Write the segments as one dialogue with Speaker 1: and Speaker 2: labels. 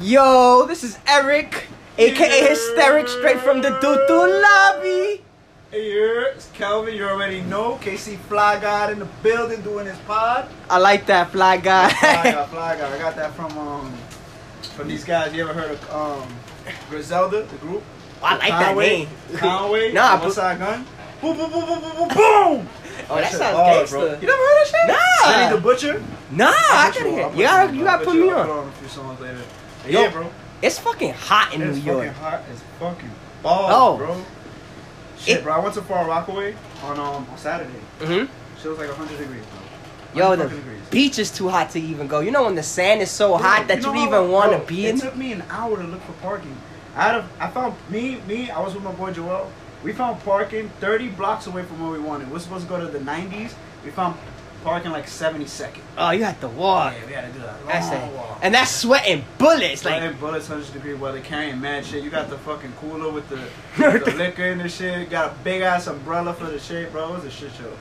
Speaker 1: Yo, this is Eric, aka Hysteric, straight from the Tutu lobby.
Speaker 2: Hey, here, it's Kelvin. You already know. KC Fly God in the building doing his pod.
Speaker 1: I like that fly
Speaker 2: God.
Speaker 1: Fly.
Speaker 2: God, Fly God. I got that from um from these guys. You ever heard of um Griselda, the group?
Speaker 1: I like that
Speaker 2: Conway,
Speaker 1: name.
Speaker 2: Conway.
Speaker 1: Nah,
Speaker 2: Side Gun. Boom, boom, boom, boom, boom, boom, boom.
Speaker 1: Oh, that sounds
Speaker 2: hard, bro. You never heard of that shit?
Speaker 1: Nah.
Speaker 2: Benny the Butcher.
Speaker 1: Nah, I
Speaker 2: I'll put
Speaker 1: gotta
Speaker 2: you
Speaker 1: hear. You gotta, you gotta put me
Speaker 2: I'll
Speaker 1: on.
Speaker 2: Put on a few songs later.
Speaker 1: Yo,
Speaker 2: yeah, bro.
Speaker 1: It's fucking hot in
Speaker 2: It's
Speaker 1: New York.
Speaker 2: It's fucking hot as fucking balls,
Speaker 1: Oh.
Speaker 2: bro. Shit,
Speaker 1: It-
Speaker 2: bro. I went to Far Rockaway on um on Saturday.
Speaker 1: hmm
Speaker 2: Shit was like 100 degrees, bro.
Speaker 1: Yo,
Speaker 2: 100
Speaker 1: the
Speaker 2: fucking degrees.
Speaker 1: beach is too hot to even go. You know when the sand is so
Speaker 2: Bro,
Speaker 1: hot that you,
Speaker 2: know
Speaker 1: don't even want to be in.
Speaker 2: It took me an hour to look for parking. Out of I found me me I was with my boy Joel. We found parking 30 blocks away from where we wanted. We're supposed to go to the 90s. We found parking like 72nd.
Speaker 1: Oh, you had to walk.
Speaker 2: Yeah, we had to do that.
Speaker 1: That's
Speaker 2: long
Speaker 1: it.
Speaker 2: walk.
Speaker 1: And that's sweating bullets. Like,
Speaker 2: Like bullets, hundred degree weather, carrying mad shit. You got the fucking cooler with the, with the liquor in the shit. Got a big ass umbrella for the shit, bro. It was a shit show.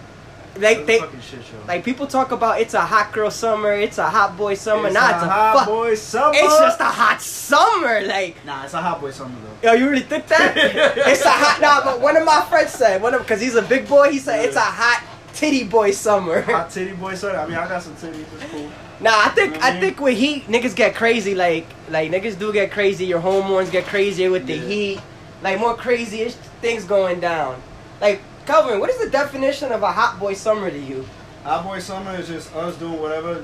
Speaker 1: Like they,
Speaker 2: a fucking shit show.
Speaker 1: like people talk about it's a hot girl summer, it's a hot boy summer.
Speaker 2: it's
Speaker 1: nah,
Speaker 2: a
Speaker 1: it's a
Speaker 2: hot
Speaker 1: fuck.
Speaker 2: boy summer.
Speaker 1: It's just a hot summer. Like,
Speaker 2: nah, it's a hot boy summer though.
Speaker 1: yo, you really think that? it's a hot. Nah, but one of my friends said, one of because he's a big boy. He said it's a hot titty boy summer.
Speaker 2: Hot titty boy summer. I mean, I got some titties. It's cool.
Speaker 1: Nah, I think I
Speaker 2: Mhm.
Speaker 1: think with heat, niggas get crazy. Like like niggas do get crazy. Your hormones get crazier with the
Speaker 2: Yeah.
Speaker 1: heat. Like more crazyish things going down. Like Calvin, what is the definition of a hot boy summer to you?
Speaker 2: Hot boy summer is just us doing whatever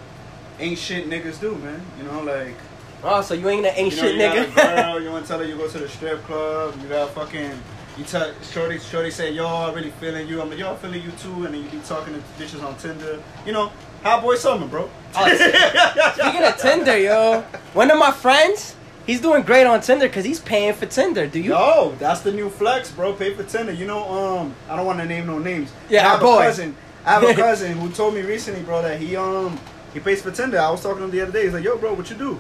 Speaker 2: ain't shit niggas do, man. You know, like
Speaker 1: Oh, so you ain't an ain't
Speaker 2: you know,
Speaker 1: shit
Speaker 2: you got a
Speaker 1: nigga.
Speaker 2: girl, you want to tell her you go to the strip club. You got fucking. You tell Shorty, Shorty say, yo, I really feeling you. I'm like, yo, I'm feeling you too. And then you be talking to bitches on Tinder. You know, hot boy summer, bro.
Speaker 1: Oh, Speaking of Tinder, yo, one of my friends, he's doing great on Tinder because he's paying for Tinder. Do you?
Speaker 2: Yo, that's the new flex, bro. Pay for Tinder. You know, um, I don't want to name no names.
Speaker 1: Yeah,
Speaker 2: I have
Speaker 1: boy.
Speaker 2: a cousin. I have a cousin who told me recently, bro, that he um he pays for Tinder. I was talking to him the other day. He's like, yo, bro, what you do?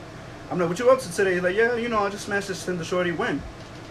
Speaker 2: I'm like, what you up to today? He's like, yeah, you know, I just smashed this Tinder shorty. When?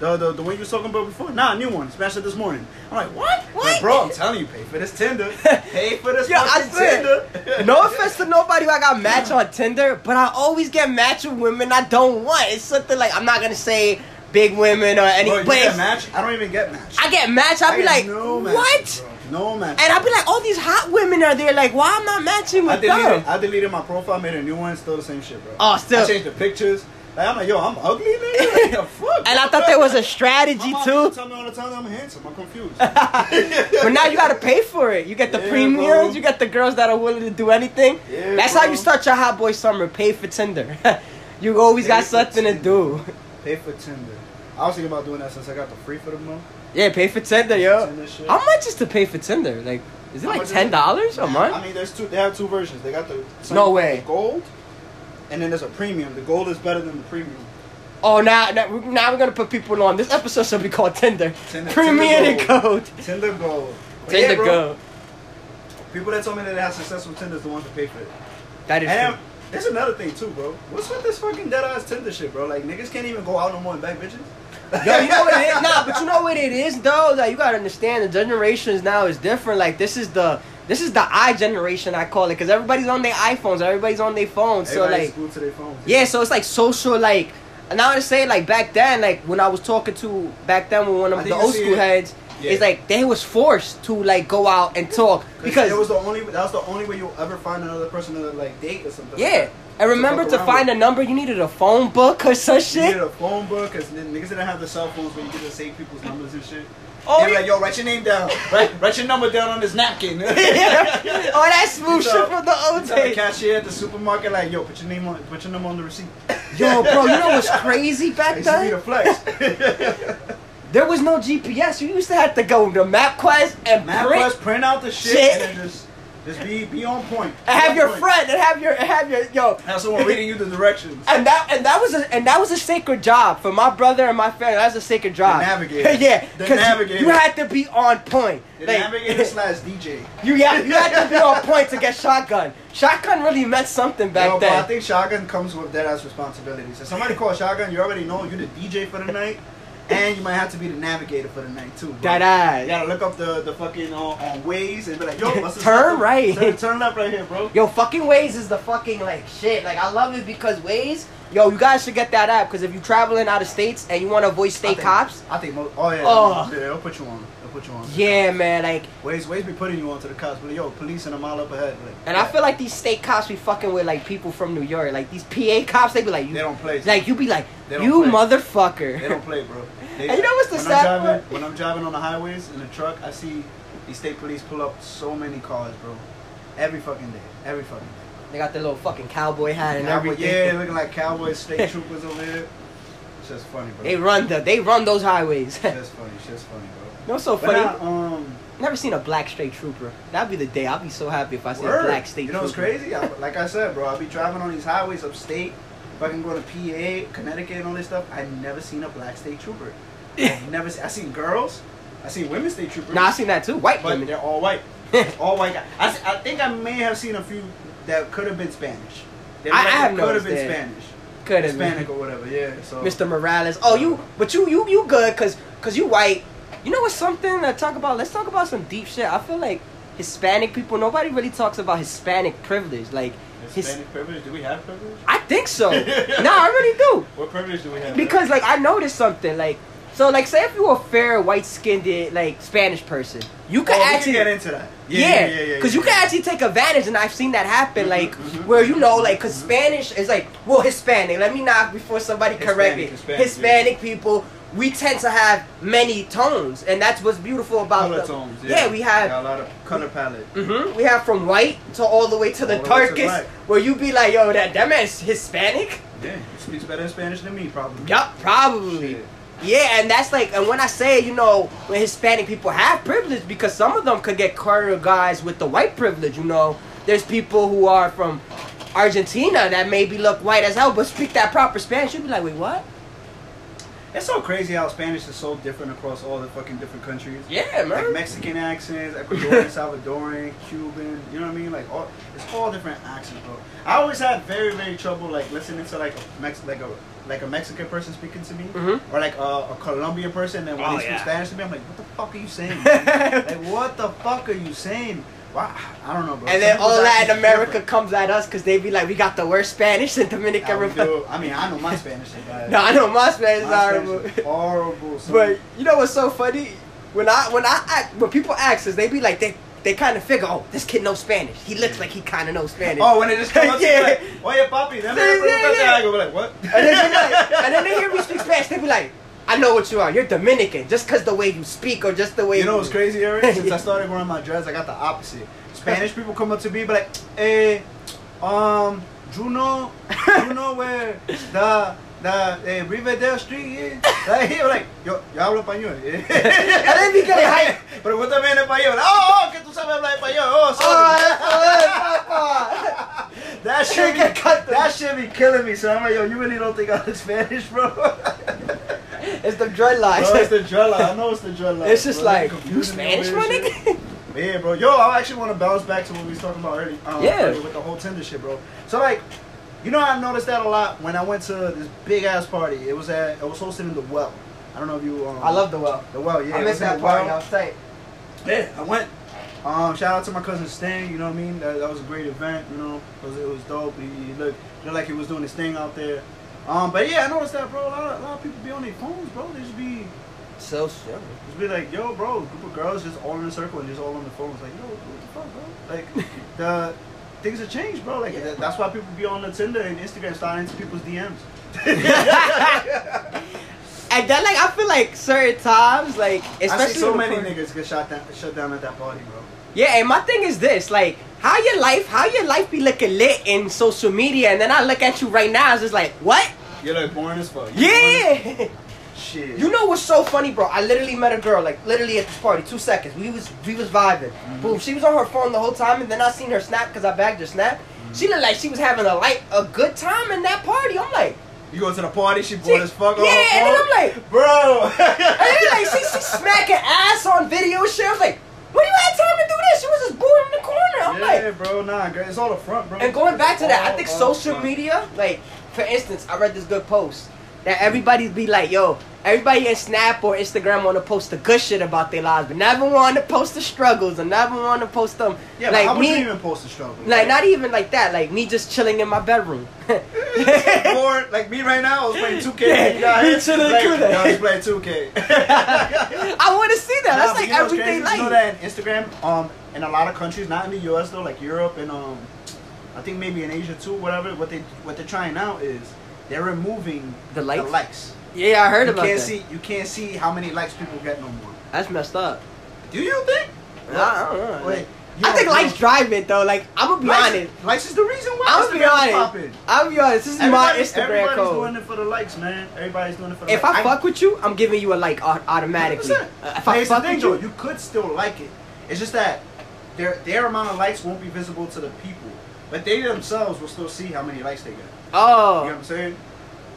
Speaker 2: The, the, the one you was talking about before? Nah, a new one. Smashed it this morning. I'm like, what?
Speaker 1: What?
Speaker 2: Like, bro, I'm telling you, pay for this Tinder. Pay for this
Speaker 1: Yo, I
Speaker 2: fucking. Tinder.
Speaker 1: No offense to nobody who I got matched on Tinder, but I always get matched with women I don't want. It's something like I'm not gonna say big women or any,
Speaker 2: Bro, you
Speaker 1: but
Speaker 2: get
Speaker 1: it's-
Speaker 2: match? I don't even get match.
Speaker 1: I get matched. I'll
Speaker 2: I
Speaker 1: be like,
Speaker 2: no match,
Speaker 1: what?
Speaker 2: bro. No match.
Speaker 1: And I'll be like, all these hot women are there. Like, why am I not matching
Speaker 2: I
Speaker 1: with them?
Speaker 2: deleted, I deleted my profile, made a new one, still the same shit, bro.
Speaker 1: Oh, still.
Speaker 2: I changed the pictures. Like, I'm like, yo, I'm ugly, nigga. Like, fuck?
Speaker 1: And I thought there was a
Speaker 2: My
Speaker 1: strategy
Speaker 2: mom
Speaker 1: too.
Speaker 2: tell me all the time that I'm handsome. I'm confused.
Speaker 1: But now you gotta pay for it. You get the
Speaker 2: Yeah,
Speaker 1: premiums.
Speaker 2: bro.
Speaker 1: You get the girls that are willing to do anything.
Speaker 2: Yeah,
Speaker 1: That's
Speaker 2: bro.
Speaker 1: how you start your hot boy summer. Pay for Tinder. you always
Speaker 2: Pay
Speaker 1: got something to do.
Speaker 2: Pay for Tinder. I was thinking about doing that since I got the free for the month.
Speaker 1: Yeah, pay for Tinder, yo.
Speaker 2: Tinder.
Speaker 1: How much is to pay for Tinder? Like, is it
Speaker 2: How
Speaker 1: like ten dollars a month?
Speaker 2: I mean, there's two. They have two versions. They got the
Speaker 1: No way.
Speaker 2: the gold, and then there's a premium. The gold is better than the premium.
Speaker 1: Oh, now, now, now we're gonna put people on. This episode should be called Tinder.
Speaker 2: Tinder-
Speaker 1: Premium
Speaker 2: Tinder
Speaker 1: and Gold.
Speaker 2: Tinder gold. But
Speaker 1: Tinder
Speaker 2: yeah, bro,
Speaker 1: Gold.
Speaker 2: People that told me that they had success with Tinder is the ones that pay for it.
Speaker 1: That is
Speaker 2: And
Speaker 1: true.
Speaker 2: there's another thing too, bro. What's with this fucking dead ass Tinder shit, bro? Like niggas can't even go out no more and back bitches.
Speaker 1: Yo, you know what it is? Nah, but you know what it is though. Like you gotta understand, the generations now is different. Like this is the this is the i generation I call it, because everybody's on their iPhones, everybody's on their phones. So
Speaker 2: Everybody's
Speaker 1: like,
Speaker 2: glued to their phones.
Speaker 1: yeah, so it's like social like. And I would say like back then, like when I was talking to back then with one of the old school
Speaker 2: it-
Speaker 1: heads,
Speaker 2: Yeah.
Speaker 1: it's like they was forced to like go out and talk because
Speaker 2: it was the only that was the only way you'll ever find another person to like date or something.
Speaker 1: yeah.
Speaker 2: like
Speaker 1: And remember to find
Speaker 2: with.
Speaker 1: a number, you needed a phone book or some
Speaker 2: You
Speaker 1: shit.
Speaker 2: needed a phone book because niggas didn't have the cell phones where you could just save people's numbers and shit.
Speaker 1: Oh,
Speaker 2: they
Speaker 1: yeah.
Speaker 2: like, yo, write your name down. write, write your number down on this napkin.
Speaker 1: oh, that smooth shit from the old
Speaker 2: You tell the
Speaker 1: days.
Speaker 2: cashier at the supermarket, like, yo, put your name on, put your number on the receipt.
Speaker 1: Yo, bro, you know what's crazy back
Speaker 2: used to
Speaker 1: then?
Speaker 2: flex.
Speaker 1: There was no GPS. You used to have to go to MapQuest and print
Speaker 2: MapQuest, print out the shit,
Speaker 1: Shit.
Speaker 2: And just, be, be on point.
Speaker 1: and
Speaker 2: Be
Speaker 1: have your
Speaker 2: point.
Speaker 1: friend and have your and have your yo.
Speaker 2: Have someone reading you the directions.
Speaker 1: And that and that was a and that was a sacred job for my brother and my family. That was a sacred job.
Speaker 2: navigator.
Speaker 1: yeah,
Speaker 2: The
Speaker 1: 'cause you-
Speaker 2: navigator.
Speaker 1: You had to be on point.
Speaker 2: The
Speaker 1: Like,
Speaker 2: navigator slash DJ.
Speaker 1: You had, you had to be on point to get shotgun. Shotgun really meant something back
Speaker 2: Yo, but
Speaker 1: then.
Speaker 2: I think shotgun comes with dead ass responsibilities. If somebody calls shotgun, you already know you're the DJ for the night, and you might have to be the navigator for the night too.
Speaker 1: that ass.
Speaker 2: You gotta look up the the fucking uh, on Waze and be like, yo, what's this
Speaker 1: Turn
Speaker 2: fucking-
Speaker 1: right.
Speaker 2: Turn, turn left right here, bro.
Speaker 1: Yo, fucking Waze is the fucking like shit. Like I love it because Waze Yo, you guys should get that app because if you're traveling out of states and you want to avoid
Speaker 2: I
Speaker 1: state
Speaker 2: think-
Speaker 1: cops,
Speaker 2: I think. Mo- oh yeah.
Speaker 1: Oh.
Speaker 2: Yeah, they'll put you on. They'll put you on.
Speaker 1: yeah, man, like,
Speaker 2: Waze, Waze be putting you on to the cops, but yo, police and a mile up ahead. Like,
Speaker 1: and I feel like these state cops be fucking with like people from New York, like these PA cops, they be like, you,
Speaker 2: they don't play.
Speaker 1: like you be like, you
Speaker 2: play.
Speaker 1: motherfucker.
Speaker 2: They don't play, bro. They,
Speaker 1: And you know what's the
Speaker 2: when
Speaker 1: sad
Speaker 2: I'm driving,
Speaker 1: part?
Speaker 2: When I'm driving on the highways in a truck, I see these state police pull up so many cars, bro. Every fucking day. Every fucking day.
Speaker 1: They got their little fucking cowboy hat and
Speaker 2: Cowboy-
Speaker 1: everything.
Speaker 2: yeah, looking like cowboy state troopers over here. It's just funny, bro.
Speaker 1: They run the, they run those highways.
Speaker 2: It's just funny. Funny, bro.
Speaker 1: No, so
Speaker 2: But
Speaker 1: funny.
Speaker 2: now, um,
Speaker 1: Never seen a black state trooper. That'd be the day. I'd be so happy if I see
Speaker 2: Word.
Speaker 1: a black state
Speaker 2: You know what's
Speaker 1: trooper.
Speaker 2: crazy? I, like I said, bro, I'll be driving on these highways upstate. If I can go to PA, Connecticut, and all this stuff, I've never seen a black state trooper. I've never seen. I seen girls. I seen women state troopers.
Speaker 1: Nah, I seen that too. White
Speaker 2: but
Speaker 1: women.
Speaker 2: they're all white. all white guys. I, I think I may have seen a few that could have been Spanish. They
Speaker 1: I- I have
Speaker 2: could have been
Speaker 1: that.
Speaker 2: Spanish,
Speaker 1: Could have been
Speaker 2: Hispanic or whatever. Yeah. So
Speaker 1: Mr. Morales. Oh, you, but you, you, you good? Cause, cause you white. You know what's something to talk about? Let's talk about some deep shit. I feel like Hispanic people. Nobody really talks about Hispanic privilege. Like, his,
Speaker 2: Hispanic privilege? Do we have privilege?
Speaker 1: I think so. no, I really do.
Speaker 2: What privilege do we have?
Speaker 1: Because like I noticed something. Like, so like say if you're a fair white skinned like Spanish person, you
Speaker 2: oh,
Speaker 1: could
Speaker 2: can
Speaker 1: actually
Speaker 2: get into that.
Speaker 1: Yeah, yeah, yeah. because you can actually take advantage, and I've seen that happen.
Speaker 2: Mhm,
Speaker 1: Like
Speaker 2: mhm,
Speaker 1: where you know,
Speaker 2: mhm,
Speaker 1: like, cause
Speaker 2: mhm.
Speaker 1: Spanish is like, well, Hispanic. Let me knock before somebody correct me.
Speaker 2: Hispanic, Hispanic,
Speaker 1: Hispanic people, we tend to have many tones, and that's what's beautiful about
Speaker 2: color
Speaker 1: the,
Speaker 2: tones.
Speaker 1: Yeah, we have.
Speaker 2: Got a lot of color palette.
Speaker 1: hmm we have from white to all the way to the
Speaker 2: All the to
Speaker 1: darkest,
Speaker 2: black.
Speaker 1: where you be like, yo, that that man's Hispanic.
Speaker 2: Yeah, he speaks better Spanish than me, probably.
Speaker 1: Yup, probably.
Speaker 2: Shit.
Speaker 1: Yeah, and that's like, and when I say, you know, when Hispanic people have privilege, because some of them could get categorized with the white privilege, you know. There's people who are from Argentina that maybe look white as hell, but speak that proper Spanish. You'd be like, wait, what?
Speaker 2: It's so crazy how Spanish is so different across all the fucking different countries.
Speaker 1: Yeah,
Speaker 2: Like
Speaker 1: man.
Speaker 2: Mexican accents, Ecuadorian, Salvadoran, Cuban, you know what I mean? Like all, it's all different accents, bro. I always had very, very trouble like listening to like a Mex, like a like a Mexican person speaking to me,
Speaker 1: Mhm.
Speaker 2: or like a, a Colombian person, and when
Speaker 1: Oh,
Speaker 2: they speak
Speaker 1: yeah.
Speaker 2: Spanish to me, I'm like, what the fuck are you saying? like, what the fuck are you saying? Why? I don't know, bro.
Speaker 1: And then all Latin America
Speaker 2: different.
Speaker 1: comes at us because they be like, we got the worst Spanish in Dominican
Speaker 2: Yeah,
Speaker 1: Republic.
Speaker 2: I mean, I know my Spanish is bad.
Speaker 1: No, I know my Spanish is horrible.
Speaker 2: Spanish is horrible. son.
Speaker 1: But you know what's so funny? When I when I act, when people ask us, they be like they they kind of figure, oh, this kid knows Spanish. He looks like he kind of knows Spanish.
Speaker 2: Oh, when it just comes up
Speaker 1: Yeah.
Speaker 2: to like, oye papi,
Speaker 1: Yeah, yeah, yeah.
Speaker 2: algo. We're like, what?
Speaker 1: And then, they like, and then they hear me speak Spanish. They be like, I know what you are. You're Dominican, just because the way you speak or just the way
Speaker 2: You know what's crazy, Eric? Since I started wearing my dreads, I got the opposite. Spanish people come up to me, be like, hey, um, you know, you know where the the eh, Riverdale Street is? Like, he was like, yo, yo hablo español.
Speaker 1: We get it hype.
Speaker 2: Pregúntame en español. Oh, oh, que tú sabes hablar español. Oh, sorry.
Speaker 1: Oh, papa.
Speaker 2: that shit be,
Speaker 1: cut
Speaker 2: that shit be killing me. So I'm like, yo, you really don't think I look Spanish, bro?
Speaker 1: It's the dreadlocks.
Speaker 2: Bro, it's the dreadlock. I know it's the dreadlock.
Speaker 1: It's just
Speaker 2: bro.
Speaker 1: Like, you Spanish, my nigga?
Speaker 2: Yeah, bro. Yo, I actually want to bounce back to what we was talking about earlier. Um,
Speaker 1: Yeah.
Speaker 2: earlier with the whole Tinder shit, bro. So like, you know, I noticed that a lot when I went to this big ass party. It was at, it was hosted in the Well. I don't know if you. Um,
Speaker 1: I love the well.
Speaker 2: the Well. Yeah,
Speaker 1: I
Speaker 2: it
Speaker 1: missed
Speaker 2: was
Speaker 1: that
Speaker 2: the
Speaker 1: part.
Speaker 2: Well.
Speaker 1: I was tight.
Speaker 2: Yeah, I went. Um, shout out to my cousin Stan. You know what I mean? That, that was a great event. You know, because it was dope. He, he looked, looked like he was doing his thing out there. Um, but yeah, I noticed that, bro. A lot, of, a lot of people be on their phones, bro. They just be,
Speaker 1: So sure.
Speaker 2: just be like, yo, bro, group of girls just all in a circle and just all on the phones. Like, yo, what the fuck, bro? Like, the things have changed, bro. Like, that, that's why people be on the Tinder and Instagram starting into people's DMs.
Speaker 1: And then, like, I feel like certain times, like, especially
Speaker 2: so many
Speaker 1: party-
Speaker 2: niggas get shot down, shut down at that party, bro.
Speaker 1: Yeah, and my thing is this, like, how your life, how your life be looking lit in social media, and then I look at you right now, it's just like, what?
Speaker 2: You're like boring as fuck. You're
Speaker 1: Yeah.
Speaker 2: Shit.
Speaker 1: You know what's so funny, bro? I literally met a girl, like literally at this party, two seconds. We was we was vibing.
Speaker 2: Mm-hmm.
Speaker 1: Boom. She was on her phone the whole time, and then I seen her snap because I bagged her snap.
Speaker 2: Mm-hmm.
Speaker 1: She looked like she was having a like a good time in that party. I'm like,
Speaker 2: You go to the party, she bored as fuck.
Speaker 1: yeah, and then? I'm like,
Speaker 2: bro.
Speaker 1: and then like she, she smacking ass on video shit. I was like, when you had time to do this? She was just bored in the corner. I'm
Speaker 2: yeah,
Speaker 1: like,
Speaker 2: bro, nah, it's all the front, bro.
Speaker 1: and going back to that, I think social media, like for instance, I read this good post that everybody be like, yo, everybody in Snap or Instagram want to post the good shit about their lives, but never want to post the struggles and never want to post them.
Speaker 2: Yeah,
Speaker 1: like
Speaker 2: but how much you even post the struggles.
Speaker 1: like not even like that. Like me just chilling in my bedroom.
Speaker 2: Or like me right now, I was playing 2K.
Speaker 1: Yeah, me chilling
Speaker 2: like,
Speaker 1: through that.
Speaker 2: No, he's playing 2K.
Speaker 1: I want to see that.
Speaker 2: Nah,
Speaker 1: That's like
Speaker 2: you know what's
Speaker 1: everyday life.
Speaker 2: You know that in Instagram, um, in a lot of countries, not in the U.S. though, like Europe and um, I think maybe in Asia too. Whatever. What they what they're trying now is they're removing
Speaker 1: The likes?
Speaker 2: The likes.
Speaker 1: yeah, I heard
Speaker 2: You
Speaker 1: about
Speaker 2: can't
Speaker 1: that.
Speaker 2: see you can't see how many likes people get no more.
Speaker 1: That's messed up.
Speaker 2: Do you think?
Speaker 1: I, I don't know.
Speaker 2: Wait,
Speaker 1: I think likes drive it though. Like I'm gonna be
Speaker 2: likes,
Speaker 1: honest.
Speaker 2: Likes is the reason why
Speaker 1: I'm gonna be honest.
Speaker 2: popping.
Speaker 1: I'm be honest. This is my Instagram
Speaker 2: everybody's
Speaker 1: code.
Speaker 2: doing it for the likes, man. Everybody's doing it for the likes.
Speaker 1: If
Speaker 2: likes.
Speaker 1: I fuck with you, I'm giving you a like automatically.
Speaker 2: 100%.
Speaker 1: Uh, if I fuck with you,
Speaker 2: you could still like it. It's just that their their amount of likes won't be visible to the people, but they themselves will still see how many likes they get. Oh. You know what I'm saying?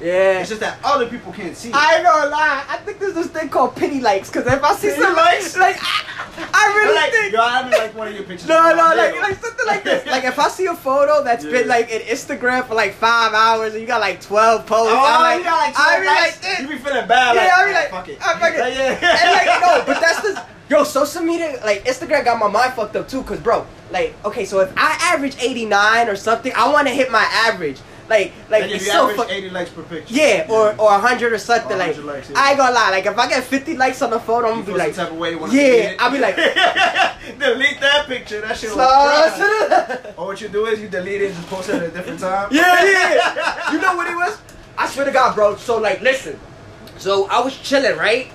Speaker 1: yeah.
Speaker 2: It's just that other people can't see. it.
Speaker 1: I ain't gonna lie. I think there's this thing called pity likes. Cause if I see
Speaker 2: Pity
Speaker 1: some
Speaker 2: likes?
Speaker 1: like, I, I really
Speaker 2: like,
Speaker 1: think.
Speaker 2: yo, I haven't like one of your pictures.
Speaker 1: No, no, like, like something like this. Like if I see a photo that's been like in Instagram for like five hours and you got like twelve posts,
Speaker 2: Oh,
Speaker 1: I'm like,
Speaker 2: you got like
Speaker 1: I
Speaker 2: 12
Speaker 1: be
Speaker 2: likes?
Speaker 1: like.
Speaker 2: You be feeling bad.
Speaker 1: Yeah,
Speaker 2: like,
Speaker 1: I be
Speaker 2: ah,
Speaker 1: like,
Speaker 2: fuck it.
Speaker 1: I fuck it.
Speaker 2: Like, yeah.
Speaker 1: and like no, but that's the yo social media like Instagram got my mind fucked up too. Cause bro, like okay, so if I average eighty nine or something, I want to hit my average. Like like
Speaker 2: if
Speaker 1: it's
Speaker 2: you
Speaker 1: so
Speaker 2: average
Speaker 1: fuck.
Speaker 2: 80 likes per picture.
Speaker 1: Yeah, or or hundred or something
Speaker 2: Or
Speaker 1: like.
Speaker 2: likes, yeah.
Speaker 1: I ain't gonna lie, like if I get fifty likes on the photo, I'm gonna be like,
Speaker 2: type of way,
Speaker 1: yeah. I'll be like,
Speaker 2: delete that picture. That shit. Or what you do is you delete it and just post it at a different time.
Speaker 1: Yeah, yeah. You know what it was? I swear to God, bro. So like, listen. So I was chilling right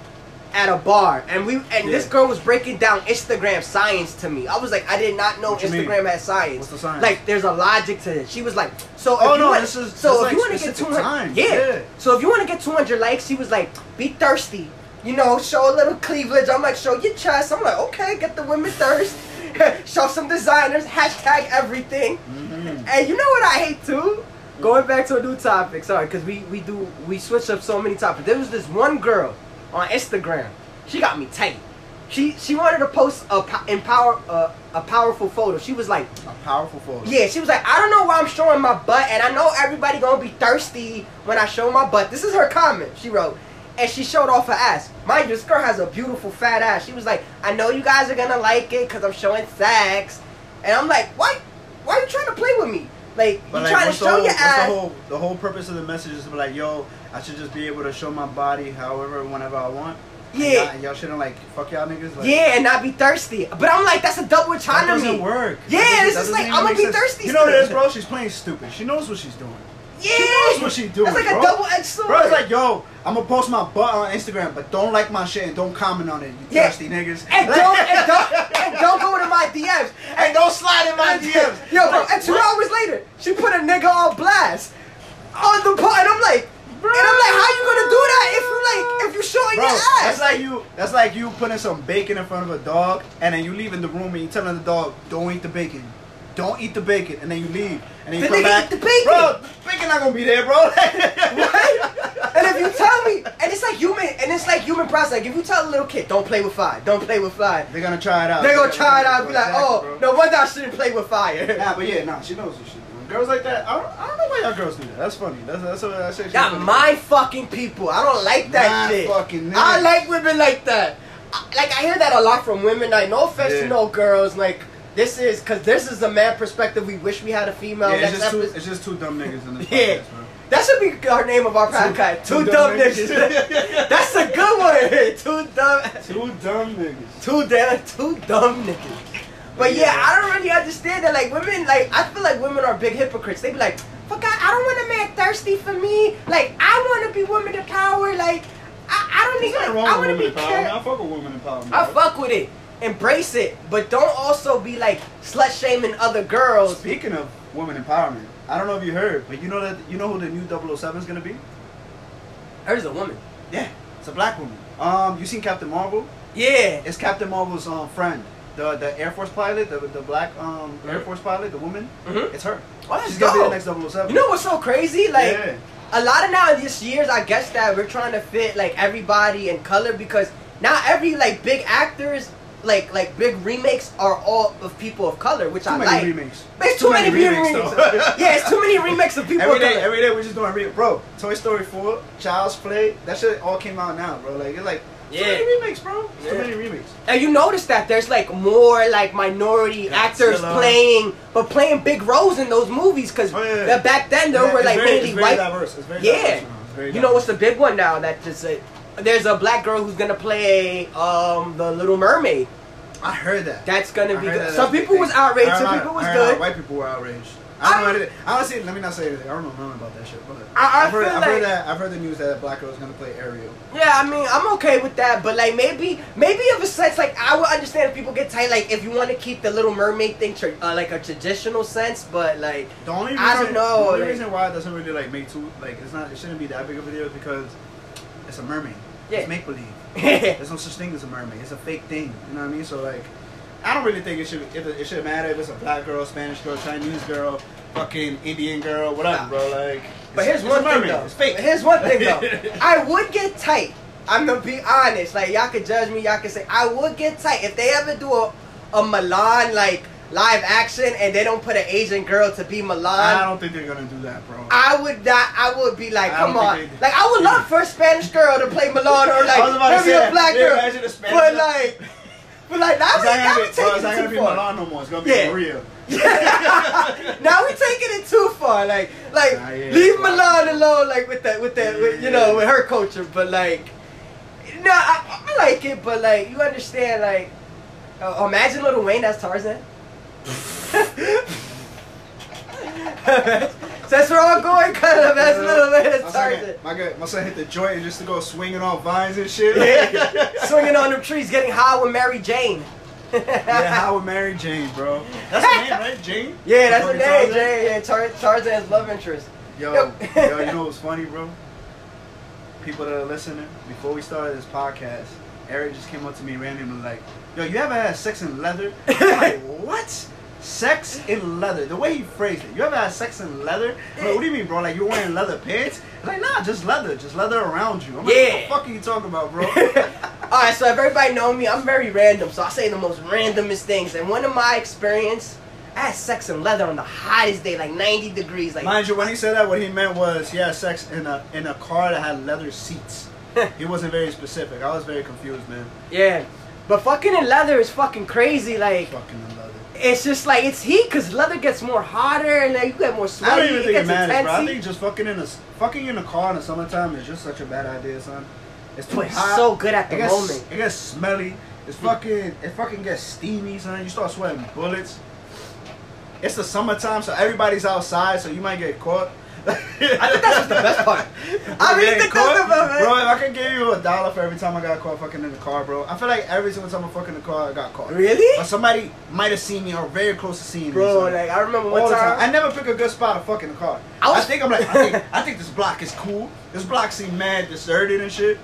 Speaker 1: at a bar, and we and this girl was breaking down Instagram science to me. I was like, I did not know
Speaker 2: What?
Speaker 1: Instagram had science.
Speaker 2: What's the science?
Speaker 1: Like, there's a logic to it. She was like, so.
Speaker 2: Oh,
Speaker 1: you
Speaker 2: no,
Speaker 1: want,
Speaker 2: this is-
Speaker 1: so
Speaker 2: this
Speaker 1: if you want to get 200, yeah.
Speaker 2: yeah.
Speaker 1: So if you want to get 200 likes, she was like, be thirsty. You know, show a little cleavage. I'm like, show your chest. I'm like, okay, get the women thirst. show some designers. Hashtag everything.
Speaker 2: Mhm.
Speaker 1: And you know what I hate too? Going back to a new topic, sorry, because we, we do we switch up so many topics. There was this one girl on Instagram. She got me tight. She she wanted to post a po- empower uh, a powerful photo. She was like,
Speaker 2: A powerful photo.
Speaker 1: yeah, she was like, I don't know why I'm showing my butt, and I know everybody gonna be thirsty when I show my butt. This is her comment. She wrote, and she showed off her ass. Mind you, this girl has a beautiful fat ass. She was like, I know you guys are gonna like it because I'm showing sex, and I'm like, why? Why are you trying to play with me? Like,
Speaker 2: But
Speaker 1: you
Speaker 2: like,
Speaker 1: trying to show
Speaker 2: whole,
Speaker 1: your ass?
Speaker 2: the whole the whole purpose of the message is to be like, yo, I should just be able to show my body however, whenever I want.
Speaker 1: Yeah.
Speaker 2: y'all, and y'all shouldn't like fuck y'all niggas. Like,
Speaker 1: yeah, and not be thirsty. But I'm like, that's a double entendre
Speaker 2: doesn't
Speaker 1: me.
Speaker 2: work.
Speaker 1: Yeah,
Speaker 2: That doesn't-
Speaker 1: it's just like, I'ma be
Speaker 2: sense.
Speaker 1: thirsty
Speaker 2: You know what it is, bro? She's playing stupid. She knows what she's doing.
Speaker 1: Yeah,
Speaker 2: She knows what she's doing.
Speaker 1: That's like
Speaker 2: bro.
Speaker 1: a double edged sword.
Speaker 2: Bro, it's like, yo, I'm gonna post my butt on Instagram, but don't like my shit and don't comment on it, you
Speaker 1: Yeah.
Speaker 2: thirsty niggas.
Speaker 1: and don't, and don't, and don't go to my DMs.
Speaker 2: and don't slide in my DMs.
Speaker 1: Yo, bro,
Speaker 2: Like,
Speaker 1: and two
Speaker 2: what?
Speaker 1: hours later, she put a nigga on blast on the po and I'm like,
Speaker 2: Bro.
Speaker 1: and I'm like, how you gonna do that if you like if you showing
Speaker 2: Bro,
Speaker 1: your ass?
Speaker 2: that's like you. That's like you putting some bacon in front of a dog, and then you leave in the room and you telling the dog, "Don't eat the bacon, don't eat the bacon," and then you leave, and then you
Speaker 1: The
Speaker 2: come back.
Speaker 1: eat the bacon.
Speaker 2: Bro, the bacon not gonna be there, bro.
Speaker 1: Right? And if you tell me, and it's like human, and it's like human process. Like if you tell a little kid, don't play with fire, don't play with fire,
Speaker 2: They're gonna try it out.
Speaker 1: they're gonna try it out and be like,
Speaker 2: Exactly,
Speaker 1: oh,
Speaker 2: bro.
Speaker 1: no wonder I shouldn't play with fire.
Speaker 2: Nah, but yeah, nah, she knows what she's doing. Girls like that, I don't, I don't know why y'all girls do that. That's funny. That's that's what I say.
Speaker 1: Got mind fucking people. I don't like that
Speaker 2: Mind
Speaker 1: shit.
Speaker 2: fucking
Speaker 1: I like women like that. I- Like I hear that a lot from women. Like no offense
Speaker 2: Yeah.
Speaker 1: to no girls. Like this is because this is a man perspective. We wish we had a female.
Speaker 2: Yeah, it's just, two, it's just two dumb niggas in this
Speaker 1: Yeah.
Speaker 2: podcast.
Speaker 1: That should be our name of our podcast. Two, dumb, niggas. That's a good one. two dumb.
Speaker 2: Two dumb niggas.
Speaker 1: Two damn. Two dumb niggas. But yeah. I don't really understand that. Like women, like I feel like women are big hypocrites. They be like, "Fuck, I, I don't want a man thirsty for me. Like I want to be woman to power. Like I, I don't
Speaker 2: There's
Speaker 1: need.
Speaker 2: wrong
Speaker 1: I want to be. Care-
Speaker 2: I fuck with women empowerment.
Speaker 1: I fuck with it. Embrace it, but don't also be like slut shaming other girls.
Speaker 2: Speaking of women empowerment, I don't know if you heard, but you know that you know who the new 007 is gonna be?
Speaker 1: Hers a woman.
Speaker 2: Yeah, it's a black woman. Um, you seen Captain Marvel?
Speaker 1: Yeah.
Speaker 2: It's Captain Marvel's um friend, the the Air Force pilot, the the black um Air
Speaker 1: Mhm.
Speaker 2: Force pilot, the woman.
Speaker 1: Mhm.
Speaker 2: It's her.
Speaker 1: Oh, that's
Speaker 2: She's gonna be the next 007.
Speaker 1: You know what's so crazy? Like
Speaker 2: yeah.
Speaker 1: a lot of now in these years, I guess that we're trying to fit like everybody in color because now every like big actors like like big remakes are all of people of color, which
Speaker 2: Too
Speaker 1: I
Speaker 2: many
Speaker 1: like.
Speaker 2: remakes.
Speaker 1: It's too, many, remakes.
Speaker 2: though.
Speaker 1: yeah, it's too many remakes of people
Speaker 2: Every
Speaker 1: of
Speaker 2: day,
Speaker 1: color.
Speaker 2: every day we're just doing remake. Bro, Toy Story 4, Child's Play, that shit all came out now, bro. Like, it's like, too
Speaker 1: Yeah.
Speaker 2: many remakes, bro. Too
Speaker 1: Yeah.
Speaker 2: many remakes.
Speaker 1: And you notice that there's like more like minority actors playing, but playing big roles in those movies because
Speaker 2: Oh, yeah.
Speaker 1: back then
Speaker 2: there
Speaker 1: were like
Speaker 2: very,
Speaker 1: mainly
Speaker 2: it's very
Speaker 1: white.
Speaker 2: diverse. It's very
Speaker 1: Yeah.
Speaker 2: diverse now. It's very
Speaker 1: You know what's the big one now that just there's a black girl who's gonna play um the Little Mermaid.
Speaker 2: I heard that.
Speaker 1: That's gonna
Speaker 2: I
Speaker 1: be good.
Speaker 2: that
Speaker 1: Some people was outraged. Some people was good.
Speaker 2: White people were outraged. I don't
Speaker 1: I-
Speaker 2: know anything. Honestly, let me not say anything. I don't know nothing about that shit. But
Speaker 1: I-
Speaker 2: have heard, I've heard that. I've heard the news that a black girl is gonna play Ariel.
Speaker 1: Yeah, I mean, I'm okay with that, but like maybe, maybe if a sense, like I would understand if people get tight, like if you want to keep the Little Mermaid thing, tra- uh, like a traditional sense, but like
Speaker 2: The only reason,
Speaker 1: I don't know,
Speaker 2: The only
Speaker 1: like-
Speaker 2: reason why it doesn't really like make too like it's not it shouldn't be that big of a deal because it's a mermaid.
Speaker 1: Yeah.
Speaker 2: It's make believe. There's no such thing as a mermaid. It's a fake thing. You know what I mean? So like, I don't really think it should it, it should matter if it's a black girl, Spanish girl, Chinese girl, fucking Indian girl, whatever,
Speaker 1: Nah.
Speaker 2: bro. Like,
Speaker 1: But here's one thing though.
Speaker 2: It's fake.
Speaker 1: Here's one thing though. I would get tight. I'm gonna be honest. Like y'all could judge me. Y'all could say I would get tight if they ever do a a Mulan like live action and they don't put an Asian girl to be
Speaker 2: Mulan.
Speaker 1: I
Speaker 2: don't think they're gonna do that, bro.
Speaker 1: I would not. I would be like, come on. Like I would love for a Spanish girl to play Mulan or like maybe a black girl.
Speaker 2: imagine a Spanish
Speaker 1: But like, but like now we
Speaker 2: not
Speaker 1: now
Speaker 2: gonna
Speaker 1: we
Speaker 2: be, bro,
Speaker 1: taking
Speaker 2: not
Speaker 1: it too
Speaker 2: be
Speaker 1: far.
Speaker 2: Mulan no more. It's gonna be
Speaker 1: Yeah.
Speaker 2: Maria.
Speaker 1: now we taking it too far. Like, like
Speaker 2: Nah, yeah,
Speaker 1: leave
Speaker 2: it's.
Speaker 1: Mulan alone. Like with that, with that,
Speaker 2: Yeah,
Speaker 1: with, you
Speaker 2: yeah.
Speaker 1: know, with her culture. But like, no, I, I like it. But like, you understand? Like, uh, imagine Lil Wayne as Tarzan. Since we're all going kind of as Lil Wayne as
Speaker 2: My
Speaker 1: Tarzan.
Speaker 2: my, guy, my son hit the joint just to go swinging off vines and shit.
Speaker 1: Yeah. Swinging on the trees, getting high with Mary Jane.
Speaker 2: yeah, how with Mary Jane, bro. That's her name, right? Jane?
Speaker 1: Yeah, that's
Speaker 2: Fucking
Speaker 1: the name,
Speaker 2: Tarzan?
Speaker 1: Jane. Yeah, Tar- Tarzan's love interest.
Speaker 2: Yo,
Speaker 1: Yo.
Speaker 2: yo, you know what's funny, bro? People that are listening, before we started this podcast, Eric just came up to me randomly like, yo, you ever had sex in leather? I'm like, what? Sex in leather. The way he phrased it. You ever had sex in leather? Like, what do you mean, bro? Like you're wearing leather pants? Like, nah, just leather. Just leather around you. I'm like, what the fuck are you talking about, bro?
Speaker 1: Alright, so if everybody know me, I'm very random, so I say the most randomest things. And one of my experience, I had sex in leather on the hottest day, like 90 degrees. Like,
Speaker 2: Mind you, when he said that, what he meant was he had sex in a in a car that had leather seats. he wasn't very specific. I was very confused, man.
Speaker 1: yeah. But fucking in leather is fucking crazy. Like,
Speaker 2: Fucking in leather.
Speaker 1: It's just like, it's heat, because leather gets more hotter, and like, you get more sweaty.
Speaker 2: I don't even think it
Speaker 1: gets
Speaker 2: matters, bro. I think just fucking in a fucking in a car in the summertime is just such a bad idea, son. It's too
Speaker 1: it's
Speaker 2: hot.
Speaker 1: so good at the
Speaker 2: it gets,
Speaker 1: moment.
Speaker 2: It gets smelly. It's fucking. It fucking gets steamy, son. You start sweating bullets. It's the summertime, so everybody's outside, so you might get caught. I think
Speaker 1: that's just the best part. I really think that's the best-
Speaker 2: Bro, if I could give you a dollar for every time I got caught fucking in the car, bro, I feel like every single time I fuck in the car, I got caught.
Speaker 1: Really?
Speaker 2: Or somebody might have seen me or very close to seeing me.
Speaker 1: Bro, like, I remember one time.
Speaker 2: time. I never pick a good spot to fuck in the car.
Speaker 1: I
Speaker 2: I,
Speaker 1: was-
Speaker 2: think I'm like, I think, I think this block is cool. This block seem mad deserted and shit.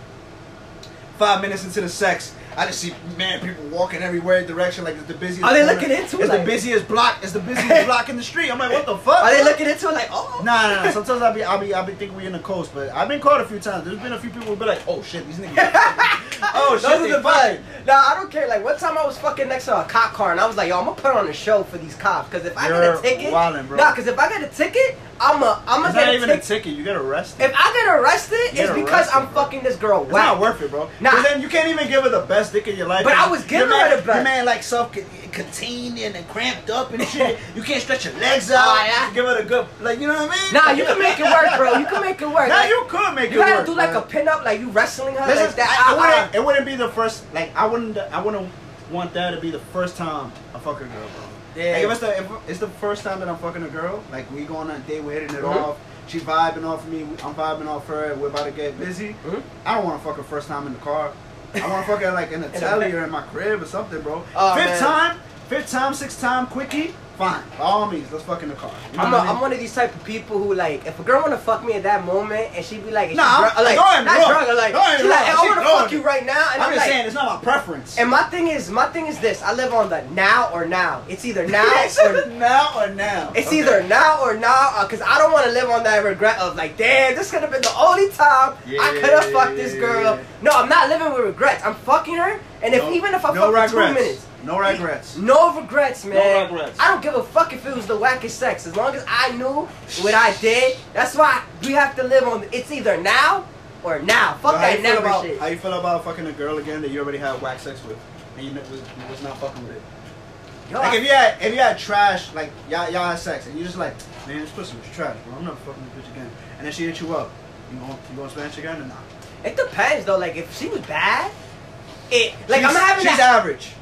Speaker 2: Five minutes into the sex, I just see man people walking everywhere direction like it's the busiest.
Speaker 1: Are they
Speaker 2: corner.
Speaker 1: looking into it,
Speaker 2: It's
Speaker 1: like-
Speaker 2: the busiest block. It's the busiest block in the street. I'm like, what the fuck?
Speaker 1: Are they looking into it like, oh?
Speaker 2: Nah, nah, nah. Sometimes I'll be, I'll be, I'll be thinking we in the coast, but I've been caught a few times. There's been a few people who be like, oh shit, these niggas. oh shit,
Speaker 1: Those are the
Speaker 2: fucking.
Speaker 1: Nah, I don't care. Like one time I was fucking next to a cop car and I was like, yo, I'm gonna put on a show for these cops. Cause if I get a ticket,
Speaker 2: wildin', bro.
Speaker 1: nah, cause if I get a ticket, I'm a, I'm
Speaker 2: It's
Speaker 1: gonna
Speaker 2: not
Speaker 1: get
Speaker 2: even
Speaker 1: a
Speaker 2: a
Speaker 1: ticket.
Speaker 2: You get arrested.
Speaker 1: If I get arrested, it's because
Speaker 2: arrested,
Speaker 1: I'm
Speaker 2: bro.
Speaker 1: fucking this girl
Speaker 2: It's not worth it, bro.
Speaker 1: Nah.
Speaker 2: then you can't even give her the best dick of your life.
Speaker 1: But I was giving her the best.
Speaker 2: Your man like self contained and cramped up and shit. you can't stretch your legs out.
Speaker 1: Oh, yeah.
Speaker 2: Give her the good, like you know what I mean?
Speaker 1: Nah, you can make it work, bro. You can make it work.
Speaker 2: Nah,
Speaker 1: Like,
Speaker 2: you could make it work.
Speaker 1: you
Speaker 2: it
Speaker 1: gotta do like a pin up, like you wrestling her
Speaker 2: This
Speaker 1: like
Speaker 2: is,
Speaker 1: that.
Speaker 2: I, it,
Speaker 1: Ah,
Speaker 2: wouldn't, it wouldn't be the first. Like I wouldn't. I wouldn't want that to be the first time I fuck a girl, bro.
Speaker 1: Yeah.
Speaker 2: Like if it's the if it's the first time that I'm fucking a girl, like we going on a date, we're hitting it
Speaker 1: Mhm.
Speaker 2: off. She's vibing off me. I'm vibing off her. We're about to get busy.
Speaker 1: Mhm.
Speaker 2: I don't want to fuck her first time in the car. I want to fuck her like in the
Speaker 1: In the
Speaker 2: telly
Speaker 1: back.
Speaker 2: or in my crib or something, bro.
Speaker 1: Oh,
Speaker 2: fifth
Speaker 1: man.
Speaker 2: time, fifth time, sixth time, quickie. Fine, by all means, let's fuck in the car. You know
Speaker 1: I'm, a,
Speaker 2: what I mean?
Speaker 1: I'm one of these type of people who like if a girl wanna fuck me at that moment and she be like,
Speaker 2: Nah,
Speaker 1: she
Speaker 2: I'm-
Speaker 1: drunk, like not drunk, or like
Speaker 2: Don't get me
Speaker 1: she like,
Speaker 2: wrong.
Speaker 1: I wanna fuck you right now, and
Speaker 2: I'm
Speaker 1: I'm,
Speaker 2: just
Speaker 1: like,
Speaker 2: saying, it's not my preference.
Speaker 1: and my thing is, my thing is this: I live on the now or now. It's either now or
Speaker 2: now or now.
Speaker 1: it's
Speaker 2: Okay.
Speaker 1: either now or now, uh, because I don't want to live on that regret of like, damn, this could have been the only time I could have fucked this
Speaker 2: yeah,
Speaker 1: girl.
Speaker 2: yeah.
Speaker 1: No, I'm not living with regrets. I'm fucking her, and if
Speaker 2: No-
Speaker 1: even if I
Speaker 2: no
Speaker 1: fuck for two minutes,
Speaker 2: No regrets.
Speaker 1: no regrets, man.
Speaker 2: No regrets.
Speaker 1: I don't give a fuck if it was the wackest sex. As long as I knew what I did, that's why we have to live on. It's either now or now. Fuck
Speaker 2: So how you
Speaker 1: that
Speaker 2: feel
Speaker 1: never
Speaker 2: about,
Speaker 1: shit.
Speaker 2: How you feel about fucking a girl again that you already had whack sex with, and you, was, you was not fucking with it?
Speaker 1: Yo,
Speaker 2: Like
Speaker 1: I-
Speaker 2: if you had if you had trash, like y'all y'all had sex, and you just like, man, this pussy was trash, bro. I'm not fucking this bitch again. And then she hit you up. You going you going to smash again or not?
Speaker 1: it depends though. Like if she was bad, it like
Speaker 2: she's,
Speaker 1: I'm having
Speaker 2: She's
Speaker 1: that.
Speaker 2: average.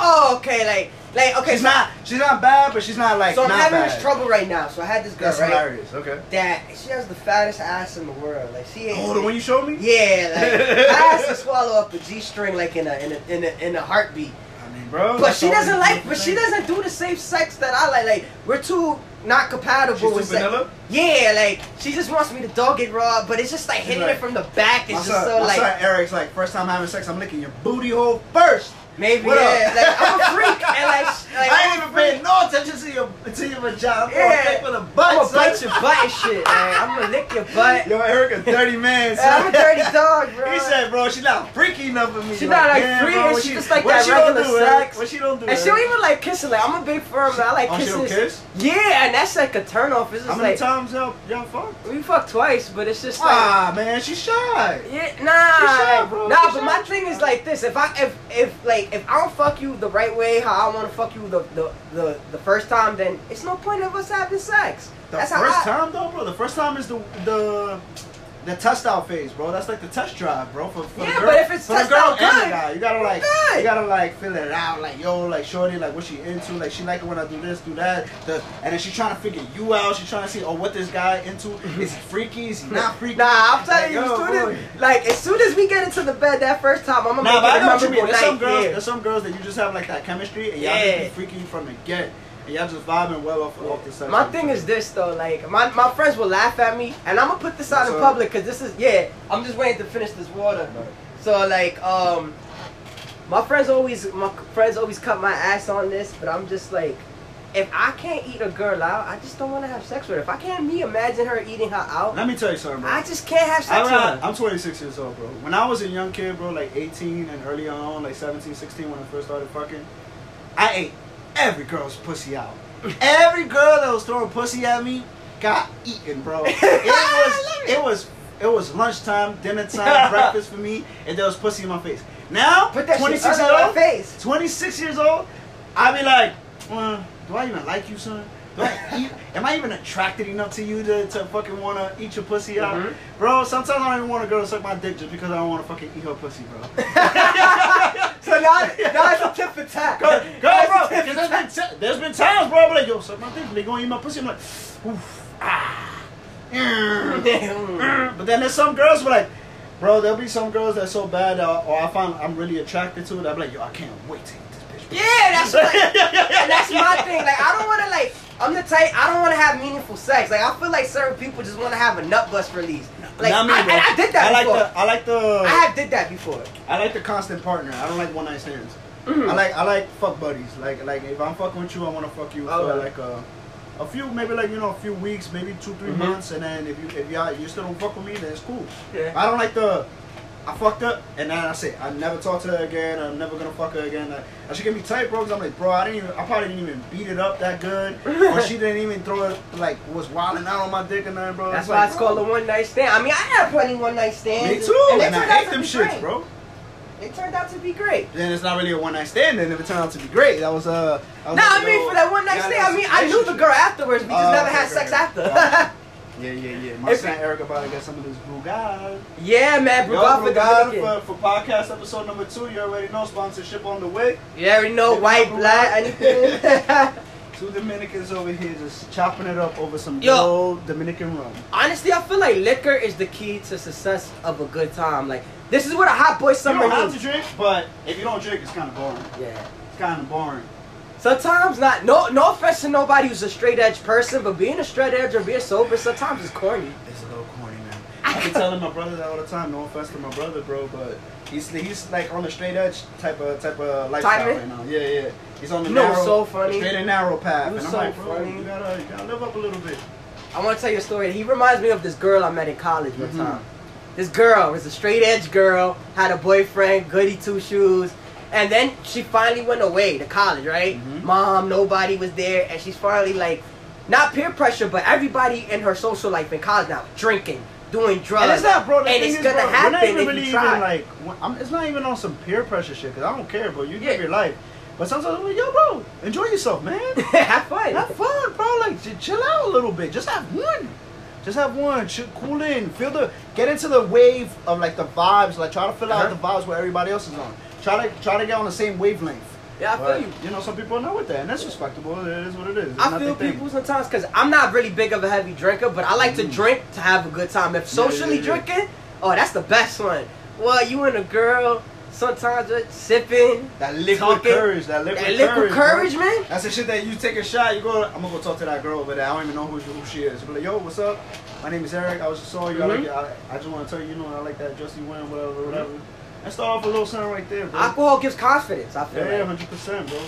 Speaker 1: Oh, okay, like like okay.
Speaker 2: she's
Speaker 1: so,
Speaker 2: not she's not bad, but she's not like
Speaker 1: So I'm
Speaker 2: not
Speaker 1: having
Speaker 2: bad.
Speaker 1: this trouble right now. So I had this girl
Speaker 2: That's
Speaker 1: right
Speaker 2: hilarious. Okay.
Speaker 1: that she has the fattest ass in the world. Like she ain't.
Speaker 2: Oh, the one you showed me?
Speaker 1: Yeah, like I has to swallow up a G string like in a in a in a, in a heartbeat.
Speaker 2: I mean, bro.
Speaker 1: But she doesn't like. But she doesn't do the same sex that I like. Like we're too not compatible
Speaker 2: She's
Speaker 1: with
Speaker 2: vanilla?
Speaker 1: Yeah, like she just wants me to dog it raw, but it's just like hitting
Speaker 2: like-
Speaker 1: it from the back. It's
Speaker 2: son,
Speaker 1: just so
Speaker 2: my
Speaker 1: like
Speaker 2: son Eric's like first time having sex. I'm licking your booty hole first.
Speaker 1: Maybe
Speaker 2: What
Speaker 1: yeah. Like I'm a freak and like, like
Speaker 2: I ain't even paying no attention to your to your vagina. I'm
Speaker 1: Yeah.
Speaker 2: for the butt.
Speaker 1: I'm gonna bite your butt and shit. Like, I'm gonna lick your butt.
Speaker 2: Yo, Eric a dirty man.
Speaker 1: I'm a dirty dog, bro.
Speaker 2: He said, bro, she not freaky enough for me.
Speaker 1: She not, like, freaky,
Speaker 2: bro,
Speaker 1: she just like that
Speaker 2: she don't
Speaker 1: regular
Speaker 2: do,
Speaker 1: sex.
Speaker 2: What she don't do?
Speaker 1: And she don't even like kissing. Like I'm a big firm. man. I like
Speaker 2: Oh, she don't kiss?
Speaker 1: Yeah, and that's like a turn off. It's
Speaker 2: How
Speaker 1: just
Speaker 2: many
Speaker 1: like
Speaker 2: times y'all y'all fuck?
Speaker 1: we fucked twice, but it's just like
Speaker 2: Ah, man, she's shy.
Speaker 1: yeah, nah,
Speaker 2: She shy, bro.
Speaker 1: nah.
Speaker 2: She
Speaker 1: But
Speaker 2: shy.
Speaker 1: my thing is like this: if I if if like if I don't fuck you the right way, how I want to fuck you the the, the the first time, then it's no point of us having sex.
Speaker 2: The
Speaker 1: that's
Speaker 2: first
Speaker 1: how I,
Speaker 2: time though, bro. The first time is the the the test out phase, bro. That's like the test drive, bro. For, for
Speaker 1: Yeah,
Speaker 2: the girl,
Speaker 1: but if it's
Speaker 2: for the
Speaker 1: test
Speaker 2: girl
Speaker 1: out good,
Speaker 2: guy, you gotta like
Speaker 1: good.
Speaker 2: you gotta like fill it out, like yo, like shorty, like what she into, like she like it when I do this, do that, the, and then she trying to figure you out. She's trying to see, oh, what this guy into? Mm-hmm. Is he freaky? Is he not freaky?
Speaker 1: Nah, I'm telling you,
Speaker 2: Like,
Speaker 1: as
Speaker 2: yo,
Speaker 1: soon as, like as soon as we get into the bed that first time, I'm gonna
Speaker 2: Nah,
Speaker 1: make
Speaker 2: but
Speaker 1: it
Speaker 2: I know what you mean. There's some girls.
Speaker 1: yeah.
Speaker 2: There's some girls that you just have like that chemistry, and y'all
Speaker 1: Yeah.
Speaker 2: just be freaky from the get, and y'all just vibing well off off the sex.
Speaker 1: My thing is this though, like my, my friends will laugh at me, and I'm gonna put this out
Speaker 2: What's
Speaker 1: in
Speaker 2: up?
Speaker 1: public because this is yeah. I'm just waiting to finish this water. So like um, my friends always my friends always cut my ass on this, but I'm just like, if I can't eat a girl out, I just don't want to have sex with her. If I can't me imagine her eating her out,
Speaker 2: Let me tell you something, bro.
Speaker 1: I just can't have sex
Speaker 2: I'm,
Speaker 1: with her.
Speaker 2: I'm 26 years old, bro. When I was a young kid, bro, like 18 and early on, like 17, 16, when I first started fucking, I ate every girl's pussy out. every girl that was throwing pussy at me got eaten, bro. It was, it was, it was lunchtime, dinner time, breakfast for me, and there was pussy in my face. Now,
Speaker 1: Put that
Speaker 2: 26 years old,
Speaker 1: face.
Speaker 2: 26 years old, I be like, uh, do I even like you, son? Do I am I even attracted enough to you to, to fucking want to eat your pussy out?
Speaker 1: Mhm.
Speaker 2: Bro, sometimes I don't even want a girl to suck my dick just because I don't want to fucking eat her pussy, bro.
Speaker 1: So now, now it's a tip for tat.
Speaker 2: Go, go, bro.
Speaker 1: a tip
Speaker 2: 'cause
Speaker 1: for
Speaker 2: There's been,
Speaker 1: tat.
Speaker 2: there's been times, bro, I'm like, yo, suck my dick. They gonna eat my pussy. I'm like, oof, ah, mm, mm. But then there's some girls who are like, bro, there'll be some girls that's so bad, uh, or I find I'm really attracted to. it. I'm like, yo, I can't wait to eat this bitch.
Speaker 1: Yeah, that's what, and that's my thing. Like I don't want to like. I'm the type. I don't want to have meaningful sex. Like I feel like certain people just want to have a nut bust release. Like
Speaker 2: Not me,
Speaker 1: I, and I did that
Speaker 2: I like
Speaker 1: before.
Speaker 2: the, I like the,
Speaker 1: I have did that before.
Speaker 2: I like the constant partner. I don't like one night stands.
Speaker 1: Mhm.
Speaker 2: I like I like fuck buddies. Like like if I'm fucking with you, I want to fuck you for like a a few maybe like you know a few weeks, maybe two 3
Speaker 1: Mhm.
Speaker 2: months, and then if you if y'all you still don't fuck with me, then it's cool.
Speaker 1: Yeah.
Speaker 2: I don't like the I fucked up and then I say I never talk to her again. I'm never gonna fuck her again. Like, and she get me tight, bro. Cause I'm like, bro, I didn't even I probably didn't even beat it up that good, or she didn't even throw it like was wilding out on my dick and nothing, bro.
Speaker 1: That's
Speaker 2: It's
Speaker 1: why
Speaker 2: like,
Speaker 1: it's
Speaker 2: bro,
Speaker 1: called a one night stand. I mean, I had plenty one night stands.
Speaker 2: Me too,
Speaker 1: And,
Speaker 2: and, I hate them shits,
Speaker 1: great.
Speaker 2: bro.
Speaker 1: It turned out to be great.
Speaker 2: then it's not really a one night stand. Then if it turned out to be great, that was uh. that was
Speaker 1: Nah,
Speaker 2: like
Speaker 1: I
Speaker 2: a
Speaker 1: mean for that one night stand. I mean, I knew the girl afterwards. We just
Speaker 2: Oh,
Speaker 1: never
Speaker 2: okay,
Speaker 1: had sex after.
Speaker 2: Yeah, yeah, yeah. My
Speaker 1: If
Speaker 2: son Eric about to get some of this Brugal.
Speaker 1: yeah, man.
Speaker 2: Yo,
Speaker 1: Brugal for
Speaker 2: for, for podcast episode number two. You already know sponsorship on the way.
Speaker 1: You already know
Speaker 2: Maybe
Speaker 1: white, black, anything.
Speaker 2: Two Dominicans over here just chopping it up over some
Speaker 1: Yo.
Speaker 2: old Dominican rum.
Speaker 1: Honestly, I feel like liquor is the key to success of a good time. Like this is what a hot boy
Speaker 2: You
Speaker 1: summer
Speaker 2: don't have to drink, but if you don't drink, it's kind of boring.
Speaker 1: Yeah.
Speaker 2: It's kind of boring.
Speaker 1: Sometimes not. No, no offense to nobody who's a straight edge person, but being a straight edge or being sober sometimes is corny.
Speaker 2: It's a little corny, man. I be telling my brother that all the time. No offense to my brother, bro, but he's he's like on the straight edge type of type of lifestyle right now. Yeah, yeah. He's on the
Speaker 1: You know
Speaker 2: narrow,
Speaker 1: so funny?
Speaker 2: straight and narrow path. And I'm
Speaker 1: so
Speaker 2: like, bro,
Speaker 1: funny.
Speaker 2: you gotta you gotta live up a little bit.
Speaker 1: I want to tell you a story. He reminds me of this girl I met in college one
Speaker 2: Mhm.
Speaker 1: time. this girl was a straight edge girl, had a boyfriend, goody two shoes. And then she finally went away to college, right?
Speaker 2: Mhm.
Speaker 1: Mom, nobody was there, and she's finally like, not peer pressure, but everybody in her social life in college now drinking, doing drugs.
Speaker 2: And it's not, bro.
Speaker 1: And
Speaker 2: thing
Speaker 1: it's
Speaker 2: is,
Speaker 1: gonna
Speaker 2: bro, we're
Speaker 1: happen
Speaker 2: not even really even like. I'm, it's not even on some peer pressure shit. Cause I don't care, bro. You
Speaker 1: Yeah.
Speaker 2: live your life. But sometimes I'm like, yo, bro, enjoy yourself, man.
Speaker 1: have fun.
Speaker 2: have fun, bro. Like, chill out a little bit. Just have one. Just have one. Chill, cool in. Feel the. Get into the wave of like the vibes. Like, try to fill out
Speaker 1: Uh-huh.
Speaker 2: the vibes where everybody else is on. Try to try to get on the same wavelength.
Speaker 1: Yeah, I feel
Speaker 2: But,
Speaker 1: you.
Speaker 2: You know, some people are not with that, and that's respectable. It is what it is. It's
Speaker 1: I feel people sometimes because I'm not really big of a heavy drinker, but I like to
Speaker 2: Mm.
Speaker 1: drink to have a good time. If
Speaker 2: Yeah, yeah,
Speaker 1: socially
Speaker 2: yeah.
Speaker 1: drinking, oh, that's the best one. Well, you and a girl, sometimes just sipping,
Speaker 2: That liquid
Speaker 1: talking.
Speaker 2: courage. That liquid
Speaker 1: that liquid
Speaker 2: courage,
Speaker 1: courage, man.
Speaker 2: That's the shit that you take a shot, you go, I'm gonna go talk to that girl over there. I don't even know who, who she is. Be like, yo, what's up? My name is Eric. I was just saw you. I, like
Speaker 1: Mhm.
Speaker 2: I, I just want to tell you, you know, I like that Jussie Wayne, whatever, whatever. And start off a little something right there, bro.
Speaker 1: Alcohol gives confidence. I feel
Speaker 2: yeah, yeah,
Speaker 1: like.
Speaker 2: hundred percent, bro.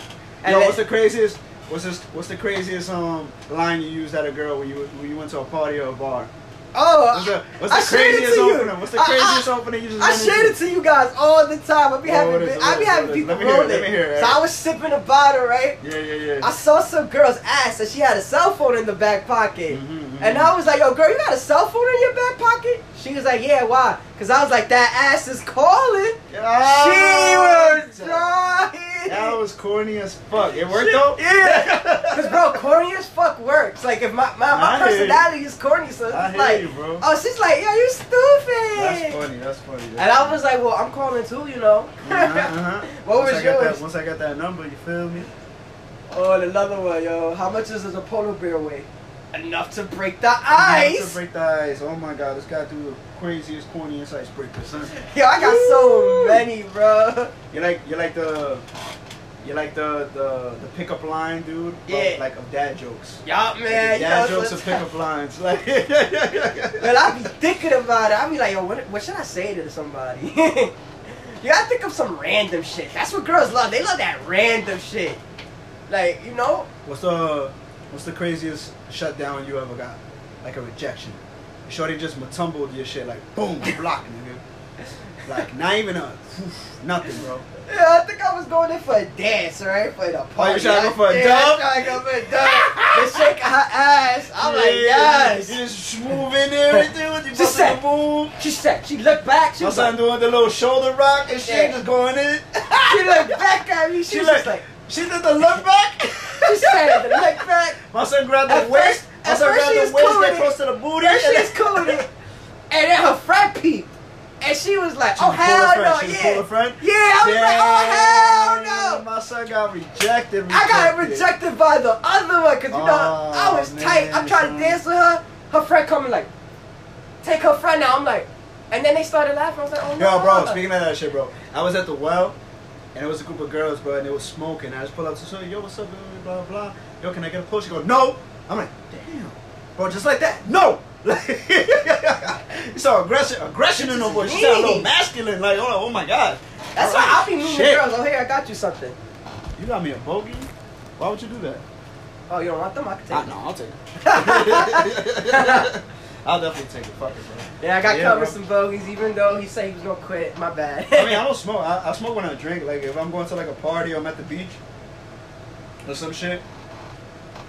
Speaker 1: And
Speaker 2: yo,
Speaker 1: then-
Speaker 2: what's the craziest? What's this? What's the craziest um line you used at a girl when you when you went to a party or a bar?
Speaker 1: Oh,
Speaker 2: What's the, what's the
Speaker 1: I shared it
Speaker 2: craziest
Speaker 1: to you.
Speaker 2: opening? What's the craziest
Speaker 1: I-
Speaker 2: opening you just
Speaker 1: I shared
Speaker 2: into?
Speaker 1: it to you guys all the time. I be
Speaker 2: Oh,
Speaker 1: having,
Speaker 2: what is it?
Speaker 1: I be having
Speaker 2: What is it?
Speaker 1: people
Speaker 2: Let me hear it.
Speaker 1: rolling.
Speaker 2: Let me hear it.
Speaker 1: So I was sipping a bottle, right?
Speaker 2: Yeah, yeah, yeah.
Speaker 1: I saw some girl's ass and she had a cell phone in the back pocket.
Speaker 2: Mhm, mhm.
Speaker 1: And I was like, yo, girl, you got a cell phone in your back pocket? She was like, yeah, why? Because I was like, that ass is calling. she was trying.
Speaker 2: That was corny as fuck. It worked
Speaker 1: She-
Speaker 2: though.
Speaker 1: Yeah. Because, bro, corny as fuck works. Like, if my, my, my
Speaker 2: I
Speaker 1: personality is corny, so it's like,
Speaker 2: you, bro.
Speaker 1: oh, she's like, yo, you stupid.
Speaker 2: That's funny. That's funny.
Speaker 1: And I was like, well, I'm calling too, you know.
Speaker 2: uh-huh, uh-huh.
Speaker 1: What
Speaker 2: once
Speaker 1: was
Speaker 2: I got
Speaker 1: yours?
Speaker 2: That, once I got that number, you feel me?
Speaker 1: Oh, another one, yo. How much does a polar bear weigh? Enough to break the ice. Enough.
Speaker 2: To break the ice. Oh my god, this guy do the craziest, corniest ice breaker, son.
Speaker 1: Yo, I got so many, bro.
Speaker 2: You like you like the you like the the the pickup line, dude?
Speaker 1: Yeah.
Speaker 2: Like of dad jokks.
Speaker 1: Y'all, man.
Speaker 2: dad
Speaker 1: yo,
Speaker 2: jokes of pickup lines. Like
Speaker 1: Man, I be thinking about it. I be like, yo, what, what should I say to somebody? you gotta think of some random shit. That's what girls love. They love that random shit. Like, you know?
Speaker 2: What's the what's the craziest shutdown you ever got? Like a rejection. Shorty just tumbled your shit like boom, block, nigga. Like not even a nothing, bro.
Speaker 1: Yeah, I think I was going in for a dance, right? For the party.
Speaker 2: Oh, you trying to go for a dub?
Speaker 1: I trying to go for a dub. Just shake her ass. I'm like,
Speaker 2: Yeah,
Speaker 1: yes.
Speaker 2: You just move in there and do it. You
Speaker 1: say-
Speaker 2: the move.
Speaker 1: She said, she looked back. She was like,
Speaker 2: doing the little shoulder rock and shit,
Speaker 1: Yeah.
Speaker 2: just going in.
Speaker 1: she looked back at me. She,
Speaker 2: She
Speaker 1: was
Speaker 2: like,
Speaker 1: just like,
Speaker 2: she did the look back.
Speaker 1: she said, the look back.
Speaker 2: My son grabbed the waist. My son grabbed the waist,
Speaker 1: cool
Speaker 2: get
Speaker 1: with it.
Speaker 2: close to the booty.
Speaker 1: First
Speaker 2: and
Speaker 1: she was cool with it. And then her friend peeped. And she was like,
Speaker 2: She
Speaker 1: oh,
Speaker 2: was pull her
Speaker 1: hell no,
Speaker 2: She
Speaker 1: yeah.
Speaker 2: friend?
Speaker 1: Yeah, I was like, oh, hell no.
Speaker 2: My son got rejected.
Speaker 1: I got rejected by the other one because, you know,
Speaker 2: Oh,
Speaker 1: I was tight. I'm
Speaker 2: man,
Speaker 1: trying to dance with her. Her friend coming like, take her friend now. I'm like, and then they started laughing. I was like, oh, no.
Speaker 2: Yo, bro, speaking of that shit, bro, I was at the well, and it was a group of girls, bro, and they was smoking. I just pulled up to say, yo, what's up, blah, blah, blah. Yo, can I get a pull? She go, no. I'm like, damn. Bro, just like that, no. you saw aggression, aggression in her voice. She sounded a little masculine, like, oh, oh my god.
Speaker 1: That's
Speaker 2: All
Speaker 1: why
Speaker 2: right,
Speaker 1: I'll be moving
Speaker 2: shit.
Speaker 1: girls. Oh, hey, I got you something.
Speaker 2: You got me a bogey? Why would you do that?
Speaker 1: Oh, you don't want them? I can take
Speaker 2: Ah, no, I'll take it. I'll definitely take it. Fuck it, bro.
Speaker 1: Yeah, I got
Speaker 2: Yeah,
Speaker 1: covered
Speaker 2: bro.
Speaker 1: some bogeys, even though he said he was gonna quit. My bad.
Speaker 2: I mean, I don't smoke. I, I smoke when I drink. Like, if I'm going to like a party or I'm at the beach or some shit.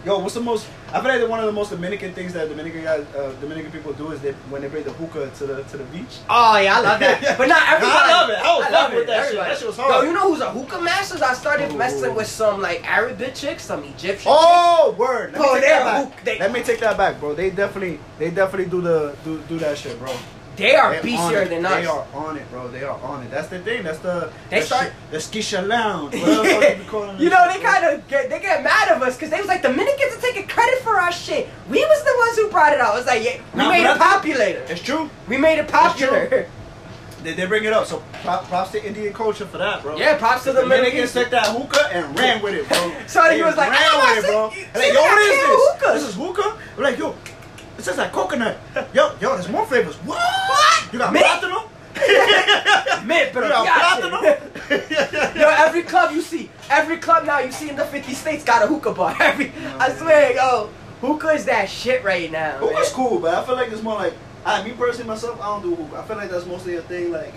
Speaker 2: Yo, what's the most? I feel like one of the most Dominican things that Dominican guys, uh, Dominican people do is they when they bring the hookah to the to the beach.
Speaker 1: Oh yeah, I love that. But not everybody.
Speaker 2: I love it. I was
Speaker 1: love
Speaker 2: fucking with that shit. That shit was hard.
Speaker 1: Yo, you know who's a hookah master? I started
Speaker 2: Ooh.
Speaker 1: messing with some like Arabic chicks, some Egyptian
Speaker 2: Oh, word! Let
Speaker 1: Bro,
Speaker 2: me take
Speaker 1: they're
Speaker 2: that back.
Speaker 1: hook- they-
Speaker 2: Let me take that back, bro. They definitely, they definitely do the do do that shit, bro.
Speaker 1: They are
Speaker 2: They're
Speaker 1: beastier than
Speaker 2: They are on it, bro. They are on it. That's the thing. That's the
Speaker 1: They
Speaker 2: the
Speaker 1: start-
Speaker 2: shit- the shisha lounge. What else are you
Speaker 1: know, they kind of get they get mad at us because they was like Dominicans are taking credit for our shit. We was the ones who brought it out. It's like yeah, we
Speaker 2: Nah,
Speaker 1: made it popular.
Speaker 2: It's true.
Speaker 1: We made it popular.
Speaker 2: They, they bring it up. So prop, props to Indian culture for that, bro.
Speaker 1: Yeah, props to the
Speaker 2: Dominicans took that hookah and ran with it, bro.
Speaker 1: So he was like,
Speaker 2: ran
Speaker 1: "Oh,
Speaker 2: with it, bro. like, yo, what is this?
Speaker 1: hookah?"
Speaker 2: This is hookah. We're like, yo, it says like coconut. Yo, yo, there's more flavors. What? You got
Speaker 1: Mint?
Speaker 2: platinum?
Speaker 1: Mint,
Speaker 2: You
Speaker 1: but
Speaker 2: got
Speaker 1: Yo,
Speaker 2: platinum?
Speaker 1: every club you see, every club now you see in the 50 states got a hookah bar. Every, I swear, yo, hookah is that shit right now.
Speaker 2: Hookah's cool, but I feel like it's more like I, me personally, myself, I don't do hookah. I feel like that's mostly a thing. Like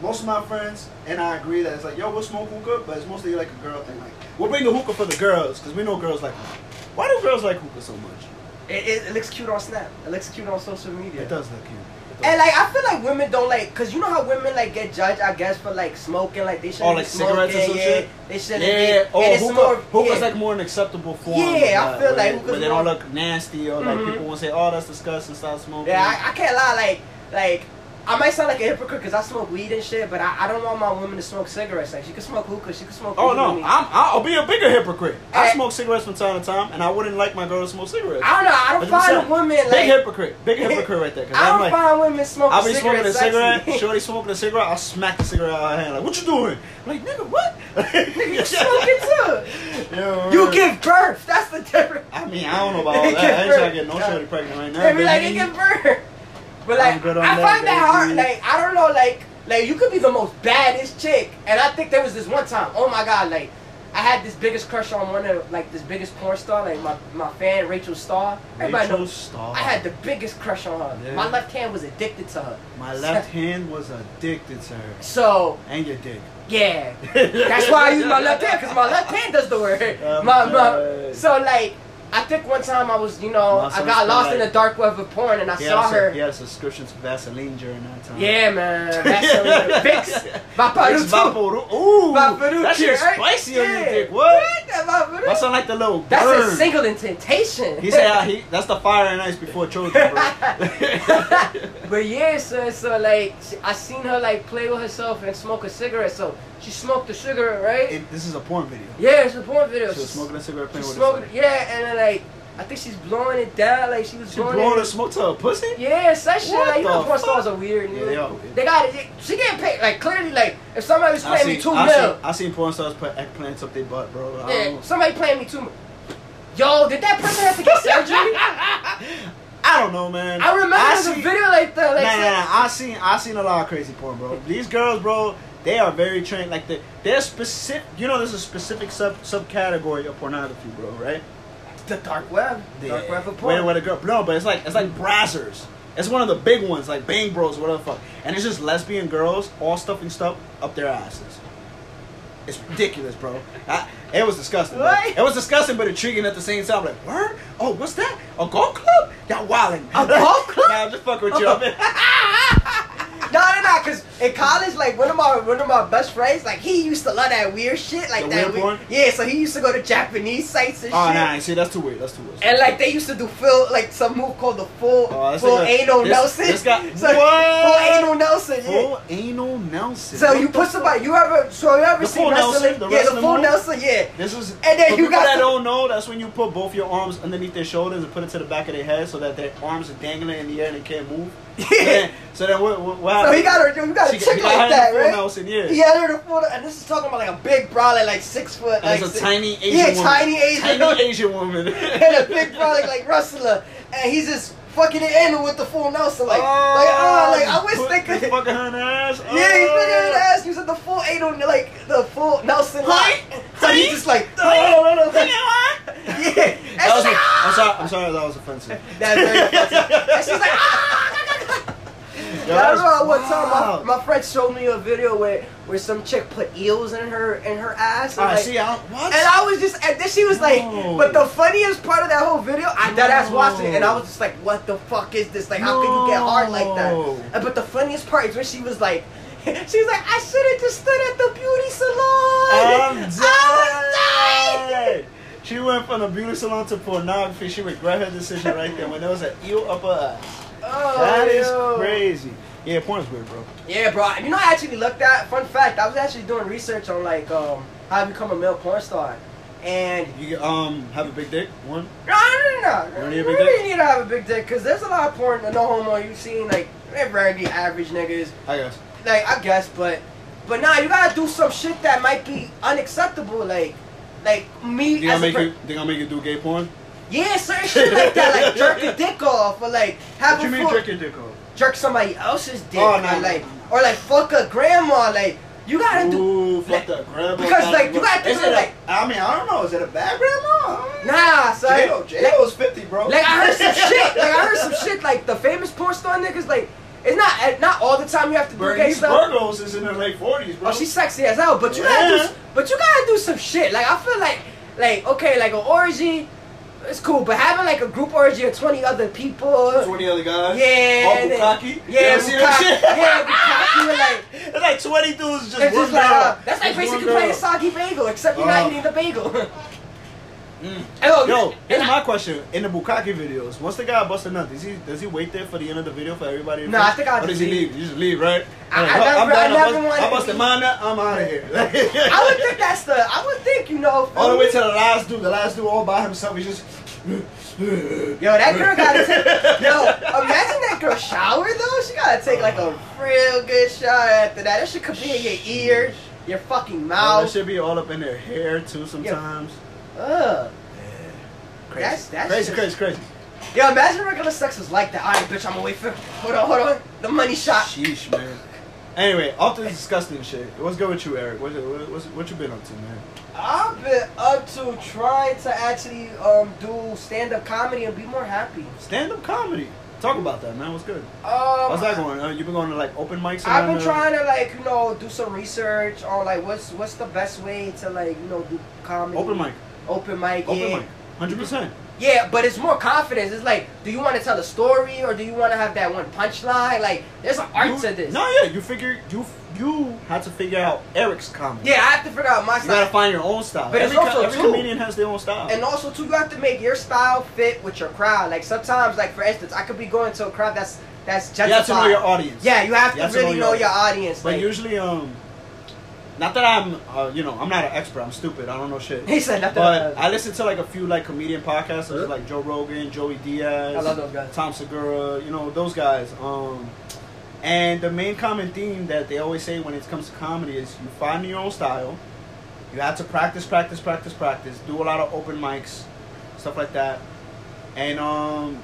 Speaker 2: most of my friends and I agree that it's like, yo, we'll smoke hookah, but it's mostly like a girl thing. Like we'll bring the hookah for the girls because we know girls like hookah. Why do girls like hookah so much?
Speaker 1: It, it, it looks cute on Snap. It looks cute on social media.
Speaker 2: It does look cute. Does.
Speaker 1: And like I feel like women don't like, cause you know how women like get judged, I guess, for like smoking, like they shouldn't
Speaker 2: Oh,
Speaker 1: be
Speaker 2: like
Speaker 1: smoking,
Speaker 2: cigarettes and some
Speaker 1: yeah,
Speaker 2: shit?
Speaker 1: They shouldn't
Speaker 2: yeah,
Speaker 1: be.
Speaker 2: oh,
Speaker 1: and it's
Speaker 2: hookah,
Speaker 1: more,
Speaker 2: hookah's
Speaker 1: yeah.
Speaker 2: like more an acceptable form.
Speaker 1: Yeah,
Speaker 2: of
Speaker 1: I feel
Speaker 2: where
Speaker 1: like
Speaker 2: they, where they don't look nasty or like
Speaker 1: Mhm.
Speaker 2: people won't say, oh, that's disgusting, stop smoking.
Speaker 1: Yeah, I, I can't lie. Like, like I might sound like a hypocrite because I smoke weed and shit, but I, I don't want my woman to smoke cigarettes. Like, she can smoke hookah, she can smoke.
Speaker 2: Oh no. I'm, I'll be a bigger hypocrite. I
Speaker 1: Eh.
Speaker 2: smoke cigarettes from time to time, and I wouldn't like my girl to smoke cigarettes.
Speaker 1: I don't know. I don't find
Speaker 2: 100%.
Speaker 1: a woman
Speaker 2: Big
Speaker 1: like.
Speaker 2: hypocrite, big hypocrite right there.
Speaker 1: I
Speaker 2: I'm
Speaker 1: don't
Speaker 2: like,
Speaker 1: find women smoking cigarettes.
Speaker 2: I'll be smoking a cigarette, shorty smoking a cigarette, I'll smack the cigarette out of her hand. Like, what you doing? I'm like, nigga, what?
Speaker 1: you smoking too.
Speaker 2: Yo,
Speaker 1: You give birth. That's the difference.
Speaker 2: I mean, I don't know about all that. I ain't trying to get no shorty pregnant right now.
Speaker 1: They be like, you give birth. But like, I
Speaker 2: that,
Speaker 1: find that hard. Like, I don't know. Like, like you could be the most baddest chick, and I think there was this one time. Oh my god, like. I had this biggest crush on one of like this biggest porn star, like my, my fan Rachel Starr. Everybody
Speaker 2: Rachel
Speaker 1: knows
Speaker 2: Starr.
Speaker 1: I had the biggest crush on her.
Speaker 2: Yeah.
Speaker 1: My left hand was addicted to her.
Speaker 2: My left hand was addicted to her.
Speaker 1: So
Speaker 2: And your dick.
Speaker 1: yeah, that's why I use my left hand because my left hand does the work. My, my, so like, I think one time I was, you know, I got lost in the dark web of porn and I saw her.
Speaker 2: he had a subscription to Vaseline during that time.
Speaker 1: Yeah, man. Vaseline. Vicks.
Speaker 2: Vicks
Speaker 1: Vaporutu.
Speaker 2: Vaporu- Ooh,
Speaker 1: Vaporutu,
Speaker 2: that shit's spicy on your dick. What?
Speaker 1: That
Speaker 2: That sound like the little
Speaker 1: That's a single in.
Speaker 2: He said uh, he, that's the fire and ice before bro.
Speaker 1: but yeah, so so like I seen her like play with herself and smoke a cigarette. So she smoked a cigarette, right?
Speaker 2: It- this is a porn video.
Speaker 1: yeah, it's a porn video.
Speaker 2: She was smoking a cigarette playing
Speaker 1: She's
Speaker 2: with herself.
Speaker 1: yeah, and then like I think she's blowing it down, like she was
Speaker 2: She
Speaker 1: blowing
Speaker 2: blowing the smoke to her pussy?
Speaker 1: Yeah, such shit.
Speaker 2: What
Speaker 1: Like you know, porn stars are weird.
Speaker 2: Yeah, they are weird.
Speaker 1: They got it. She getting paid. Like clearly, like if somebody was
Speaker 2: I
Speaker 1: paying me two
Speaker 2: I,
Speaker 1: mil,
Speaker 2: seen, I seen porn stars put eggplants up their butt, bro.
Speaker 1: Yeah, somebody paying me two mil. Yo, did that person have to get surgery?
Speaker 2: I don't know, man.
Speaker 1: I remember
Speaker 2: I
Speaker 1: there's a video like that. Like,
Speaker 2: nah, nah, nah. I seen I seen a lot of crazy porn, bro. These girls, bro, they are very trained. Like they, they're specific. You know, there's a specific sub subcategory of pornography, bro. Right?
Speaker 1: The dark web, dark web of porn.
Speaker 2: where the girl? No, but it's like it's like brazzers. It's one of the big ones, like Bang Bros, whatever the fuck. And it's just lesbian girls all stuffing stuff up their asses. It's ridiculous, bro. I, it was disgusting.
Speaker 1: What?
Speaker 2: It was disgusting, but intriguing at the same time. Like, word? Oh, what's that? A golf club? Y'all wildin'.
Speaker 1: A golf club?
Speaker 2: nah, I'm just fucking with you. Oh.
Speaker 1: No, no, no, cause in college, like one of my one of my best friends, like he used to love that weird shit, like
Speaker 2: The
Speaker 1: that
Speaker 2: weird porn?
Speaker 1: Yeah, so he used to go to Japanese sites and
Speaker 2: Oh,
Speaker 1: shit.
Speaker 2: Oh nah, see, that's too weird. That's too weird.
Speaker 1: And like they used to do full like some move called the full
Speaker 2: Oh,
Speaker 1: full
Speaker 2: nigga-
Speaker 1: anal
Speaker 2: this-
Speaker 1: Nelson.
Speaker 2: this guy-
Speaker 1: so,
Speaker 2: What?
Speaker 1: full anal Nelson. Yeah.
Speaker 2: Full anal Nelson.
Speaker 1: So
Speaker 2: What
Speaker 1: you put somebody, you ever, so you ever
Speaker 2: The
Speaker 1: seen wrestling?
Speaker 2: Nelson, the
Speaker 1: yeah, the full
Speaker 2: move?
Speaker 1: Nelson, yeah.
Speaker 2: This was
Speaker 1: And then
Speaker 2: for
Speaker 1: you got
Speaker 2: that don't know. That's when you put both your arms underneath their shoulders and put it to the back of their head so that their arms are dangling in the air and they can't move. So
Speaker 1: Yeah.
Speaker 2: then, so then what? What, what
Speaker 1: So he got her, you got a chick like
Speaker 2: got her in
Speaker 1: that, right?
Speaker 2: Nelson, yeah.
Speaker 1: He had her the full, and this is talking about like a big bra, like, like six foot,
Speaker 2: And
Speaker 1: like
Speaker 2: a tiny Asian
Speaker 1: yeah,
Speaker 2: woman.
Speaker 1: tiny Asian,
Speaker 2: Tiny Asian woman.
Speaker 1: and a big bra, like, like wrestler, and he's just fucking it in with the full Nelson, like,
Speaker 2: oh,
Speaker 1: like, oh, like I wish they could.
Speaker 2: he's fucking her ass.
Speaker 1: Yeah, he's
Speaker 2: Oh.
Speaker 1: fucking her ass using the full anal, like the full Nelson lock. So he's just like, oh, no, no, no. Yeah.
Speaker 2: That was
Speaker 1: And
Speaker 2: a,
Speaker 1: she-
Speaker 2: I'm sorry. I'm sorry. That was offensive.
Speaker 1: That's very offensive. And she's like, ah!
Speaker 2: Yo,
Speaker 1: I remember one time my, my friend showed me a video where, where some chick put eels in her in her ass. And,
Speaker 2: Alright,
Speaker 1: like,
Speaker 2: see, I, what?
Speaker 1: and I was just, and then she was like, but the funniest part of that whole video, I dead ass watched it, and I was just like, what the fuck is this? Like, how can you get hard like that? And, but the funniest part is when she was like, she was like, I should have just stood at the beauty salon.
Speaker 2: I'm
Speaker 1: I was dying.
Speaker 2: She went from the beauty salon to pornography. She regret her decision right there when there was an eel up her ass.
Speaker 1: Oh,
Speaker 2: That is
Speaker 1: yo.
Speaker 2: crazy. Yeah, porn is weird, bro.
Speaker 1: Yeah, bro. You know, I actually looked at. Fun fact: I was actually doing research on like um how to become a male porn star, and
Speaker 2: You um have a big dick. One.
Speaker 1: no, no, no,
Speaker 2: You
Speaker 1: no. You really
Speaker 2: dick?
Speaker 1: need to have a big dick because there's a lot of porn. No homo. You've seen like they're very average niggas.
Speaker 2: I guess.
Speaker 1: Like I guess, but but nah, you gotta do some shit that might be unacceptable. Like like me
Speaker 2: They gonna make
Speaker 1: per-
Speaker 2: you. They gonna make you do gay porn.
Speaker 1: Yeah, certain shit like that, like jerk a dick off or like have
Speaker 2: What you
Speaker 1: a
Speaker 2: mean jerk your dick off?
Speaker 1: jerk somebody else's dick,
Speaker 2: Oh,
Speaker 1: or
Speaker 2: no, no,
Speaker 1: like,
Speaker 2: no,
Speaker 1: or like fuck a grandma, like You gotta do.
Speaker 2: Ooh, fuck
Speaker 1: like-
Speaker 2: that grandma.
Speaker 1: because, like, you gotta think like-
Speaker 2: I mean, I don't know. Is it a bad grandma? I don't know.
Speaker 1: Nah, son.
Speaker 2: J-Lo, J-Lo's 50, bro.
Speaker 1: Like I heard some shit. Like I heard some shit. Like the famous porn star niggas. Like it's not eh, not all the time you have to do gay stuff.
Speaker 2: Burgos is in her late 40s, bro.
Speaker 1: Oh, she's sexy as hell. But you gotta do. But you gotta do some shit. Like I feel like like okay, like an orgy. It's cool, but having like a group orgy of twenty other people.
Speaker 2: 20 other guys.
Speaker 1: Yeah,
Speaker 2: All
Speaker 1: and
Speaker 2: Bukkake.
Speaker 1: Yeah,
Speaker 2: You ever see that Bukkake-
Speaker 1: yeah, Bukkake like-
Speaker 2: It's like 20 dudes just
Speaker 1: It's just like uh, that's like basically playing soggy bagel, except you're
Speaker 2: Oh.
Speaker 1: not eating the bagel.
Speaker 2: Mm.
Speaker 1: Oh,
Speaker 2: Yo, here's
Speaker 1: and
Speaker 2: my question. In the Bukkake videos, once the guy busts a nut, does he does he wait there for the end of the video for everybody? to
Speaker 1: Nah, I
Speaker 2: finish?
Speaker 1: think I'll
Speaker 2: Or does
Speaker 1: just
Speaker 2: he
Speaker 1: leave.
Speaker 2: leave? You just leave, right?
Speaker 1: I-
Speaker 2: Like,
Speaker 1: I never-
Speaker 2: I'm
Speaker 1: I
Speaker 2: done.
Speaker 1: never
Speaker 2: I bust-
Speaker 1: wanted
Speaker 2: I busted my nut. I'm out of here.
Speaker 1: I would think that's the. I would think you know.
Speaker 2: All the way to the last dude. The last dude all by himself. He's just.
Speaker 1: me? Yo, that girl gotta take. Yo, imagine that girl shower though. She gotta take like a real good shower after that. That should come in your ear, your fucking
Speaker 2: Oh, that
Speaker 1: mouth.
Speaker 2: should be all up in their hair too sometimes.
Speaker 1: Ugh.
Speaker 2: Crazy.
Speaker 1: That's- that's
Speaker 2: crazy,
Speaker 1: just-
Speaker 2: crazy, crazy.
Speaker 1: Yo, imagine regular sex was like that. Alright, bitch, I'm gonna wait for. Hold on, hold on. The money shot.
Speaker 2: Sheesh, man. Anyway, off to the disgusting shit. What's good with you, Eric? What, what, what's, what you been up to, man?
Speaker 1: I've been up to trying to actually um do stand up comedy and be more happy.
Speaker 2: Stand up comedy. Talk about that, man. What's good?
Speaker 1: Um,
Speaker 2: How's that going? Uh, you been going to like open mics?
Speaker 1: I've been trying to like you know do some research on like what's what's the best way to like you know do comedy.
Speaker 2: Open mic.
Speaker 1: Open mic.
Speaker 2: Open
Speaker 1: yeah.
Speaker 2: mic. Hundred percent.
Speaker 1: Yeah, but it's more confidence. It's like, do you want to tell a story or do you want to have that one punchline? Like, there's an art to this.
Speaker 2: No, yeah. You figure you you had to figure out Eric's comedy.
Speaker 1: Yeah, I have to figure out my
Speaker 2: You
Speaker 1: style.
Speaker 2: gotta find your own style.
Speaker 1: But it's
Speaker 2: every, co-
Speaker 1: also
Speaker 2: every
Speaker 1: too-
Speaker 2: comedian has their own style.
Speaker 1: And also too, you have to make your style fit with your crowd. Like sometimes, like for instance, I could be going to a crowd that's that's
Speaker 2: you have to know your audience.
Speaker 1: Yeah, you have to
Speaker 2: You have
Speaker 1: really
Speaker 2: know
Speaker 1: know
Speaker 2: your
Speaker 1: your audience.
Speaker 2: But
Speaker 1: like-
Speaker 2: usually, um, not that I'm, uh, you know, I'm not an expert. I'm stupid. I don't know shit.
Speaker 1: he said nothing.
Speaker 2: But I listen to like a few like comedian podcasts, such
Speaker 1: Huh?
Speaker 2: as like Joe Rogan, Joey Diaz,
Speaker 1: I love those guys.
Speaker 2: Tom Segura, you know those guys. Um, and the main common theme that they always say when it comes to comedy is you find your own style. You have to practice, practice, practice, practice. Do a lot of open mics, stuff like that, and um,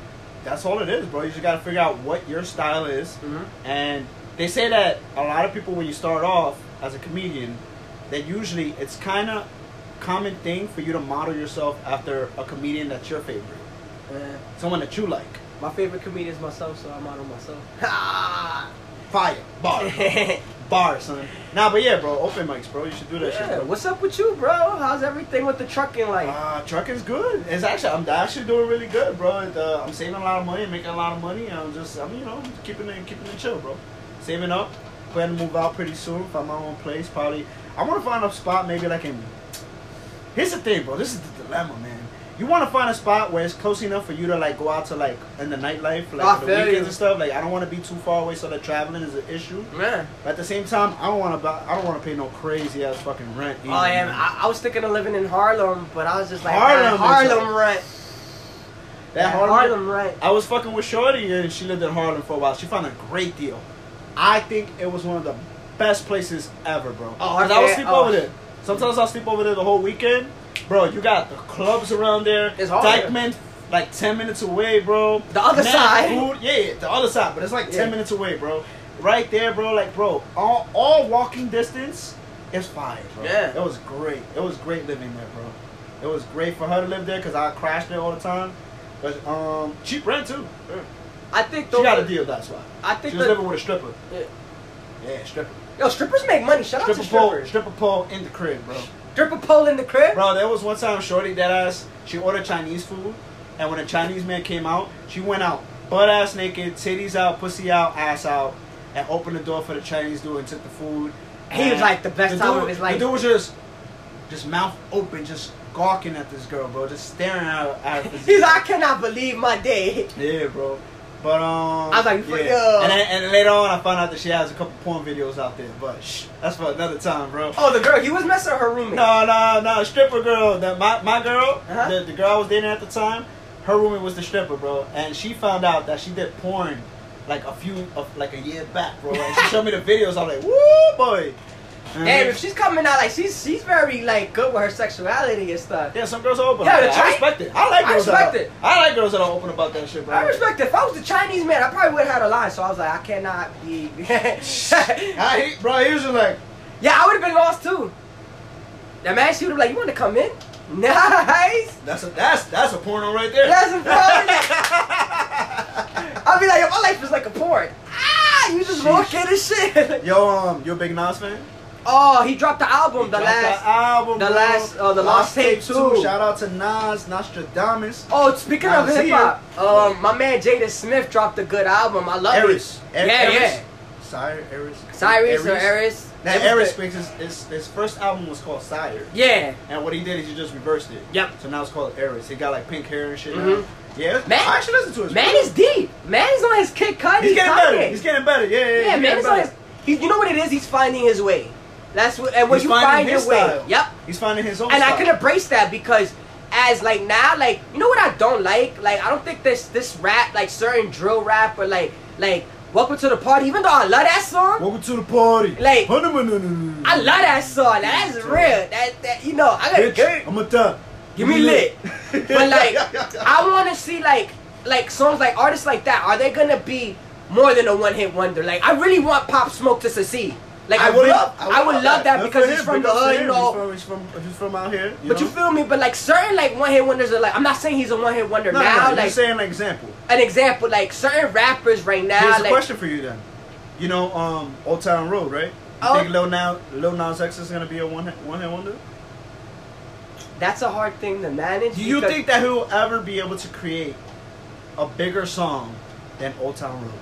Speaker 2: that's all it is, bro. You just gotta figure out what your style is.
Speaker 1: Mhm.
Speaker 2: And they say that a lot of people, when you start off as a comedian, that usually it's kind of common thing for you to model yourself after a comedian that's your favorite,
Speaker 1: Uh,
Speaker 2: someone that you like.
Speaker 1: my favorite comedian is myself, so I model myself.
Speaker 2: Fire, bar, bar, son. Nah, but yeah, bro, open mics, bro. You should do that shit, bro.
Speaker 1: what's up with you, bro? How's everything with the trucking like?
Speaker 2: Uh, trucking's good. It's actually I'm actually doing really good, bro. It, uh, I'm saving a lot of money, making a lot of money. I'm just I'm you know keeping it keeping it chill, bro. Saving up. Plan to move out pretty soon. Find my own place. Probably I want to find a spot maybe like in. Here's the thing, bro. This is the dilemma, man. You want to find a spot where it's close enough for you to like go out to like in the nightlife, like
Speaker 1: I
Speaker 2: the weekends
Speaker 1: you.
Speaker 2: and stuff. Like I don't want to be too far away so that traveling is an issue.
Speaker 1: Man.
Speaker 2: But at the same time, I don't want to. I don't want to pay no crazy ass fucking rent.
Speaker 1: Oh, I am. I, I was thinking of living in Harlem, but I was just like,
Speaker 2: Harlem
Speaker 1: Harlem,
Speaker 2: is
Speaker 1: Harlem rent.
Speaker 2: That
Speaker 1: Harlem,
Speaker 2: Harlem,
Speaker 1: rent.
Speaker 2: I was fucking with Shorty and she lived in Harlem for a while. She found a great deal. I think it was one of the best places ever, bro.
Speaker 1: Oh,
Speaker 2: 'Cause I would sleep
Speaker 1: Oh.
Speaker 2: over there. Sometimes I'll sleep over there the whole weekend. Bro, you got the clubs around there.
Speaker 1: It's hard.
Speaker 2: Dyckman, like 10 minutes away, bro.
Speaker 1: The other
Speaker 2: Mad
Speaker 1: side.
Speaker 2: Food. Yeah, yeah, the other side. But it's like 10
Speaker 1: Yeah.
Speaker 2: minutes away, bro. Right there, bro. Like, bro, all, all walking distance is fine, bro.
Speaker 1: Yeah.
Speaker 2: It was great. It was great living there, bro. It was great for her to live there because I crashed there all the time. But um, cheap rent too.
Speaker 1: I think
Speaker 2: She got a deal. That's why.
Speaker 1: I
Speaker 2: She
Speaker 1: think
Speaker 2: was
Speaker 1: the,
Speaker 2: living with a stripper.
Speaker 1: Yeah.
Speaker 2: Yeah, stripper.
Speaker 1: yo strippers make money. Shout out
Speaker 2: Stripper
Speaker 1: to
Speaker 2: pole.
Speaker 1: strippers.
Speaker 2: Stripper pole in the crib, bro.
Speaker 1: Stripper pole in the crib.
Speaker 2: Bro, there was one time Shorty dead ass. She ordered Chinese food, and when a Chinese man came out, she went out butt ass naked, titties out, pussy out, ass out, and opened the door for the Chinese dude and took the food.
Speaker 1: He was like the best time
Speaker 2: dude,
Speaker 1: of his life.
Speaker 2: The dude was just, just mouth open, just gawking at this girl, bro, just staring at her. At her
Speaker 1: He's like, I cannot believe my day.
Speaker 2: Yeah, bro. But um,
Speaker 1: I was like,
Speaker 2: yeah.
Speaker 1: yo.
Speaker 2: And then, and later on, I found out that she has a couple porn videos out there. But shh, that's for another time, bro.
Speaker 1: Oh, the girl. He was messing with her roommate.
Speaker 2: No, no, no, stripper girl. The, my my girl,
Speaker 1: Uh-huh.
Speaker 2: the, the girl I was dating at the time, her roommate was the stripper, bro. And she found out that she did porn like a few of like a year back, bro. And she showed me the videos. I was like, woo, boy. And
Speaker 1: Damn, if she's coming out like she's she's very like good with her sexuality and stuff.
Speaker 2: yeah, some girls are open.
Speaker 1: Yeah,
Speaker 2: that. I respect it. I like
Speaker 1: I
Speaker 2: girls.
Speaker 1: respect
Speaker 2: that are,
Speaker 1: it.
Speaker 2: I like girls that are open about that shit, bro.
Speaker 1: I respect it. If I was the Chinese man, I probably would have had a line. So I was like, I cannot be.
Speaker 2: I hate, bro. He was just like,
Speaker 1: Yeah, I would have been lost too. That man, she would have like, you want to come in? Nice.
Speaker 2: That's a that's that's a porno right there.
Speaker 1: That's a porn. I'll be like, yo, my life is like a porn. Ah, you just
Speaker 2: Sheesh.
Speaker 1: walk in and shit.
Speaker 2: Yo, um, you a big Nas fan?
Speaker 1: Oh, he dropped the album, the last.
Speaker 2: album,
Speaker 1: the
Speaker 2: bro.
Speaker 1: last- oh, the Lost Tape too.
Speaker 2: Shout out to Nas, Nostradamus.
Speaker 1: Oh, speaking of hip hop, um, my man Jaden Smith dropped a good album. I love
Speaker 2: Erys.
Speaker 1: it.
Speaker 2: Er-
Speaker 1: yeah,
Speaker 2: Erys.
Speaker 1: yeah.
Speaker 2: Syre, Erys.
Speaker 1: Cyrus or Erys.
Speaker 2: That Erys
Speaker 1: the-
Speaker 2: makes his, his, his first album was called Syre.
Speaker 1: Yeah.
Speaker 2: And what he did is he just reversed it.
Speaker 1: Yep.
Speaker 2: So now it's called Erys. He got like pink hair and shit
Speaker 1: Mhm.
Speaker 2: now. Yeah.
Speaker 1: Man-
Speaker 2: I actually listen to it.
Speaker 1: Man is deep. Man is on his Kid Cudi.
Speaker 2: He's getting
Speaker 1: Kanye.
Speaker 2: better. He's getting better. Yeah, yeah,
Speaker 1: Yeah,
Speaker 2: he's
Speaker 1: man
Speaker 2: getting
Speaker 1: is on his. He, you know what it is? He's finding his way. That's what. And when
Speaker 2: He's
Speaker 1: you
Speaker 2: finding
Speaker 1: find your way,
Speaker 2: style.
Speaker 1: yep.
Speaker 2: He's finding his own style.
Speaker 1: and I can embrace that because as like now like you know what I don't like like I don't think this this rap like certain drill rap or like like welcome to the party even though I love that song
Speaker 2: Welcome to the party.
Speaker 1: Like-
Speaker 2: I
Speaker 1: I love that song that's real that that you know I got
Speaker 2: Bitch, I'm a thug.
Speaker 1: give me lit but like I want to see like like songs like artists like that are they gonna be more than a one hit wonder like I really want Pop Smoke to succeed like
Speaker 2: I would
Speaker 1: really-
Speaker 2: love.
Speaker 1: I would love that
Speaker 2: Good
Speaker 1: because he's from the hood you know
Speaker 2: He's from, he's from, he's from out here.
Speaker 1: but you feel me? But like certain like one hit wonders are like I'm not saying he's a one hit wonder
Speaker 2: No, no,
Speaker 1: now.
Speaker 2: no,
Speaker 1: like
Speaker 2: saying an example.
Speaker 1: an example, like certain rappers right now.
Speaker 2: Here's a question for you then. You know, um, Old Town Road, right? You
Speaker 1: Oh.
Speaker 2: think Lil Nas, Lil Nas X is gonna be a one hit, one hit wonder?
Speaker 1: That's a hard thing to manage.
Speaker 2: Do you think that he'll ever be able to create a bigger song than Old Town Road?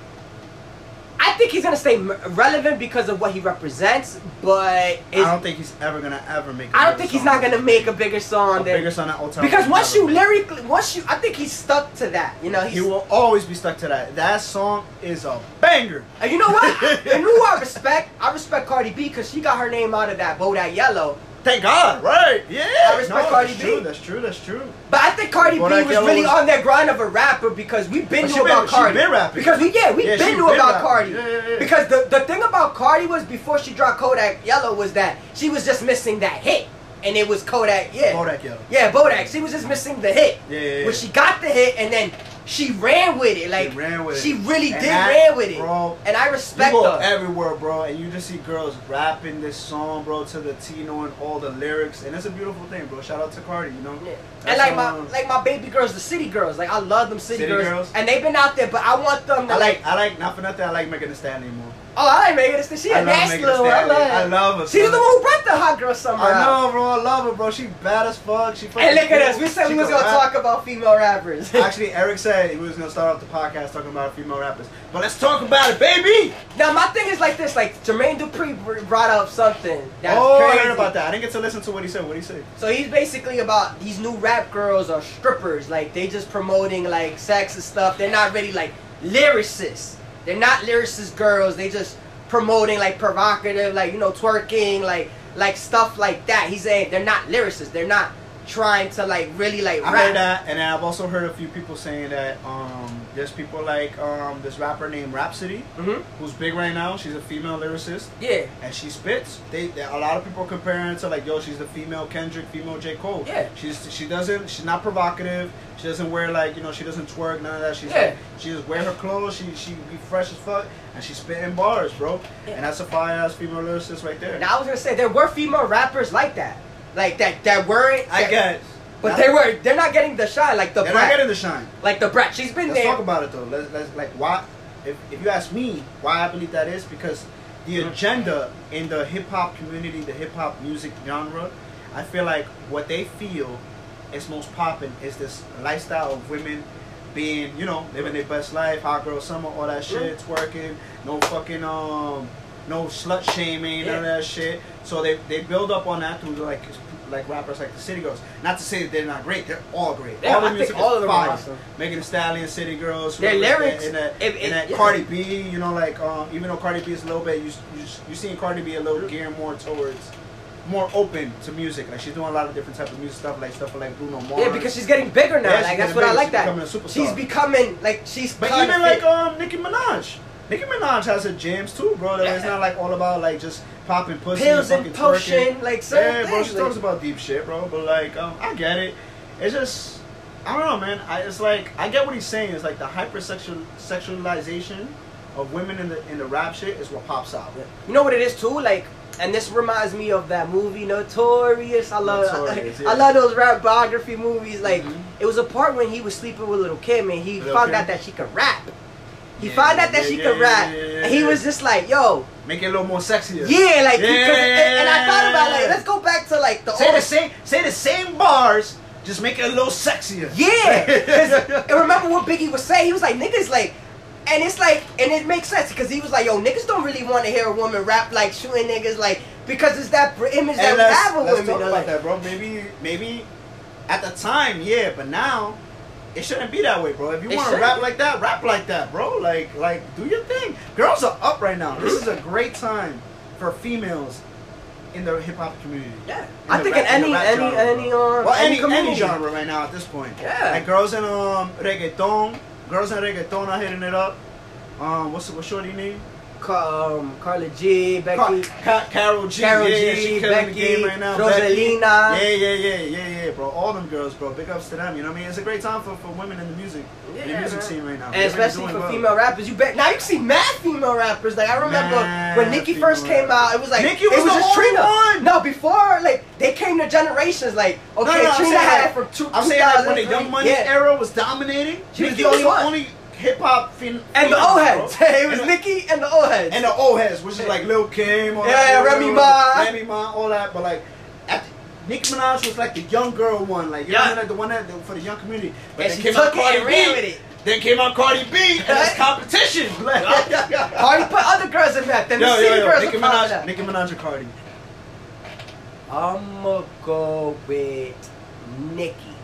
Speaker 1: I think he's gonna stay relevant because of what he represents, but
Speaker 2: I don't think he's ever gonna ever make. I
Speaker 1: I don't think he's not gonna make a bigger
Speaker 2: a
Speaker 1: song than
Speaker 2: bigger song than Old Town
Speaker 1: because once you lyrically, once you, I think he's stuck to that. You know, he's,
Speaker 2: he will always be stuck to that. That song is a banger.
Speaker 1: And you know what? and you know who I respect? I respect Cardi B because she got her name out of that Bodak Yellow.
Speaker 2: Thank God, right? Yeah.
Speaker 1: I respect
Speaker 2: no,
Speaker 1: Cardi
Speaker 2: that's
Speaker 1: B.
Speaker 2: True, that's true. That's true.
Speaker 1: But I think Cardi
Speaker 2: Bodak
Speaker 1: B was really
Speaker 2: was-
Speaker 1: on that grind of a rapper because we've been
Speaker 2: But
Speaker 1: knew
Speaker 2: she been-
Speaker 1: about
Speaker 2: she
Speaker 1: Cardi.
Speaker 2: been rapping.
Speaker 1: Because we yeah we
Speaker 2: Yeah,
Speaker 1: been
Speaker 2: she
Speaker 1: knew
Speaker 2: been
Speaker 1: about
Speaker 2: rapping.
Speaker 1: Cardi.
Speaker 2: Yeah, yeah, yeah.
Speaker 1: Because the the thing about Cardi was before she dropped Kodak Yellow was that she was just missing that hit, and it was Kodak yeah.
Speaker 2: Bodak Yellow.
Speaker 1: Yeah, Bodak. She was just missing the hit.
Speaker 2: Yeah, yeah, yeah.
Speaker 1: When she got the hit, and then she ran with it. Like
Speaker 2: She ran with it.
Speaker 1: really
Speaker 2: And
Speaker 1: did ran with it.
Speaker 2: bro,
Speaker 1: and I
Speaker 2: You
Speaker 1: respect
Speaker 2: go
Speaker 1: her.
Speaker 2: everywhere, bro, and you just see girls rapping this song, bro, to the T, knowing all the lyrics, and it's a beautiful thing, bro. Shout out to Cardi, you know.
Speaker 1: Yeah. And like my like my baby girls, the city girls, like I love them city,
Speaker 2: City
Speaker 1: girls.
Speaker 2: girls?
Speaker 1: and they've been out there, but I want them
Speaker 2: I like, I like, not for nothing, I like Megan Thee Stallion more.
Speaker 1: Oh, I like Megan Thee Stallion. She a nasty little. I love.
Speaker 2: I love her,
Speaker 1: She's
Speaker 2: son.
Speaker 1: the one who brought the hot girl summer
Speaker 2: I know, bro. I love her, bro. She bad as fuck. She fucking
Speaker 1: Hey, look at us. We said
Speaker 2: She
Speaker 1: we was gonna
Speaker 2: rap.
Speaker 1: talk about female rappers.
Speaker 2: Actually, Eric said he was gonna start off the podcast talking about female rappers, but let's talk about it, baby.
Speaker 1: now my thing is like this: like Jermaine Dupri brought up something that's
Speaker 2: oh,
Speaker 1: crazy.
Speaker 2: I heard about that. I didn't get to listen to what he said. What did he say?
Speaker 1: So he's basically about these new rap girls are strippers. Like they just promoting like sex and stuff. They're not really like lyricists. They're not lyricist girls. They just promoting like provocative, like you know, twerking, like like stuff like that. He's saying they're not lyricists. They're not trying to like really like rap.
Speaker 2: I heard that, and I've also heard a few people saying that um, there's people like um, this rapper named Rapsody,
Speaker 1: hmm
Speaker 2: who's big right now. She's a female lyricist,
Speaker 1: Yeah,
Speaker 2: and she spits. They, they a lot of people comparing her to like, yo, she's the female Kendrick, female J Cole.
Speaker 1: Yeah.
Speaker 2: she's she doesn't she's not provocative. She doesn't wear like you know she doesn't twerk none of that. She's
Speaker 1: Yeah.
Speaker 2: like, she just wear her clothes. She she be fresh as fuck, and she's spitting bars, bro.
Speaker 1: Yeah.
Speaker 2: And that's a fire ass female lyricist right there.
Speaker 1: now I was gonna say there were female rappers like that, like that that weren't.
Speaker 2: I
Speaker 1: that-
Speaker 2: guess,
Speaker 1: but they were. They're not getting the shine like the
Speaker 2: they're not getting the shine.
Speaker 1: like the brat. She's been there.
Speaker 2: Let's talk about it though. Let's, let's like why. If, if you ask me why I believe that is because the
Speaker 1: Mhm.
Speaker 2: agenda in the hip hop community, the hip hop music genre, I feel like what they feel is most popping is this lifestyle of women being, you know, living their best life, hot girl summer, all that shit, twerking, no fucking um, no slut shaming, none of that shit. So they they build up on that through like like rappers like the City Girls. Not to say that they're not great, they're all great.
Speaker 1: Yeah,
Speaker 2: all the
Speaker 1: I
Speaker 2: music
Speaker 1: all
Speaker 2: is
Speaker 1: of them are
Speaker 2: fire.
Speaker 1: awesome.
Speaker 2: Megan Thee Stallion, City Girls,
Speaker 1: Their lyrics,
Speaker 2: and that,
Speaker 1: if-
Speaker 2: and that
Speaker 1: yeah.
Speaker 2: Cardi B, you know, like um, even though Cardi B is a little bit, you you you seeing Cardi B a little geared more towards more open to music. Like she's doing a lot of different type of music stuff, like stuff like Bruno Mars.
Speaker 1: Yeah, because she's getting bigger now.
Speaker 2: Yeah,
Speaker 1: like that's what I like
Speaker 2: She's
Speaker 1: that.
Speaker 2: becoming a superstar.
Speaker 1: She's becoming like she's.
Speaker 2: But even like um Nicki Minaj. Nicki Minaj has her jams too, bro. Like, It's not like all about like just popping pussy
Speaker 1: pills
Speaker 2: and
Speaker 1: and potion,
Speaker 2: twerking.
Speaker 1: like certain
Speaker 2: Yeah, bro. She
Speaker 1: like-
Speaker 2: talks about deep shit, bro. But like, um, I get it. It's just, I don't know, man. I, it's like I get what he's saying. It's like the hypersexual sexualization of women in the in the rap shit is what pops out.
Speaker 1: You know what it is too, like, and this reminds me of that movie Notorious. I love,
Speaker 2: Notorious,
Speaker 1: I,
Speaker 2: yeah.
Speaker 1: love those rap biography movies. Like,
Speaker 2: Mhm.
Speaker 1: it was a part when he was sleeping with little Kim, and he
Speaker 2: Lil'
Speaker 1: found
Speaker 2: Kim?
Speaker 1: out that she could rap. He
Speaker 2: Yeah,
Speaker 1: found out that
Speaker 2: yeah,
Speaker 1: she could rap, and he was just like, "Yo,
Speaker 2: Make it a little more sexier.
Speaker 1: yeah, like." because- and, I thought about like, let's go back to like the
Speaker 2: Say
Speaker 1: old
Speaker 2: the same say the same bars, just make it a little sexier.
Speaker 1: Yeah, and remember what Biggie was saying? He was like, niggas like, and it's like, and it makes sense because he was like, yo, niggas don't really want to hear a woman rap like shooting niggas like because it's that image that we
Speaker 2: let's,
Speaker 1: have of
Speaker 2: let's
Speaker 1: women.
Speaker 2: talk about
Speaker 1: like,
Speaker 2: that, bro. Maybe maybe at the time, yeah, but now it shouldn't be that way, bro. If you want to rap like that, rap like that, bro. Like like do your thing. Girls are up right now. This is a great time for females in the hip hop community.
Speaker 1: Yeah,
Speaker 2: In
Speaker 1: I think
Speaker 2: rap-
Speaker 1: in any
Speaker 2: rap
Speaker 1: any
Speaker 2: genre,
Speaker 1: any um
Speaker 2: well any any
Speaker 1: community.
Speaker 2: genre right now at this point.
Speaker 1: Yeah.
Speaker 2: Like girls in um reggaeton, girls in reggaeton are hitting it up. Um, what's what's shorty name?
Speaker 1: Um, Carla G, Becky,
Speaker 2: Ca- Karol G.
Speaker 1: Carol
Speaker 2: yeah, yeah,
Speaker 1: G,
Speaker 2: she killing the game right now.
Speaker 1: Rosalina.
Speaker 2: Becky. Yeah, yeah, yeah, yeah, yeah, bro. All them girls, bro. Big ups to them. You know what I mean? It's a great time for, for women in the music, in the music
Speaker 1: man.
Speaker 2: scene right now.
Speaker 1: and
Speaker 2: They're
Speaker 1: especially for
Speaker 2: well.
Speaker 1: female rappers. You bet now you see mad female rappers. Like I remember
Speaker 2: Mad
Speaker 1: when Nicki first came out, it was like
Speaker 2: Nicki
Speaker 1: it
Speaker 2: was
Speaker 1: was
Speaker 2: the
Speaker 1: just
Speaker 2: only
Speaker 1: Trina.
Speaker 2: one.
Speaker 1: No, before like they came to generations. Like okay,
Speaker 2: No, no,
Speaker 1: Trina had
Speaker 2: like,
Speaker 1: it from two.
Speaker 2: I'm saying like when the Young Money
Speaker 1: yeah.
Speaker 2: era was dominating,
Speaker 1: She was
Speaker 2: Nicki
Speaker 1: the
Speaker 2: was
Speaker 1: only
Speaker 2: the
Speaker 1: one.
Speaker 2: only hip hop fin-
Speaker 1: and the
Speaker 2: female,
Speaker 1: O
Speaker 2: bro.
Speaker 1: heads. it was
Speaker 2: And
Speaker 1: Nicki and the O heads.
Speaker 2: and the old heads, which is like Lil Kim, all
Speaker 1: Yeah,
Speaker 2: that,
Speaker 1: Remy Ma.
Speaker 2: Remy Ma, all that. But like, at Nicki Minaj was like the young girl one, like you
Speaker 1: Yeah.
Speaker 2: know, like the one that for the young community. But
Speaker 1: And
Speaker 2: then came out Cardi B.
Speaker 1: with it.
Speaker 2: Then came out Cardi B, and it's competition. Like,
Speaker 1: Cardi put other girls in that. Then
Speaker 2: Yo,
Speaker 1: the
Speaker 2: yo, yo,
Speaker 1: girls
Speaker 2: Nicki Minaj. Nicki Minaj or Cardi.
Speaker 1: I'ma go with Nicki.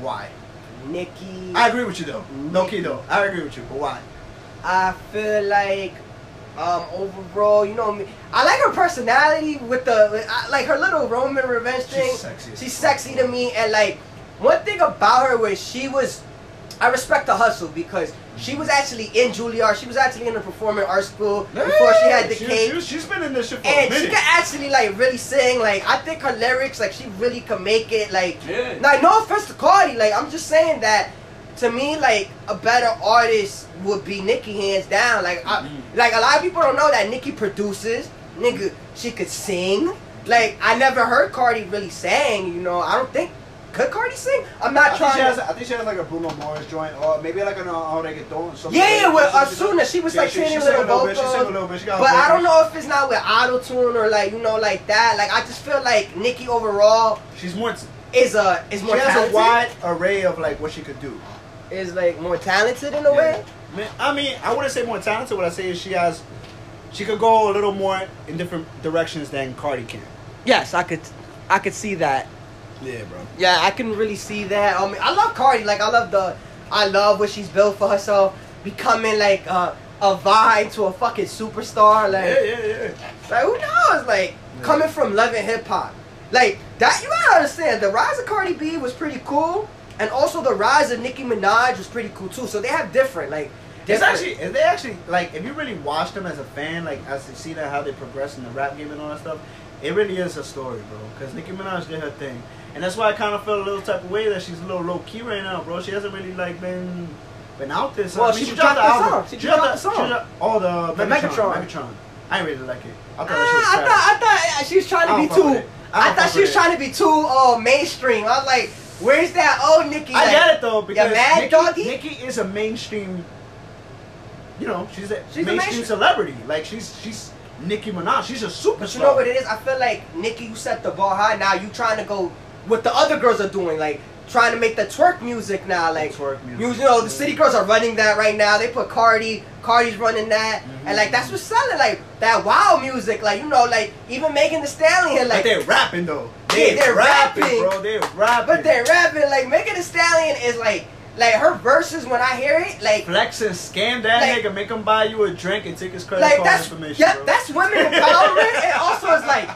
Speaker 2: Why?
Speaker 1: Nicki.
Speaker 2: I agree with you though. No key though. I agree with you, but why?
Speaker 1: I feel like um overall, you know me. I like her personality with the like her little Roman revenge thing.
Speaker 2: She's sexy
Speaker 1: She's sexy to me, and like one thing about her was she was. I respect the hustle because she was actually in Juilliard. She was actually in the performing arts school before she had the
Speaker 2: she,
Speaker 1: cake.
Speaker 2: She, she's been in this shit for a
Speaker 1: and she could actually like really sing. Like I think her lyrics, like she really could make it. Like,
Speaker 2: Yeah.
Speaker 1: like no offense to Cardi, like I'm just saying that to me, like a better artist would be Nicki, hands down. Like, I,
Speaker 2: Mhm.
Speaker 1: like a lot of people don't know that Nicki produces. Nigga, she could sing. Like I never heard Cardi really sing. You know, I don't think could Cardi sing. I'm not
Speaker 2: I think,
Speaker 1: trying.
Speaker 2: she has, I think she has like a Bruno Mars joint, or maybe like an uh, reggaeton. something
Speaker 1: Yeah,
Speaker 2: like
Speaker 1: yeah, with
Speaker 2: that.
Speaker 1: Ozuna, she was, like,
Speaker 2: she,
Speaker 1: singing
Speaker 2: she
Speaker 1: little
Speaker 2: sang a little bit. She sang a little bit. She got
Speaker 1: But
Speaker 2: her
Speaker 1: I don't know if it's not with auto tune or like you know like that. Like I just feel like Nicki overall
Speaker 2: She's more.
Speaker 1: is a is more.
Speaker 2: She
Speaker 1: more
Speaker 2: has
Speaker 1: talented.
Speaker 2: a wide array of like what she could do.
Speaker 1: Is like more talented in a
Speaker 2: Yeah.
Speaker 1: way.
Speaker 2: Man, I mean, I wouldn't say more talented. What I say is she has, she could go a little more in different directions than Cardi can.
Speaker 1: Yes, I could, I could see that.
Speaker 2: Yeah, bro.
Speaker 1: Yeah, I can really see that. I mean, I love Cardi. Like, I love the, I love what she's built for herself, becoming like a, a vine to a fucking superstar. Like,
Speaker 2: Yeah, yeah, yeah.
Speaker 1: like who knows? Like,
Speaker 2: Yeah.
Speaker 1: coming from loving hip hop, like that. You gotta understand. The rise of Cardi B was pretty cool, and also the rise of Nicki Minaj was pretty cool too. So they have different, like,
Speaker 2: It's actually, if they actually like, if you really watch them as a fan, like as you see that how they progress in the rap game and all that stuff, it really is a story, bro. Because Nicki Minaj did her thing, and that's why I kind of felt a little type of way that she's a little low key right now, bro. She hasn't really like been been out there. So,
Speaker 1: Well,
Speaker 2: I mean,
Speaker 1: she
Speaker 2: dropped
Speaker 1: dropped
Speaker 2: the album.
Speaker 1: song. She
Speaker 2: dropped
Speaker 1: dropped the
Speaker 2: she
Speaker 1: song.
Speaker 2: dropped- Oh, the,
Speaker 1: The
Speaker 2: Megatron.
Speaker 1: Megatron.
Speaker 2: Megatron. I didn't really like it. I thought was
Speaker 1: I thought I thought she was trying to be
Speaker 2: don't fuck with
Speaker 1: too.
Speaker 2: it.
Speaker 1: I, thought she was
Speaker 2: it.
Speaker 1: trying to be too uh, mainstream. I was like, where's that old Nicki?
Speaker 2: I
Speaker 1: Like,
Speaker 2: get it though because
Speaker 1: mad
Speaker 2: Nicki,
Speaker 1: doggy?
Speaker 2: Nicki is a mainstream. You know, she's a
Speaker 1: She's a
Speaker 2: mainstream
Speaker 1: mainstream-
Speaker 2: celebrity. Like she's she's Nicki Minaj. She's a superstar.
Speaker 1: But you know what it is? I feel like Nicki, you set the bar high. Now you trying to go what the other girls are doing, like trying to make the twerk music now. Like
Speaker 2: Twerk music.
Speaker 1: You, you know, the city girls are running that right now. They put Cardi, Cardi's running that,
Speaker 2: Mhm.
Speaker 1: and like that's what's selling. Like that wild music, like you know, like even Megan Thee Stallion,
Speaker 2: But
Speaker 1: like
Speaker 2: they're rapping though.
Speaker 1: Yeah, they're rapping.
Speaker 2: bro. They're rapping.
Speaker 1: but they're rapping. Like Megan Thee Stallion is like, like her verses when I hear it, like
Speaker 2: flex and scam that
Speaker 1: Like-
Speaker 2: nigga, make him buy you a drink and take his credit
Speaker 1: like
Speaker 2: card
Speaker 1: that's
Speaker 2: information.
Speaker 1: yeah,
Speaker 2: bro.
Speaker 1: that's women empowerment, and also it's like,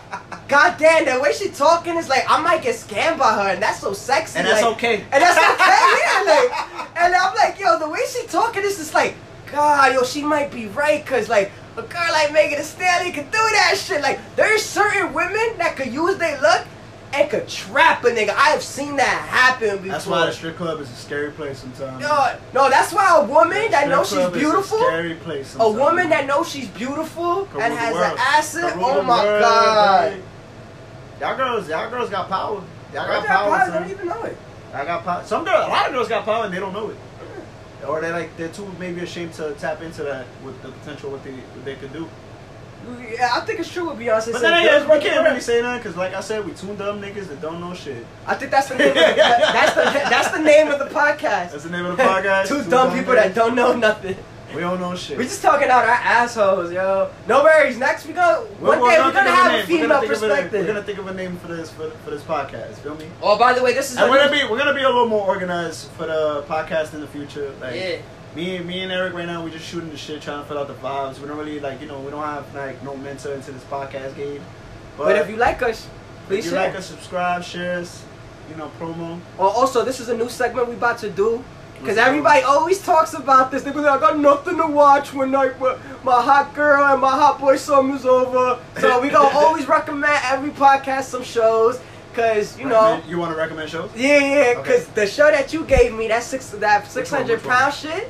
Speaker 1: god damn, the way she talking is like I might get scammed by her, and that's so sexy,
Speaker 2: and that's
Speaker 1: like,
Speaker 2: okay.
Speaker 1: and that's okay, yeah, like, and I'm like, yo, the way she talking is just like, God, yo, she might be right, cause like a girl like Megan Thee Stallion could do that shit. Like, there's certain women that could use their look and could trap a nigga. I have seen that happen before.
Speaker 2: That's why the strip club is a scary place sometimes.
Speaker 1: No, no, that's why a woman that knows she's beautiful,
Speaker 2: A scary place.
Speaker 1: a woman that knows she's beautiful and has an asset. Oh my
Speaker 2: world,
Speaker 1: god.
Speaker 2: baby. Y'all girls, y'all girls got power. Y'all got
Speaker 1: Girls
Speaker 2: power. son.
Speaker 1: don't even know it.
Speaker 2: I got power. Some girls, a lot of girls got power and they don't know it. Or they like they're too maybe ashamed to tap into that with the potential what they what they could do.
Speaker 1: Yeah, I think it's true what Beyonce
Speaker 2: But
Speaker 1: said.
Speaker 2: then
Speaker 1: Girls
Speaker 2: again,
Speaker 1: run
Speaker 2: we can't really say that because, like I said, we tuned dumb niggas that don't know shit.
Speaker 1: I think that's the name. Of the, that's the that's the name of the podcast.
Speaker 2: That's the name of the podcast.
Speaker 1: Two dumb people that don't know nothing.
Speaker 2: We don't know shit.
Speaker 1: We just talking out our assholes, yo. No worries. Next we go.
Speaker 2: We're-
Speaker 1: One
Speaker 2: we're
Speaker 1: day
Speaker 2: gonna
Speaker 1: we're gonna
Speaker 2: think of
Speaker 1: have a
Speaker 2: name. We're
Speaker 1: female
Speaker 2: gonna think of a. We're gonna think of a name for this for, for this podcast. Feel me?
Speaker 1: Oh, by the way, this is.
Speaker 2: And we're gonna be we're gonna be a little more organized for the podcast in the future. Like
Speaker 1: Yeah.
Speaker 2: Me me and Eric right now we're just shooting the shit, trying to fill out the vibes. We don't really like you know we don't have like no mentor into this podcast game. But,
Speaker 1: But if you like us,
Speaker 2: if
Speaker 1: please
Speaker 2: you
Speaker 1: share.
Speaker 2: like us, subscribe, share us, you know promo.
Speaker 1: Oh, also, this is a new segment we about to do. Because everybody always talks about this. They like, I got nothing to watch when like my my hot girl and my hot boy summer's over. So we gonna always recommend every podcast some shows. Cause you know,
Speaker 2: Recommend- you want to recommend shows?
Speaker 1: yeah, yeah.
Speaker 2: Okay.
Speaker 1: Cause the show that you gave me, that six that six hundred pound shit,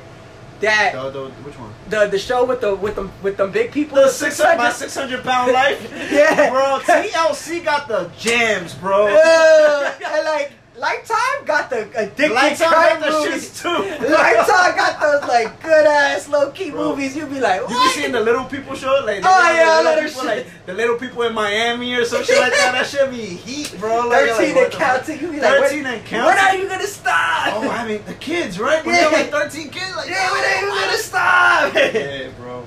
Speaker 1: that
Speaker 2: The, the, which one?
Speaker 1: the the show with the with them with them big people.
Speaker 2: The six hundred my six hundred pound life.
Speaker 1: Yeah.
Speaker 2: bro. TLC got the jams, bro.
Speaker 1: Yeah, and like Lifetime got the addicted
Speaker 2: Lifetime got the
Speaker 1: movies.
Speaker 2: too.
Speaker 1: Lifetime got those like good ass low key
Speaker 2: Bro.
Speaker 1: movies. You'd be like,
Speaker 2: You be
Speaker 1: what?
Speaker 2: seeing the little people show, like they
Speaker 1: Oh, yeah,
Speaker 2: the little
Speaker 1: little
Speaker 2: people,
Speaker 1: shit.
Speaker 2: like the little people in Miami or some shit like that. That should be heat, bro. Like,
Speaker 1: Thirteen
Speaker 2: like,
Speaker 1: and
Speaker 2: the
Speaker 1: counting. You be like,
Speaker 2: Thirteen
Speaker 1: when,
Speaker 2: and counting.
Speaker 1: when are you gonna stop?
Speaker 2: Oh, I mean the kids, right? When
Speaker 1: Yeah.
Speaker 2: like thirteen kids, like
Speaker 1: yeah, when are you
Speaker 2: oh,
Speaker 1: gonna stop?
Speaker 2: Yeah, bro.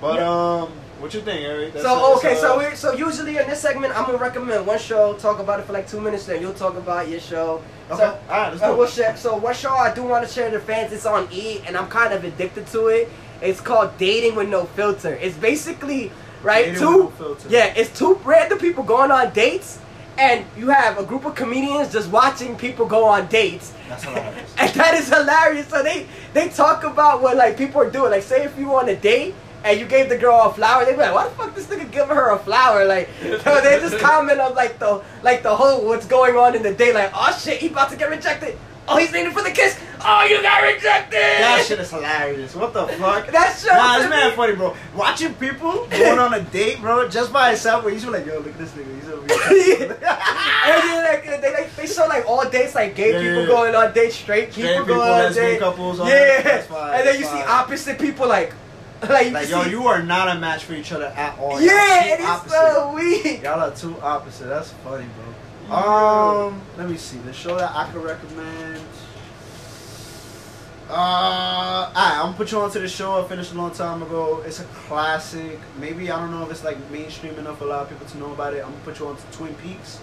Speaker 2: But um, what you think, Eric? That's
Speaker 1: So
Speaker 2: a-
Speaker 1: okay, so we so usually in this segment, I'm gonna recommend one show, talk about it for like two minutes, then you'll talk about your show.
Speaker 2: Okay,
Speaker 1: So,
Speaker 2: all right, let's
Speaker 1: uh,
Speaker 2: go.
Speaker 1: we'll share, so one show I do want to share to the fans. It's on E, and I'm kind of addicted to it. It's called Dating with No Filter. It's basically right
Speaker 2: Dating
Speaker 1: two.
Speaker 2: No Filter.
Speaker 1: Yeah, it's two random people going on dates, and you have a group of comedians just watching people go on dates.
Speaker 2: That's hilarious.
Speaker 1: And that is hilarious. So they they talk about what like people are doing. Like say if you on a date and you gave the girl a flower, they be like, "Why the fuck this nigga giving her a flower?" Like so they just comment on like the like the whole what's going on in the day. Like oh shit, he about to get rejected. Oh he's waiting for the kiss. Oh you got rejected.
Speaker 2: That shit is hilarious. What the fuck?
Speaker 1: That show
Speaker 2: Nah, it's mad funny, bro. Watching people going on a date, bro, just by itself, where you like, yo, look at this nigga. He's over here.
Speaker 1: and then like they like they show like all dates like gay
Speaker 2: Yeah,
Speaker 1: people
Speaker 2: yeah.
Speaker 1: going on dates, straight people
Speaker 2: people,
Speaker 1: going on dates.
Speaker 2: couples,
Speaker 1: yeah,
Speaker 2: that. Fine,
Speaker 1: and then you
Speaker 2: that's
Speaker 1: see opposite people like like,
Speaker 2: Like, yo, you are not a match for each other at all.
Speaker 1: Yeah, it is
Speaker 2: opposite.
Speaker 1: so weak.
Speaker 2: Y'all are too opposite. That's funny, bro. Um, let me see. The show that I could recommend. Uh, alright, I'm gonna put you onto the show. I finished a long time ago. It's a classic. Maybe I don't know if it's like mainstream enough for a lot of people to know about it. I'm gonna put you onto Twin Peaks.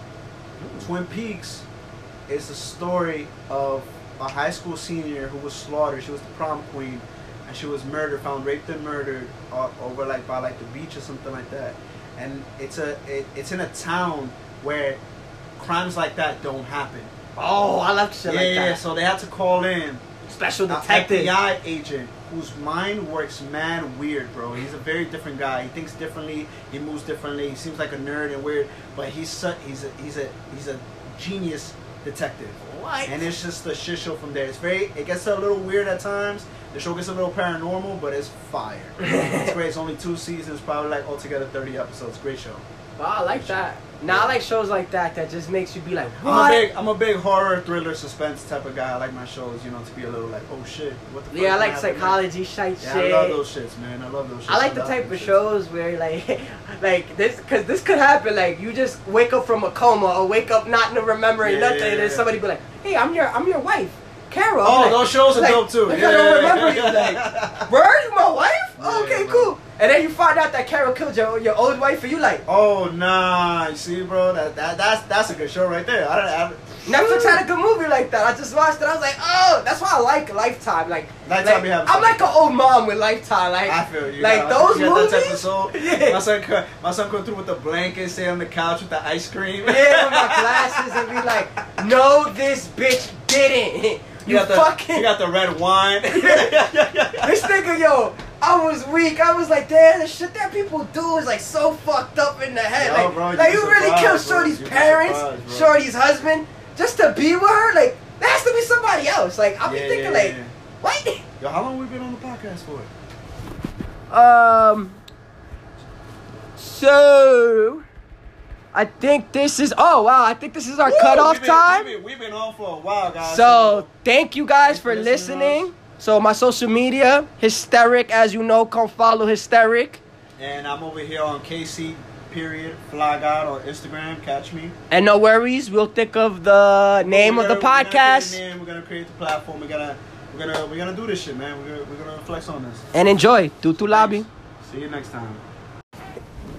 Speaker 2: Twin Peaks is the story of a high school senior who was slaughtered. She was the prom queen, and she was murdered, found raped and murdered uh, over like by like the beach or something like that. And it's a it, it's in a town where crimes like that don't happen.
Speaker 1: Oh, I love shit
Speaker 2: yeah,
Speaker 1: like
Speaker 2: yeah.
Speaker 1: that.
Speaker 2: So they had to call in
Speaker 1: Special detective.
Speaker 2: FBI agent whose mind works man weird, bro. He's a very different guy. He thinks differently. He moves differently. He seems like a nerd and weird, but he's su- he's a he's a he's a genius detective.
Speaker 1: What?
Speaker 2: And it's just a shit show from there. It's very it gets a little weird at times. The show gets a little paranormal, but it's fire. it's great. It's only two seasons, probably like altogether thirty episodes. Great show.
Speaker 1: Wow, I like that. Now I like shows like that that just makes you be like,
Speaker 2: I'm a big I'm a big horror thriller suspense type of guy. I like my shows, you know, to be a little like, oh shit, what the fuck
Speaker 1: yeah, I like psychology shite
Speaker 2: next? Yeah,
Speaker 1: shit.
Speaker 2: I love those shits, man. I love those. shits.
Speaker 1: I like the type of
Speaker 2: shits.
Speaker 1: shows where like, like this, cause this could happen. Like you just wake up from a coma or wake up not remembering
Speaker 2: Yeah,
Speaker 1: nothing,
Speaker 2: yeah,
Speaker 1: and then somebody be like, "Hey, I'm your, I'm your wife, Carol."
Speaker 2: Oh,
Speaker 1: Like,
Speaker 2: those shows are
Speaker 1: like,
Speaker 2: dope too.
Speaker 1: like,
Speaker 2: yeah,
Speaker 1: I don't remember you. Like, word, you my wife?
Speaker 2: Yeah,
Speaker 1: okay,
Speaker 2: man.
Speaker 1: cool. And then you find out that Carol killed your your old wife, and you like,
Speaker 2: Oh nah, you see, bro, that, that that's that's a good show right there. I don't. I,
Speaker 1: Netflix had a good movie like that. I just watched it. I was like, oh, that's why I like Lifetime. Like,
Speaker 2: Lifetime
Speaker 1: like, I'm like an old mom with Lifetime. Like,
Speaker 2: I feel you.
Speaker 1: Like those
Speaker 2: you
Speaker 1: movies.
Speaker 2: That type of soul.
Speaker 1: Yeah.
Speaker 2: My son, my son come through with the blanket, stay on the couch with the ice cream.
Speaker 1: Yeah, with my glasses and be like, no, this bitch didn't.
Speaker 2: You
Speaker 1: You
Speaker 2: got the
Speaker 1: fucking.
Speaker 2: you got the red wine.
Speaker 1: this nigga, yo, I was weak. I was like, damn, the shit that people do is like so fucked up in the head.
Speaker 2: Yo,
Speaker 1: like,
Speaker 2: bro,
Speaker 1: like
Speaker 2: you'd
Speaker 1: you
Speaker 2: be
Speaker 1: really killed
Speaker 2: surprised, bro.
Speaker 1: Shorty's parents. Shorty's husband, just to be with her. Like, there has to be somebody else. Like, I'll be
Speaker 2: Yeah,
Speaker 1: thinking,
Speaker 2: yeah,
Speaker 1: like,
Speaker 2: yeah.
Speaker 1: what?
Speaker 2: Yo, how long we been on the podcast for?
Speaker 1: Um. So, I think this is. Oh wow! I think this is our cutoff
Speaker 2: we've been,
Speaker 1: time.
Speaker 2: We've been, we've been on for a while, guys.
Speaker 1: So thank you guys for
Speaker 2: listening.
Speaker 1: So my social media, hysteric, as you know, come follow hysteric.
Speaker 2: and I'm over here on KC period Fly God on Instagram. Catch me.
Speaker 1: And no worries, we'll think of the name
Speaker 2: We're
Speaker 1: of the
Speaker 2: gonna- we're gonna
Speaker 1: podcast
Speaker 2: name, We're gonna create the platform. We're gonna we're gonna we're gonna do this shit, man. We're gonna, we're gonna flex on this.
Speaker 1: and enjoy. Tutu Lobby.
Speaker 2: See you next time.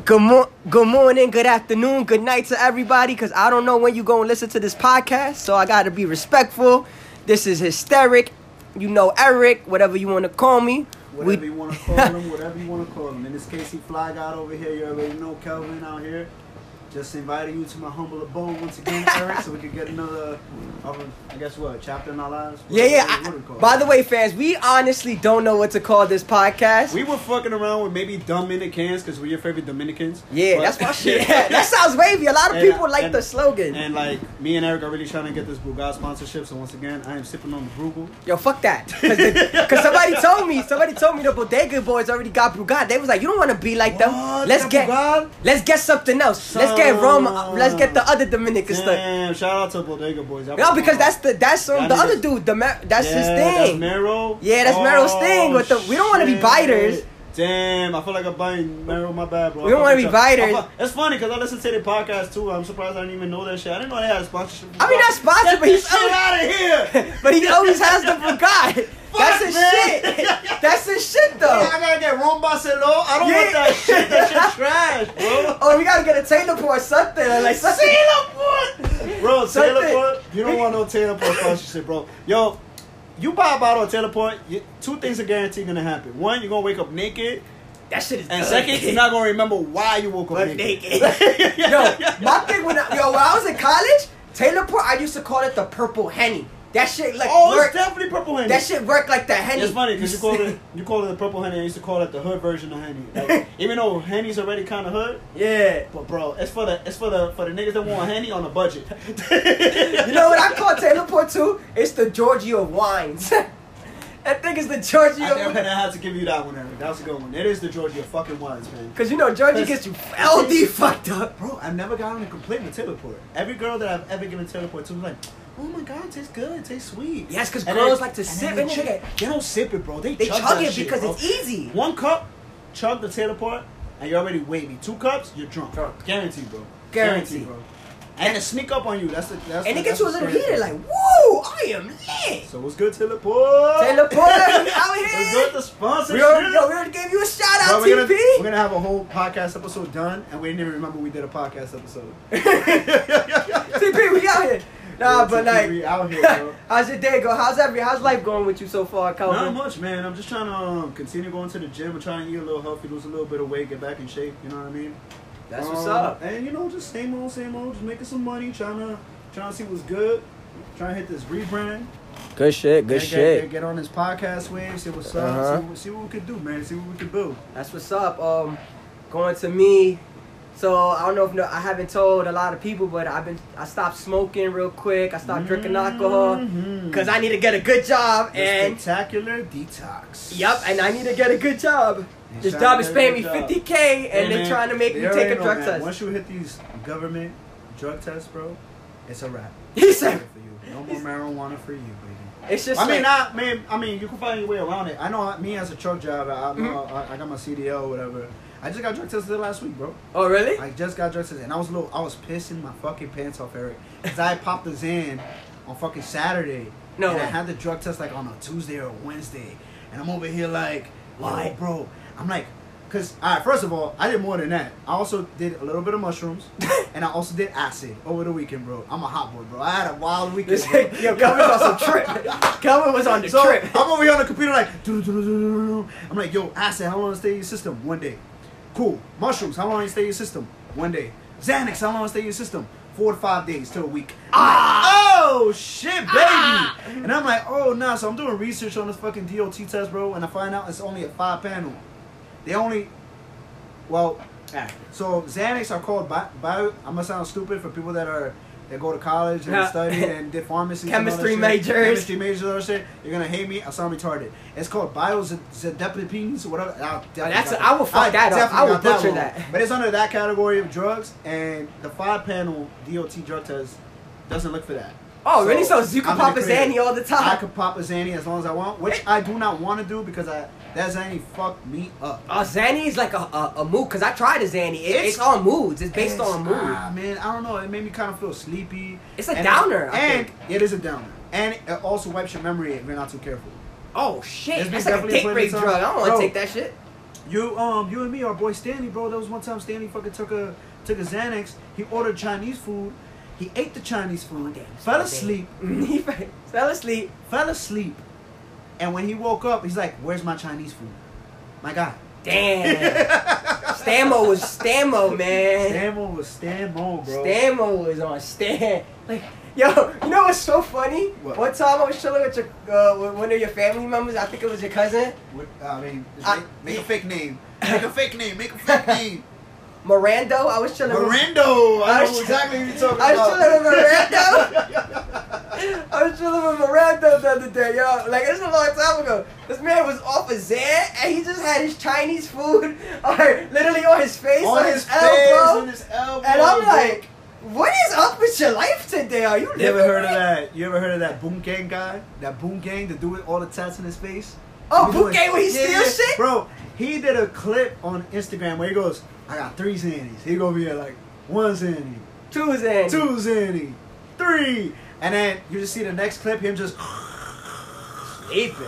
Speaker 1: Good, mo- good morning, good afternoon, good night to everybody. Cause I don't know when you're gonna listen to this podcast, so I gotta be respectful. This is hysteric. You know Eric, whatever you wanna call me.
Speaker 2: Whatever
Speaker 1: We-
Speaker 2: you want to call him, whatever you want to call him. In this case, he Fly God over here. You already know Kelvin out here. Just inviting you to my humble abode once again, Eric, so we could get another, a- I guess what, chapter in our lives. What-
Speaker 1: Yeah, yeah.
Speaker 2: what- what
Speaker 1: I-
Speaker 2: do we call it?
Speaker 1: by the way, fans, we honestly don't know what to call this podcast.
Speaker 2: we were fucking around with maybe Dominicans because we're your favorite Dominicans.
Speaker 1: yeah,
Speaker 2: But-
Speaker 1: that's my shit. that sounds wavy. A lot of
Speaker 2: And-
Speaker 1: people like
Speaker 2: and-
Speaker 1: the slogan.
Speaker 2: And like me and Eric are really trying to get this Bugatti sponsorship. So once again, I am sipping on the Brugal.
Speaker 1: Yo, fuck that. Because somebody told me, somebody told me the Bodega Boys already got Brugal. They was like, you don't want to be like them. Let's get,
Speaker 2: Brugal?
Speaker 1: let's get something else. Let's get rum. Let's get the other Dominican stuff.
Speaker 2: Damn, shout out to Bodega Boys. Y'all
Speaker 1: No, because that's the that's um, the other dude. The Mer- that's his
Speaker 2: Yeah, That's
Speaker 1: thing.
Speaker 2: Mero.
Speaker 1: Yeah, that's Mero's thing with the- we don't wanna be
Speaker 2: shit.
Speaker 1: biters.
Speaker 2: Damn, I feel like I'm buying Mero. My bad, bro.
Speaker 1: We don't wanna be
Speaker 2: fuck
Speaker 1: biters.
Speaker 2: I It's funny because I listen to their podcast too. I'm surprised I didn't even know that shit. I didn't know they had a sponsorship.
Speaker 1: I mean, not sponsored,
Speaker 2: Get
Speaker 1: but he's
Speaker 2: this shit out of here.
Speaker 1: but he always has the Brugal. That's
Speaker 2: Fuck,
Speaker 1: his shit. That's his shit though.
Speaker 2: I gotta get Ron Barcelo. I don't
Speaker 1: Yeah.
Speaker 2: want that shit. That shit trash, bro.
Speaker 1: Oh, we gotta get a Taylor Port or something. Like something.
Speaker 2: Bro,
Speaker 1: Something.
Speaker 2: Taylor Port, you don't want no Taylor Port sponsorship, bro. Yo, you buy a bottle of Taylor Port, you, two things are guaranteed gonna happen. One, you're gonna wake up naked,
Speaker 1: That shit is
Speaker 2: and
Speaker 1: good.
Speaker 2: second, you're not gonna remember why you woke up
Speaker 1: But
Speaker 2: naked.
Speaker 1: naked. yo, my thing when I, yo when I was in college, Taylor Port, I used to call it the purple henny. That shit like
Speaker 2: Oh, it's definitely purple henny.
Speaker 1: That shit worked like the henny.
Speaker 2: It's funny because you call it you call it the purple henny. I used to call it the hood version of henny. Like, even though henny's already kind of hood,
Speaker 1: Yeah.
Speaker 2: but bro, it's for the it's for the for the niggas that want henny on a budget.
Speaker 1: You know what I call Taylor Port too? It's the Georgia wines. that thing is the Georgia
Speaker 2: I think gonna have to give you that one, Eric. That was a good one. It is the Georgia fucking wines, man.
Speaker 1: Cause you know Georgia gets you LD fucked up.
Speaker 2: Bro, I've never gotten a complaint with Taylor Port. Every girl that I've ever given Taylor Port to was like, oh my god, it tastes good, it tastes sweet.
Speaker 1: Yes, 'cause
Speaker 2: And
Speaker 1: girls like to sip
Speaker 2: then they
Speaker 1: and
Speaker 2: chug-
Speaker 1: shit.
Speaker 2: They don't sip it, bro. They,
Speaker 1: They
Speaker 2: chug,
Speaker 1: chug it
Speaker 2: shit,
Speaker 1: because
Speaker 2: bro.
Speaker 1: it's easy.
Speaker 2: One cup, chug the Taylor Port, and you're already wavy. Two cups, you're drunk.
Speaker 1: Drunk.
Speaker 2: Guaranteed, bro.
Speaker 1: Guaranteed.
Speaker 2: bro. And it sneak up on you. That's the that's
Speaker 1: And
Speaker 2: the,
Speaker 1: it gets you a little heated,
Speaker 2: thing.
Speaker 1: like, woo, I am lit.
Speaker 2: So what's good, Taylor Port?
Speaker 1: Taylor Port, we out
Speaker 2: What's
Speaker 1: here.
Speaker 2: good, the sponsorship?
Speaker 1: We already, yo, we already gave you a shout
Speaker 2: Bro,
Speaker 1: out,
Speaker 2: we're, gonna,
Speaker 1: TP.
Speaker 2: we're gonna have a whole podcast episode done, and we didn't even remember we did a podcast episode.
Speaker 1: TP, we out here. Nah, but like,
Speaker 2: we out here, bro.
Speaker 1: how's your day go? How's every, how's life going with you so far,
Speaker 2: Not much, man. I'm just trying to um, continue going to the gym. I'm trying to eat a little healthy, lose a little bit of weight, get back in shape. You know what I mean?
Speaker 1: That's what's
Speaker 2: Um,
Speaker 1: up.
Speaker 2: And you know, just same old, same old. Just making some money, trying to trying to see what's good. Trying to hit this rebrand.
Speaker 1: Good shit,
Speaker 2: Get- Get, get on this podcast wave. See what's up.
Speaker 1: Uh-huh.
Speaker 2: See, what, see what we could do, man. See what we could build.
Speaker 1: That's what's up. Um, going to me. So I don't know if no, I haven't told a lot of people, but I've been I stopped smoking real quick. I stopped drinking alcohol because I need to get a good job
Speaker 2: The
Speaker 1: and
Speaker 2: spectacular detox.
Speaker 1: yep, and I need to get a good job.
Speaker 2: He's
Speaker 1: This job is paying me 50k,
Speaker 2: Hey,
Speaker 1: and they're trying to make me take a drug
Speaker 2: man.
Speaker 1: test.
Speaker 2: Once you hit these government drug tests, bro, it's a wrap.
Speaker 1: He said,
Speaker 2: for you. No more marijuana for you, baby.
Speaker 1: "It's just
Speaker 2: I mean, I man. I mean, you can find your way around it. I know me as a truck driver. I,
Speaker 1: Mm-hmm.
Speaker 2: I, I got my CDL, or whatever. I just got drug tested last week, bro.
Speaker 1: oh really?
Speaker 2: I just got drug tested, and I was a little. I was pissing my fucking pants off, Eric, because I popped the Zan on fucking Saturday.
Speaker 1: No
Speaker 2: and I had the drug test like on a Tuesday or a Wednesday, and I'm over here like,
Speaker 1: Why?
Speaker 2: bro? I'm like, cause all right. First of all, I did more than that. I also did a little bit of mushrooms, and I also did acid over the weekend, bro. I'm a hot boy, bro. I had a wild weekend. Bro.
Speaker 1: yo, Calvin was on some trip. Calvin was on the
Speaker 2: So
Speaker 1: trip.
Speaker 2: I'm over here on the computer like, I'm like, yo, acid, how long to stay in your system? One day. Cool. Mushrooms, how long to stay in your system? One day. Xanax, how long to stay in your system? Four to five days to a week.
Speaker 1: Ah!
Speaker 2: like, oh shit, baby.
Speaker 1: Ah.
Speaker 2: And I'm like, oh nah. So I'm doing research on this fucking DOT test, bro, and I find out it's only a five panel. They only, well,
Speaker 1: Alright.
Speaker 2: so Xanax are called bio. bio I'm gonna sound stupid for people that are that go to college and study and did pharmacy. and all that
Speaker 1: Chemistry majors.
Speaker 2: Chemistry majors, that shit. You're gonna hate me. I sound retarded. It's called biozepines or whatever. I definitely
Speaker 1: that's a- I will fuck that up. I will
Speaker 2: got that
Speaker 1: butcher that.
Speaker 2: But it's under that category of drugs, and the five panel DOT drug test doesn't look for that.
Speaker 1: Oh, really? So you can
Speaker 2: I'm
Speaker 1: pop a
Speaker 2: the.
Speaker 1: Zanny all the time.
Speaker 2: I could pop a Zanny as long as I want, which I do not want to do because I that Zanny fucked me up.
Speaker 1: Oh, Zanny is like a, a, a mood, because I tried a Zanny. It, it's,
Speaker 2: It's-
Speaker 1: on moods. It's based
Speaker 2: It's-
Speaker 1: on mood.
Speaker 2: Ah, man, I don't know. It made me kind of feel sleepy.
Speaker 1: It's a
Speaker 2: And-
Speaker 1: downer, I
Speaker 2: and
Speaker 1: think.
Speaker 2: it is a downer, and it also wipes your memory if you're not too careful.
Speaker 1: Oh, shit. That's like a date
Speaker 2: a
Speaker 1: rape drug. I don't want to take that shit.
Speaker 2: You, um, you and me, our boy Stanley, bro. There was one time Stanley fucking took a took a Xanax. He ordered Chinese food. He ate the Chinese food.
Speaker 1: Damn,
Speaker 2: fell asleep.
Speaker 1: he fell asleep.
Speaker 2: Fell asleep. And when he woke up, he's like, "Where's my Chinese food?" My God.
Speaker 1: Damn. Stamo was Stamo, man.
Speaker 2: Stamo was Stamo, bro.
Speaker 1: Stamo was on Stan. Like, yo, you know what's so funny?
Speaker 2: What?
Speaker 1: One time I was chilling with your, uh, with one of your family members. I think it was your cousin,
Speaker 2: What- I mean,
Speaker 1: I-
Speaker 2: make, make a fake name. Make a fake name. Make a fake name.
Speaker 1: Mirando. I was chilling. with-
Speaker 2: Mirando. I
Speaker 1: I
Speaker 2: know
Speaker 1: was-
Speaker 2: exactly what you're talking
Speaker 1: I was chilling with Mirando. I was chilling with Miranda the other day, yo. Like it's a long time ago. This man was off a Zan and he just had his Chinese food, or literally on his face, on,
Speaker 2: on
Speaker 1: his,
Speaker 2: his face,
Speaker 1: elbow.
Speaker 2: on his elbow.
Speaker 1: and I'm like, what is up with your life today? Are you
Speaker 2: You ever
Speaker 1: living
Speaker 2: heard of that? You ever heard of that Boonk Gang guy? That Boonk Gang to do with all the tats in his face?
Speaker 1: Oh,
Speaker 2: Boonk
Speaker 1: Gang when he
Speaker 2: Yeah,
Speaker 1: steals shit?
Speaker 2: Bro, he did a clip on Instagram where he goes, I got three Xannies. He gonna be at like one Xanny,
Speaker 1: Two Zan.
Speaker 2: two Xanny, three. And then you just see the next clip, him just
Speaker 1: Sleeping.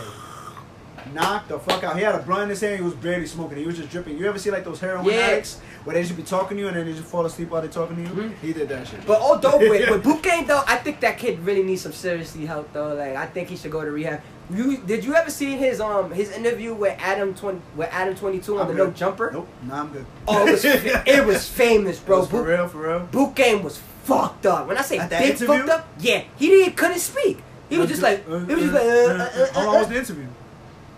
Speaker 2: knocked the fuck out. He had a blunt in his hand, he was barely smoking. He was just dripping. You ever see like those heroin
Speaker 1: Yeah.
Speaker 2: addicts where they just be talking to you and then they just fall asleep while they're talking to you?
Speaker 1: Mhm.
Speaker 2: He did that shit.
Speaker 1: But all dope with, with Gang though, I think that kid really needs some seriously help though. Like I think he should go to rehab. You did you ever see his um his interview with Adam twenty with Adam twenty two on
Speaker 2: I'm
Speaker 1: the No
Speaker 2: good.
Speaker 1: Jumper?
Speaker 2: Nope, nah, I'm good.
Speaker 1: Oh, it was it was famous, bro.
Speaker 2: It was for
Speaker 1: Boot,
Speaker 2: real, for real.
Speaker 1: Boonk Gang was fucked up. When I say
Speaker 2: that
Speaker 1: big
Speaker 2: interview?
Speaker 1: fucked up, yeah, he didn't couldn't speak. He was just like he was just like uh, uh, uh,
Speaker 2: How
Speaker 1: uh,
Speaker 2: long was
Speaker 1: uh,
Speaker 2: the interview?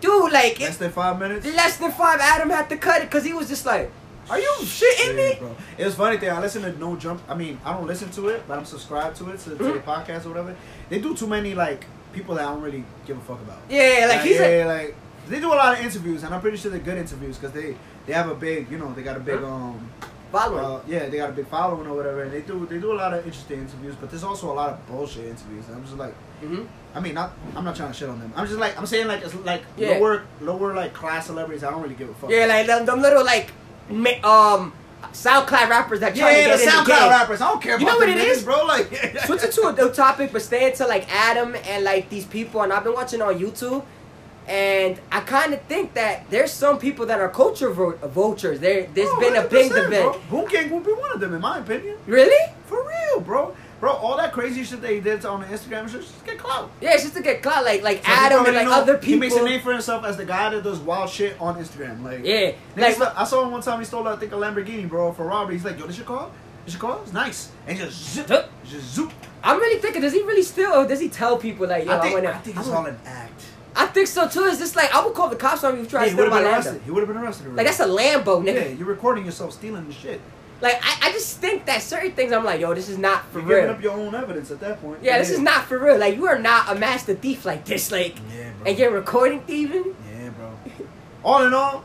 Speaker 1: dude, like
Speaker 2: Less
Speaker 1: it,
Speaker 2: than five minutes.
Speaker 1: less than five. Adam had to cut it because he was just like, "Are you shitting
Speaker 2: Yeah,
Speaker 1: me?"
Speaker 2: bro. It was funny thing. I listen to No Jump. I mean, I don't listen to it, but I'm subscribed to it to, to the
Speaker 1: Mhm.
Speaker 2: podcast or whatever. They do too many like people that I don't really give a fuck about.
Speaker 1: Yeah, like he's
Speaker 2: yeah,
Speaker 1: a,
Speaker 2: like they do a lot of interviews, and I'm pretty sure they're good interviews because they they have a big, you know, they got a big um,
Speaker 1: following.
Speaker 2: uh, yeah, they got a big following or whatever, and they do they do a lot of interesting interviews, but there's also a lot of bullshit interviews. And I'm just like,
Speaker 1: hmm
Speaker 2: I mean, not I'm not trying to shit on them. I'm just like I'm saying like it's like
Speaker 1: Yeah.
Speaker 2: lower lower like class celebrities. I don't really give a fuck.
Speaker 1: Yeah, like them, them little like um SoundCloud rappers that try
Speaker 2: yeah,
Speaker 1: to
Speaker 2: the
Speaker 1: get the
Speaker 2: SoundCloud
Speaker 1: game.
Speaker 2: rappers. I don't care
Speaker 1: You
Speaker 2: about
Speaker 1: know what it
Speaker 2: niggas,
Speaker 1: is?
Speaker 2: bro. Like
Speaker 1: Switch it to a new topic, but stay into like Adam and like these people. And I've been watching on YouTube, and I kind of think that there's some people that are culture vo- vultures. There, there's
Speaker 2: Oh,
Speaker 1: been a big
Speaker 2: 100%,
Speaker 1: event.
Speaker 2: Bro. Boonk Gang will be one of them, in my opinion.
Speaker 1: Really?
Speaker 2: For real, bro. Bro, all that crazy shit that he did on Instagram shit, just get clout.
Speaker 1: Yeah, it's just to get clout, like like
Speaker 2: So
Speaker 1: Adam and like
Speaker 2: know
Speaker 1: other people.
Speaker 2: He makes a name for himself as the guy that does wild shit on Instagram. Like,
Speaker 1: Yeah, like
Speaker 2: I saw him one time. He stole, I think, a Lamborghini, bro, for robbery. He's like, "Yo, this your car? This your car? It's nice." And just zip, just zoop.
Speaker 1: I'm really thinking, does he really steal or does he tell people like, yo,
Speaker 2: I think,
Speaker 1: wanna,
Speaker 2: I think it's
Speaker 1: wanna-
Speaker 2: all an act.
Speaker 1: I think so too. It's just like I would call the cops on you if you try
Speaker 2: Yeah,
Speaker 1: to steal my Lambo.
Speaker 2: He would have been arrested. Already.
Speaker 1: Like that's a Lambo, nigga. yeah.
Speaker 2: You're recording yourself stealing the shit.
Speaker 1: Like I, I just think that certain things I'm like, yo, this is not for
Speaker 2: You're giving
Speaker 1: real.
Speaker 2: up your own evidence at that point.
Speaker 1: Yeah, this is not for real. Like you are not a master thief like this. Like
Speaker 2: Yeah, bro.
Speaker 1: and you're recording thieving.
Speaker 2: Yeah, bro. All in all,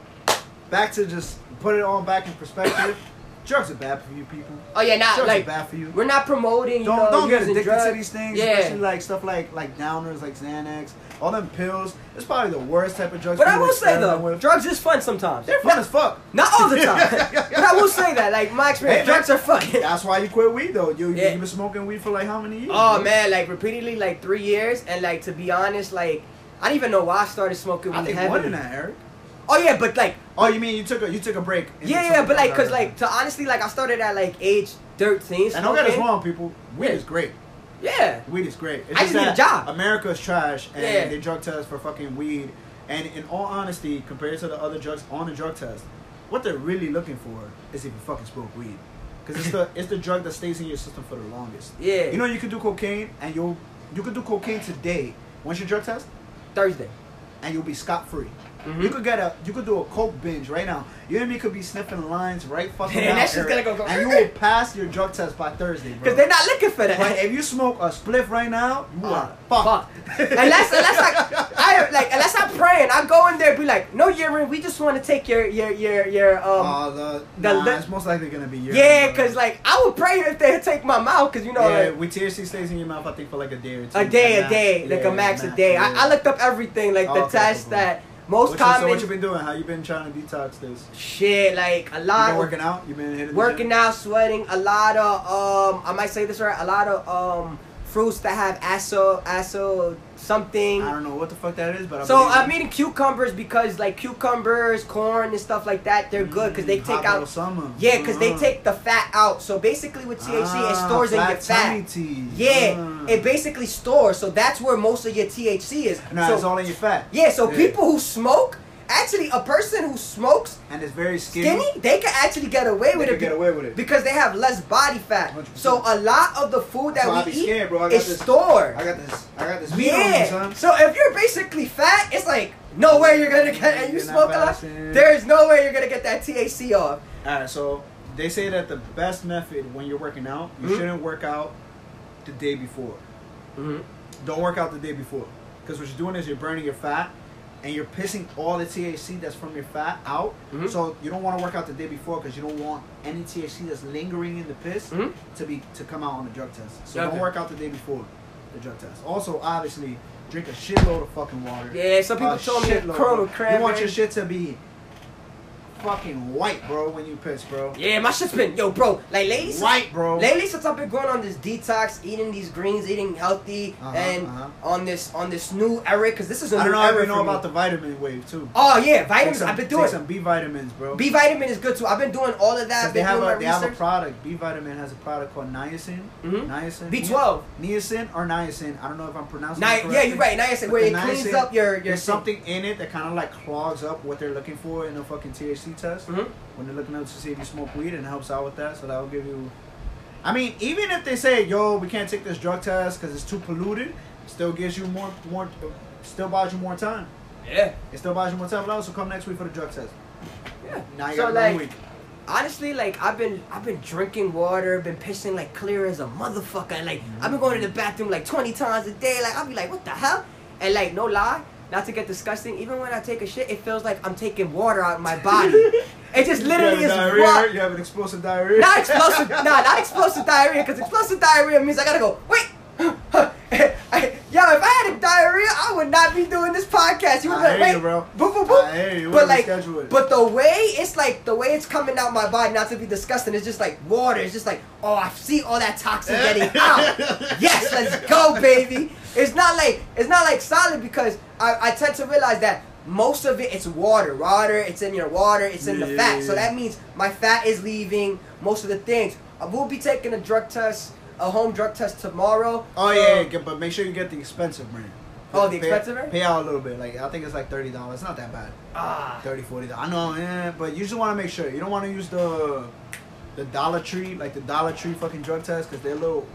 Speaker 2: back to just put it all back in perspective. Drugs are bad for you people.
Speaker 1: Oh yeah, not
Speaker 2: Drugs
Speaker 1: like
Speaker 2: are bad for you.
Speaker 1: we're not promoting. You
Speaker 2: Don't
Speaker 1: know,
Speaker 2: don't get addicted
Speaker 1: drugs.
Speaker 2: to these things,
Speaker 1: Yeah.
Speaker 2: especially like stuff like like downers, like Xanax, all them pills. It's probably the worst type of drugs.
Speaker 1: But I will say though,
Speaker 2: with.
Speaker 1: drugs is fun sometimes.
Speaker 2: they're fun as fuck.
Speaker 1: Not all the time, but I will say that. Like my experience,
Speaker 2: Hey, man.
Speaker 1: drugs are fun.
Speaker 2: That's why you quit weed though. You
Speaker 1: Yeah.
Speaker 2: you been smoking weed for like how many years?
Speaker 1: Oh
Speaker 2: bro?
Speaker 1: man, like repeatedly, like three years, and like to be honest, like I don't even know why I started smoking
Speaker 2: I
Speaker 1: weed
Speaker 2: think
Speaker 1: heavily.
Speaker 2: more than that, Eric.
Speaker 1: Oh yeah, but like
Speaker 2: Oh, you mean you took a you took a break?
Speaker 1: yeah, yeah, but like, cause like to honestly, like I started at like age thirteen.
Speaker 2: And don't get us wrong, people. Weed
Speaker 1: Yeah.
Speaker 2: is great.
Speaker 1: Yeah.
Speaker 2: Weed is great. It's
Speaker 1: I just need a job.
Speaker 2: America's trash, and
Speaker 1: Yeah.
Speaker 2: they drug test for fucking weed. And in all honesty, compared to the other drugs on the drug test, what they're really looking for is if you fucking smoke weed, because it's the it's the drug that stays in your system for the longest.
Speaker 1: Yeah.
Speaker 2: You know, you can do cocaine and you'll you could do cocaine today. When's your drug test?
Speaker 1: Thursday.
Speaker 2: And you'll be scot free.
Speaker 1: Mhm.
Speaker 2: You could get a, you could do a coke binge right now. You and me could be sniffing lines right fucking
Speaker 1: And
Speaker 2: now,
Speaker 1: that shit's gonna go- go-
Speaker 2: and you will pass your drug test by Thursday, bro.
Speaker 1: Because they're not looking for that.
Speaker 2: But if you smoke a spliff right now, you
Speaker 1: Uh,
Speaker 2: are fucked.
Speaker 1: unless unless like I like unless I'm praying, I go in there and be like, no urine, we just want to take your your your your um.
Speaker 2: Uh, the,
Speaker 1: the
Speaker 2: nah, it's most likely gonna be your.
Speaker 1: yeah, cause like I would pray if they take my mouth, cause you know
Speaker 2: yeah,
Speaker 1: like,
Speaker 2: with THC stays in your mouth, I think for like a day or two.
Speaker 1: a day, a day, like a max a day. I, I looked up everything, like the test that most
Speaker 2: you,
Speaker 1: common
Speaker 2: so what you been doing? How you been trying to detox this?
Speaker 1: shit, like a
Speaker 2: You
Speaker 1: lot
Speaker 2: been
Speaker 1: of
Speaker 2: working out? You been hitting
Speaker 1: working out, sweating, a lot of um, I might say this right, a lot of um fruits that have acid, acid something.
Speaker 2: I don't know what the fuck that is, but I
Speaker 1: So I'm eating cucumbers because like cucumbers, corn, and stuff like that, they're good because they
Speaker 2: Mm,
Speaker 1: take out.
Speaker 2: summer.
Speaker 1: Yeah, because they
Speaker 2: Uh-huh.
Speaker 1: take the fat out. So basically, with THC, it
Speaker 2: Ah,
Speaker 1: stores in your fat.
Speaker 2: tea.
Speaker 1: Yeah,
Speaker 2: Ah.
Speaker 1: it basically stores. So that's where most of your THC is.
Speaker 2: No,
Speaker 1: so,
Speaker 2: it's all in your fat.
Speaker 1: yeah, so
Speaker 2: Yeah.
Speaker 1: people who smoke, actually, a person who smokes
Speaker 2: and is very skinny.
Speaker 1: skinny, they can actually get away
Speaker 2: They
Speaker 1: with it
Speaker 2: get away with it.
Speaker 1: because they have less body fat.
Speaker 2: 100%.
Speaker 1: So a lot of the food that
Speaker 2: So
Speaker 1: we
Speaker 2: be
Speaker 1: eat
Speaker 2: scared, bro. I got
Speaker 1: is
Speaker 2: this-
Speaker 1: stored.
Speaker 2: I got this. I got this me,
Speaker 1: Yeah.
Speaker 2: son.
Speaker 1: So if you're basically fat, it's like no way you're gonna get and you
Speaker 2: You're
Speaker 1: smoke a lot. There's no way you're gonna get that THC off.
Speaker 2: All right, so they say that the best method when you're working out, you
Speaker 1: Mhm.
Speaker 2: shouldn't work out the day before.
Speaker 1: Mm-hmm.
Speaker 2: Don't work out the day before, because what you're doing is you're burning your fat, and you're pissing all the THC that's from your fat out.
Speaker 1: Mhm.
Speaker 2: So you don't want to work out the day before because you don't want any THC that's lingering in the piss
Speaker 1: Mhm.
Speaker 2: to be to come out on the drug test. So
Speaker 1: Okay.
Speaker 2: don't work out the day before the drug test. Also, obviously, drink a shitload of fucking water.
Speaker 1: Yeah, some people
Speaker 2: A
Speaker 1: told me
Speaker 2: shitload,
Speaker 1: Corona.
Speaker 2: You want your shit to be fucking white, bro, when you piss, bro.
Speaker 1: Yeah, my shit's been yo, bro. Like lately, since-
Speaker 2: White, bro.
Speaker 1: Lately, since I've been going on this detox, eating these greens, eating healthy,
Speaker 2: Uh-huh,
Speaker 1: and
Speaker 2: uh-huh.
Speaker 1: on this on this new era, because this is a
Speaker 2: I
Speaker 1: new
Speaker 2: don't know
Speaker 1: era
Speaker 2: you know
Speaker 1: for me.
Speaker 2: about the vitamin wave too.
Speaker 1: Oh yeah, vitamins.
Speaker 2: some,
Speaker 1: I've been doing.
Speaker 2: some B vitamins, bro.
Speaker 1: B vitamin is good too. I've been doing all of that.
Speaker 2: They have a they have a product. B vitamin has a product called niacin.
Speaker 1: Mhm.
Speaker 2: Niacin.
Speaker 1: B12.
Speaker 2: Niacin or niacin. I don't know if I'm pronouncing
Speaker 1: Ni-
Speaker 2: it
Speaker 1: yeah, you're right. Niacin, where it cleans up your your.
Speaker 2: There's something in it that kind of like clogs up what they're looking for in a fucking THC test.
Speaker 1: hmm
Speaker 2: When they're looking up to see if you smoke weed and it helps out with that, so that will give you. I mean, even if they say, "Yo, we can't take this drug test because it's too polluted," it still gives you more, more, still buys you more time.
Speaker 1: Yeah.
Speaker 2: It still buys you more time. But also come next week for the drug test.
Speaker 1: Yeah.
Speaker 2: Now you
Speaker 1: so
Speaker 2: got one
Speaker 1: like,
Speaker 2: week.
Speaker 1: honestly, like I've been I've been drinking water, been pissing like clear as a motherfucker. And, like I've been going to the bathroom like twenty times a day. Like I'll be like, what the hell? And like no lie, not to get disgusting. Even when I take a shit, it feels like I'm taking water out of my body. it just literally
Speaker 2: you
Speaker 1: is
Speaker 2: diarrhea. You have an explosive diarrhea.
Speaker 1: Not explosive. no, not explosive diarrhea. Because explosive diarrhea means I gotta go. Wait. I- Yo, if I had a diarrhea, I would not be doing this podcast. You would be like, wait,
Speaker 2: you, bro.
Speaker 1: boop, boop, boop.
Speaker 2: You.
Speaker 1: But like, but the way it's like the way it's coming out my body, not to be disgusting, it's just like water. It's just like, oh, I see all that toxin getting out. yes, let's go, baby. It's not like it's not like solid because I, I tend to realize that most of it it's water, water. It's in your water. It's in the fat.
Speaker 2: yeah,
Speaker 1: So that means my fat is leaving. Most of the things. Uh, I will be taking a drug test, a home drug test tomorrow.
Speaker 2: Oh yeah, yeah, but make sure you get the expensive brand.
Speaker 1: Oh, the
Speaker 2: Pay-
Speaker 1: expensive brand?
Speaker 2: Pay out a little bit. Like I think it's like thirty dollars. It's not that bad.
Speaker 1: Ah.
Speaker 2: 30 40 dollars. I know, yeah, but you just want to make sure. You don't want to use the the Dollar Tree, like the Dollar Tree fucking drug test, because they're a little.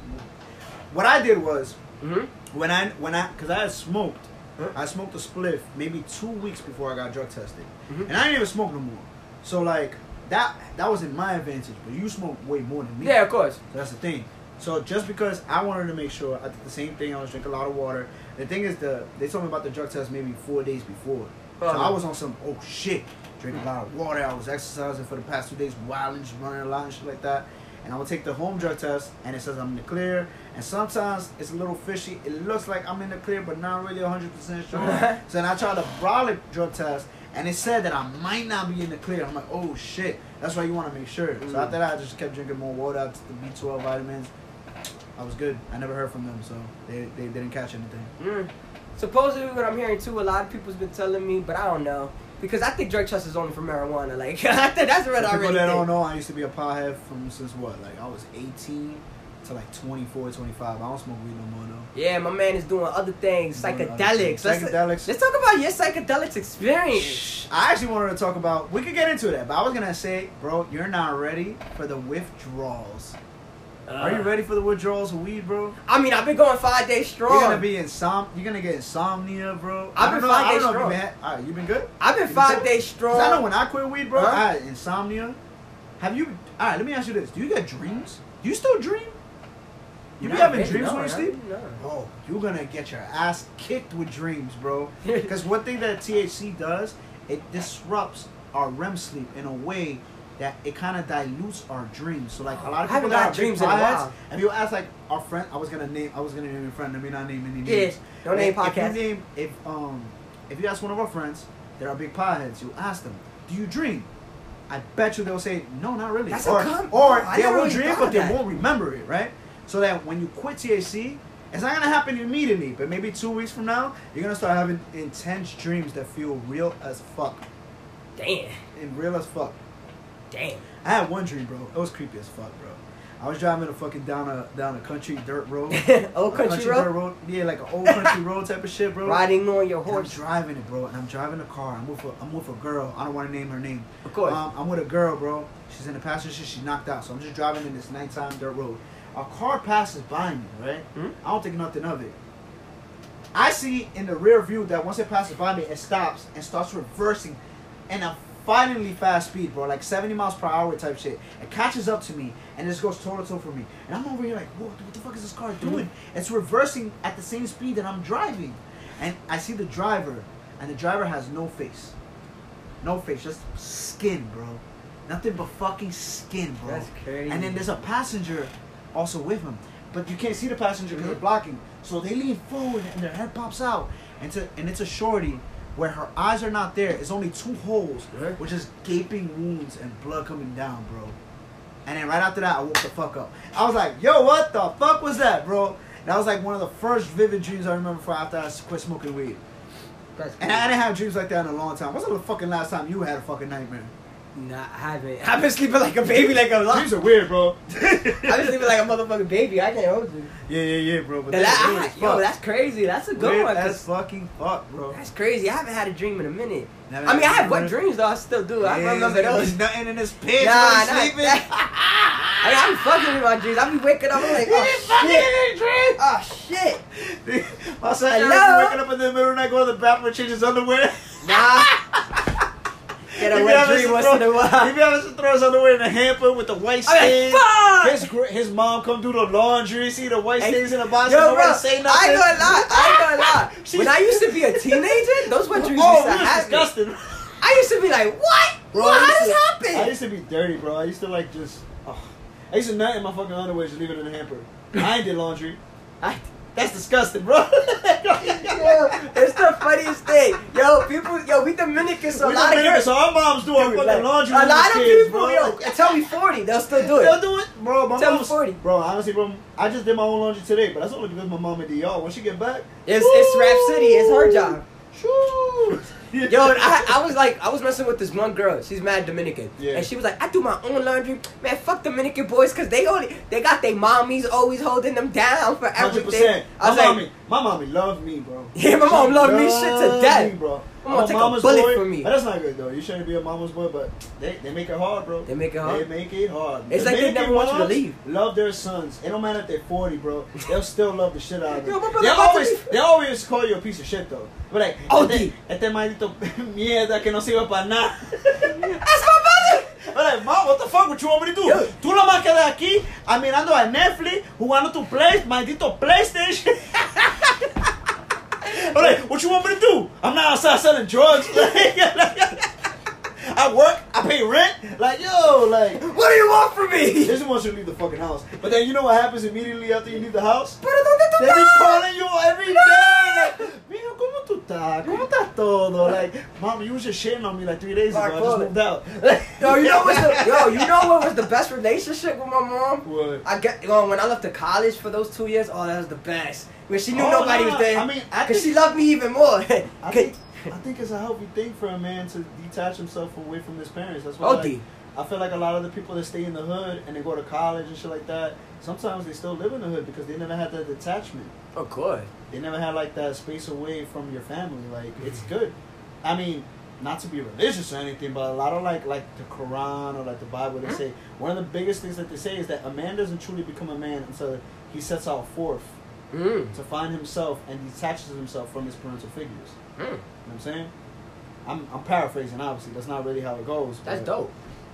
Speaker 2: What I did was
Speaker 1: hmm
Speaker 2: when I when I because I had smoked,
Speaker 1: Huh?
Speaker 2: I smoked a spliff maybe two weeks before I got drug tested,
Speaker 1: Mhm.
Speaker 2: and I didn't even smoke no more. So like that that was in my advantage, but you smoke way more than me.
Speaker 1: Yeah, of course.
Speaker 2: So that's the thing. So just because I wanted to make sure, I did the same thing. I was drinking a lot of water. The thing is, the they told me about the drug test maybe four days before. So. I was on some oh shit, drinking a lot of water. I was exercising for the past two days, wilding, just running a lot and shit like that. And I would take the home drug test, and it says I'm in the clear. And sometimes it's a little fishy. It looks like I'm in the clear, but not really 100 percent sure. so then I tried the brolic drug test, and it said that I might not be in the clear. I'm like, oh shit. That's why you want to make sure. So
Speaker 1: Mm.
Speaker 2: after that, I just kept drinking more water, I took the B12 vitamins. I was good. I never heard from them, so they, they didn't catch anything.
Speaker 1: Mm. Supposedly, what I'm hearing too, a lot of people's been telling me, but I don't know because I think drug test is only for marijuana. Like I think that's what
Speaker 2: For
Speaker 1: I
Speaker 2: people
Speaker 1: really
Speaker 2: that don't know, I used to be a pothead from since what? Like I was 18 to like 24, 25. I don't smoke weed no more though.
Speaker 1: Yeah, my man is doing other things,
Speaker 2: Doing other
Speaker 1: psychedelics.
Speaker 2: things.
Speaker 1: Let's,
Speaker 2: Psychedelics.
Speaker 1: let's talk about your psychedelics experience.
Speaker 2: I actually wanted to talk about. We could get into that, but I was gonna say, bro, you're not ready for the withdrawals. Are you
Speaker 1: Uh,
Speaker 2: ready for the withdrawals of weed, bro?
Speaker 1: I mean, I've been going five days strong.
Speaker 2: You're gonna be insom. You're gonna get insomnia, bro.
Speaker 1: I've been
Speaker 2: know-
Speaker 1: five days strong.
Speaker 2: you been. Alright, you been good.
Speaker 1: I've been
Speaker 2: You
Speaker 1: five
Speaker 2: good?
Speaker 1: days strong.
Speaker 2: I know when I quit weed, bro,
Speaker 1: Huh?
Speaker 2: I had insomnia. Have you? All right, let me ask you this: Do you get dreams? Do you still dream? You be
Speaker 1: Nah,
Speaker 2: having dreams
Speaker 1: no,
Speaker 2: when you sleep?
Speaker 1: no.
Speaker 2: Bro, you're gonna get your ass kicked with dreams, bro. Because one thing that THC does, it disrupts our REM sleep in a way that it kind of dilutes our dreams. So like a lot of
Speaker 1: I haven't got dreams in a while.
Speaker 2: Have you asked like our friend? I was gonna name. I was gonna name a friend. Let me not name any
Speaker 1: Yeah,
Speaker 2: names.
Speaker 1: don't name
Speaker 2: If- If you name, if um, if you ask one of our friends that are big potheads, you ask them, "Do you dream?" I bet you they'll say, "No, not really."
Speaker 1: That's a
Speaker 2: or
Speaker 1: com-
Speaker 2: or
Speaker 1: I
Speaker 2: they will
Speaker 1: really
Speaker 2: dream, but they
Speaker 1: that.
Speaker 2: won't remember it, right? So that when you quit THC, it's not gonna happen immediately, but maybe two weeks from now, you're gonna start having intense dreams that feel real as fuck.
Speaker 1: Damn.
Speaker 2: And real as fuck.
Speaker 1: Damn.
Speaker 2: I had one dream, bro. It was creepy as fuck, bro. I was driving a fucking down a down a country dirt road.
Speaker 1: Old
Speaker 2: A
Speaker 1: country
Speaker 2: dirt
Speaker 1: road.
Speaker 2: Yeah, like an old country road type of shit, bro.
Speaker 1: Riding on your
Speaker 2: And I'm driving it, bro, and I'm driving a car. I'm with a, I'm with a girl. I don't want to name her name.
Speaker 1: Of course.
Speaker 2: Um, I'm with a girl, bro. She's in the passenger seat. She's knocked out. So I'm just driving in this nighttime dirt road. A car passes by me, right?
Speaker 1: Hmm?
Speaker 2: I don't think nothing of it. I see in the rear view that once it passes by me, it stops and starts reversing in a finally fast speed, bro, like 70 miles per hour type shit. It catches up to me and just goes toe to toe for me. And I'm over here like, what, what the fuck is this car doing? It's reversing at the same speed that I'm driving. And I see the driver, and the driver has no face. No face, just skin, bro. Nothing but fucking skin, bro.
Speaker 1: That's crazy.
Speaker 2: And then there's a passenger also with him. But you can't see the passenger because
Speaker 1: Mhm.
Speaker 2: they're blocking. So they lean forward and their head pops out. And, to, and it's a shorty where her eyes are not there. It's only two holes, with just gaping wounds and blood coming down, bro. And then right after that, I woke the fuck up. I was like, yo, what the fuck was that, bro? That was like one of the first vivid dreams I remember for after I quit smoking weed. And I didn't have dreams like that in a long time. What's the fucking last time you had a fucking nightmare?
Speaker 1: Nah, I haven't. I've been sleeping like a baby, like a lot.
Speaker 2: Dreams are weird, bro.
Speaker 1: I've been sleeping like a motherfucking baby. I can't hold you.
Speaker 2: Yeah, yeah, yeah, bro. But
Speaker 1: That,
Speaker 2: that's weird
Speaker 1: I,
Speaker 2: as
Speaker 1: yo, that's crazy. That's a good
Speaker 2: Weird
Speaker 1: one. 'cause
Speaker 2: fucking fuck, bro.
Speaker 1: That's crazy. I haven't had a dream in a minute.
Speaker 2: Never
Speaker 1: I mean, I have wet
Speaker 2: dream?
Speaker 1: dreams though. I still do. I
Speaker 2: Yeah,
Speaker 1: remember
Speaker 2: there's nothing in this pants
Speaker 1: Nah,
Speaker 2: nah,
Speaker 1: nah,
Speaker 2: sleeping.
Speaker 1: that- I mean, I'm fucking with my dreams. I be waking up. I'm like, oh shit. Oh shit.
Speaker 2: Dude, My son
Speaker 1: Hello?
Speaker 2: waking up in the middle of the night, go to the bathroom, change his underwear.
Speaker 1: Nah. Get
Speaker 2: He
Speaker 1: a
Speaker 2: be
Speaker 1: wet dream
Speaker 2: to
Speaker 1: once in a
Speaker 2: He
Speaker 1: while.
Speaker 2: be having to throw his underwear in a hamper with the white stains.
Speaker 1: like.
Speaker 2: His his mom come do the laundry, see the white stains in the box,
Speaker 1: Yo, bro,
Speaker 2: say
Speaker 1: I
Speaker 2: nothing.
Speaker 1: ain't gonna lie. I ain't gonna lie. When I used to be a teenager, those wet dreams
Speaker 2: Oh,
Speaker 1: used to happen.
Speaker 2: disgusting.
Speaker 1: I used to be like, what?
Speaker 2: Bro,
Speaker 1: what?
Speaker 2: I
Speaker 1: How
Speaker 2: used
Speaker 1: this
Speaker 2: to-
Speaker 1: happen?
Speaker 2: I used to be dirty, bro. I used to like just. Oh. I used to nut in my fucking underwear, just leave it in the hamper. I ain't did laundry.
Speaker 1: I-
Speaker 2: That's disgusting, bro.
Speaker 1: Yo, it's the funniest thing. Yo, people, yo, we Dominicans, so a
Speaker 2: We
Speaker 1: lot of
Speaker 2: Dominican,
Speaker 1: girls.
Speaker 2: so our moms do our fucking laundry.
Speaker 1: a lot of
Speaker 2: kids,
Speaker 1: people,
Speaker 2: bro.
Speaker 1: yo, tell me 40, they'll still do it.
Speaker 2: They'll do it, bro. My
Speaker 1: Tell me
Speaker 2: mom's
Speaker 1: 40.
Speaker 2: Bro, honestly, bro, I just did my own laundry today, but that's only because my mom at DR. When she get back,
Speaker 1: It's, it's Rap City, it's her job.
Speaker 2: Shoo.
Speaker 1: Yo, and I, I was like, I was messing with this one girl. She's mad Dominican,
Speaker 2: Yeah.
Speaker 1: and she was like, I do my own laundry. Man, fuck Dominican boys, cause they only they got their mommies always holding them down for everything.
Speaker 2: percent.
Speaker 1: I
Speaker 2: My
Speaker 1: was like,
Speaker 2: mommy, my mommy loved me, bro.
Speaker 1: Yeah, my mom
Speaker 2: She
Speaker 1: loved me shit to death.
Speaker 2: me, bro. I'm
Speaker 1: take a bullet for me.
Speaker 2: That's not good though. You shouldn't be a mama's boy, but they, they make it hard, bro.
Speaker 1: They make it hard?
Speaker 2: They make it hard.
Speaker 1: It's like they never want you to leave.
Speaker 2: Love their sons. It don't matter if they're forty, bro. They'll still love the shit out of them.
Speaker 1: Yo,
Speaker 2: they always they always call you a piece of shit though. But like,
Speaker 1: OD.
Speaker 2: este, este maldito mierda que no sirve para nada.
Speaker 1: That's my brother.
Speaker 2: But like, mom, what the fuck? What you want me to do?
Speaker 1: Yo.
Speaker 2: Tú la más quedas aquí, a mirando a Netflix, jugando tu play, maldito PlayStation. But like, what you want me to do? I'm not outside selling drugs. I work, I pay rent. Like, yo, like,
Speaker 1: What do you want from me?
Speaker 2: they just want you to leave the fucking house. But then you know what happens immediately after you leave the house?
Speaker 1: Pero ¿dónde
Speaker 2: They be calling you every day. Like, Mira, ¿cómo tú estás? ¿Cómo estás todo? Like, mom, you was just shitting on me like three days ah, ago.
Speaker 1: Mark,
Speaker 2: I just moved out.
Speaker 1: Yo, you know what's the yo? You know what was the best relationship with my mom?
Speaker 2: What?
Speaker 1: I get yo, when I left to college for those two years. Oh, that was the best. When she knew
Speaker 2: Oh,
Speaker 1: nobody
Speaker 2: no,
Speaker 1: was there.
Speaker 2: I mean, I
Speaker 1: cause
Speaker 2: think-
Speaker 1: she loved me even more.
Speaker 2: I think, I think it's a healthy thing for a man to detach himself away from his parents. That's why
Speaker 1: OD.
Speaker 2: like, I feel like a lot of the people that stay in the hood and they go to college and shit like that, sometimes they still live in the hood because they never had that detachment.
Speaker 1: of course.
Speaker 2: They never had like that space away from your family. Like mm-hmm. it's good. I mean, not to be religious or anything, but a lot of like like the Quran or like the Bible, they mm-hmm. say one of the biggest things that they say is that a man doesn't truly become a man until he sets out forth
Speaker 1: Mm.
Speaker 2: to find himself and detaches himself from his parental figures.
Speaker 1: Mm.
Speaker 2: You know what I'm saying? I'm, I'm paraphrasing, obviously. That's not really how it goes.
Speaker 1: That's dope.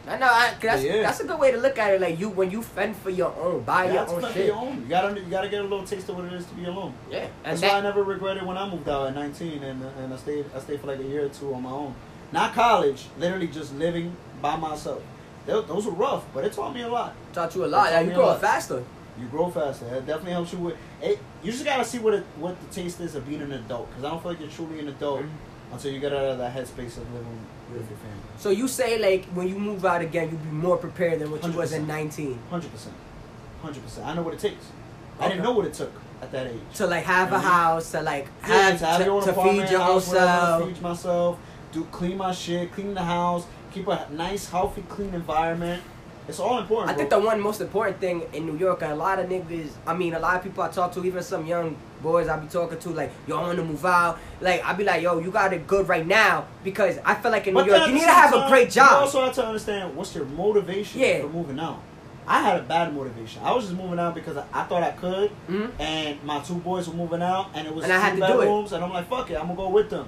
Speaker 1: I know. I, that's
Speaker 2: Yeah.
Speaker 1: that's a good way to look at it. Like you, when you fend for your own, buy
Speaker 2: Yeah,
Speaker 1: your own shit.
Speaker 2: your own. You gotta, you gotta get a little taste of what it is to be alone.
Speaker 1: Yeah, and
Speaker 2: That's why I never regretted when I moved out at 19 and and I stayed I stayed for like a year or two on my own. Not college, literally just living by myself. Tho- Those were rough, but it taught me a lot.
Speaker 1: taught you a lot.
Speaker 2: It
Speaker 1: Like, you grow faster.
Speaker 2: You grow faster. It definitely helps you with. It, you just gotta see what it, what the taste is of being an adult. Because I don't feel like you're truly an adult
Speaker 1: Mhm.
Speaker 2: until you get out of that headspace of living with your family.
Speaker 1: So you say like when you move out again, you'll be more prepared than what you was in
Speaker 2: 100%.
Speaker 1: 19
Speaker 2: Hundred percent, hundred percent. I know what it takes. I didn't know what it took at that age.
Speaker 1: to like have a
Speaker 2: Mhm.
Speaker 1: house to like
Speaker 2: Yeah,
Speaker 1: have
Speaker 2: to have
Speaker 1: to,
Speaker 2: your own
Speaker 1: to feed your own
Speaker 2: house, whatever,
Speaker 1: self.
Speaker 2: feed myself, do clean my shit, clean the house, keep a nice, healthy, clean environment. It's all important.
Speaker 1: I think the one most important thing in New York, and a lot of niggas, I mean, a lot of people I talk to, even some young boys I be talking to, like, yo, I want to move out. Like, I be like, yo, you got it good right now because I feel like in New
Speaker 2: But
Speaker 1: York, you need to have
Speaker 2: same
Speaker 1: a
Speaker 2: time,
Speaker 1: great
Speaker 2: You
Speaker 1: job.
Speaker 2: also have to understand what's your motivation
Speaker 1: Yeah.
Speaker 2: for moving out. I had a bad motivation. I was just moving out because I, I thought I could,
Speaker 1: Mhm.
Speaker 2: and my two boys were moving out, and it was
Speaker 1: And I had
Speaker 2: two
Speaker 1: to do it.
Speaker 2: bedrooms, and I'm like, fuck it, I'm gonna go with them.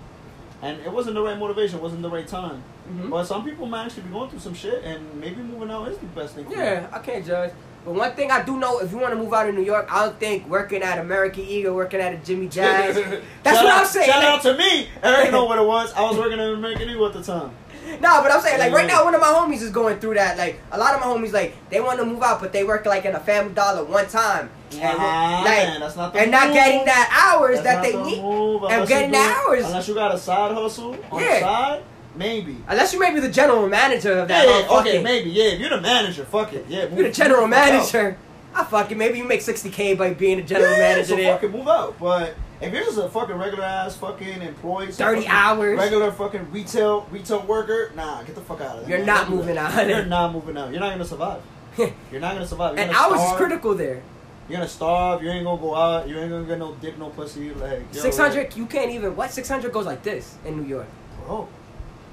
Speaker 2: And it wasn't the right motivation, it wasn't the right time.
Speaker 1: Mhm.
Speaker 2: But some people might actually be going through some shit, and maybe moving out is the best thing.
Speaker 1: Yeah. I can't judge. But one thing I do know, if you want to move out of New York, I don't think working at American Eagle, working at a Jimmy Jazz. That's
Speaker 2: Shout
Speaker 1: what
Speaker 2: out-
Speaker 1: I'm saying.
Speaker 2: Shout
Speaker 1: like-
Speaker 2: out to me. Eric know what it was. I was working at American Eagle at the time.
Speaker 1: Nah, but I'm saying like right now, one of my homies is going through that. Like a lot of my homies, like they want to move out, but they work like in a Family Dollar one time, and like
Speaker 2: man, not
Speaker 1: and not getting that hours
Speaker 2: That's
Speaker 1: that they
Speaker 2: the
Speaker 1: need. and getting
Speaker 2: you
Speaker 1: the hours.
Speaker 2: Unless you got a side hustle on
Speaker 1: Yeah.
Speaker 2: the side, maybe.
Speaker 1: Unless you may be the general manager of that.
Speaker 2: yeah,
Speaker 1: motherfucking-
Speaker 2: okay, maybe. Yeah, if you're the manager, fuck it. Yeah,
Speaker 1: You're the general manager. I fuck it. Maybe you make 60k by being a general
Speaker 2: yeah,
Speaker 1: manager
Speaker 2: so
Speaker 1: there.
Speaker 2: fucking move out. But if you're just a fucking regular ass fucking employee,
Speaker 1: 30
Speaker 2: fucking
Speaker 1: hours.
Speaker 2: regular fucking retail retail worker, nah, get the fuck out of there.
Speaker 1: You're
Speaker 2: man.
Speaker 1: not moving out.
Speaker 2: You're not moving out. You're not gonna survive. You're not gonna survive. You're
Speaker 1: and hours is critical there.
Speaker 2: You're gonna starve. You ain't gonna go out. You ain't gonna get no dick, no pussy. Like yo,
Speaker 1: 600, you can't even. What 600 goes like this in New York?
Speaker 2: bro,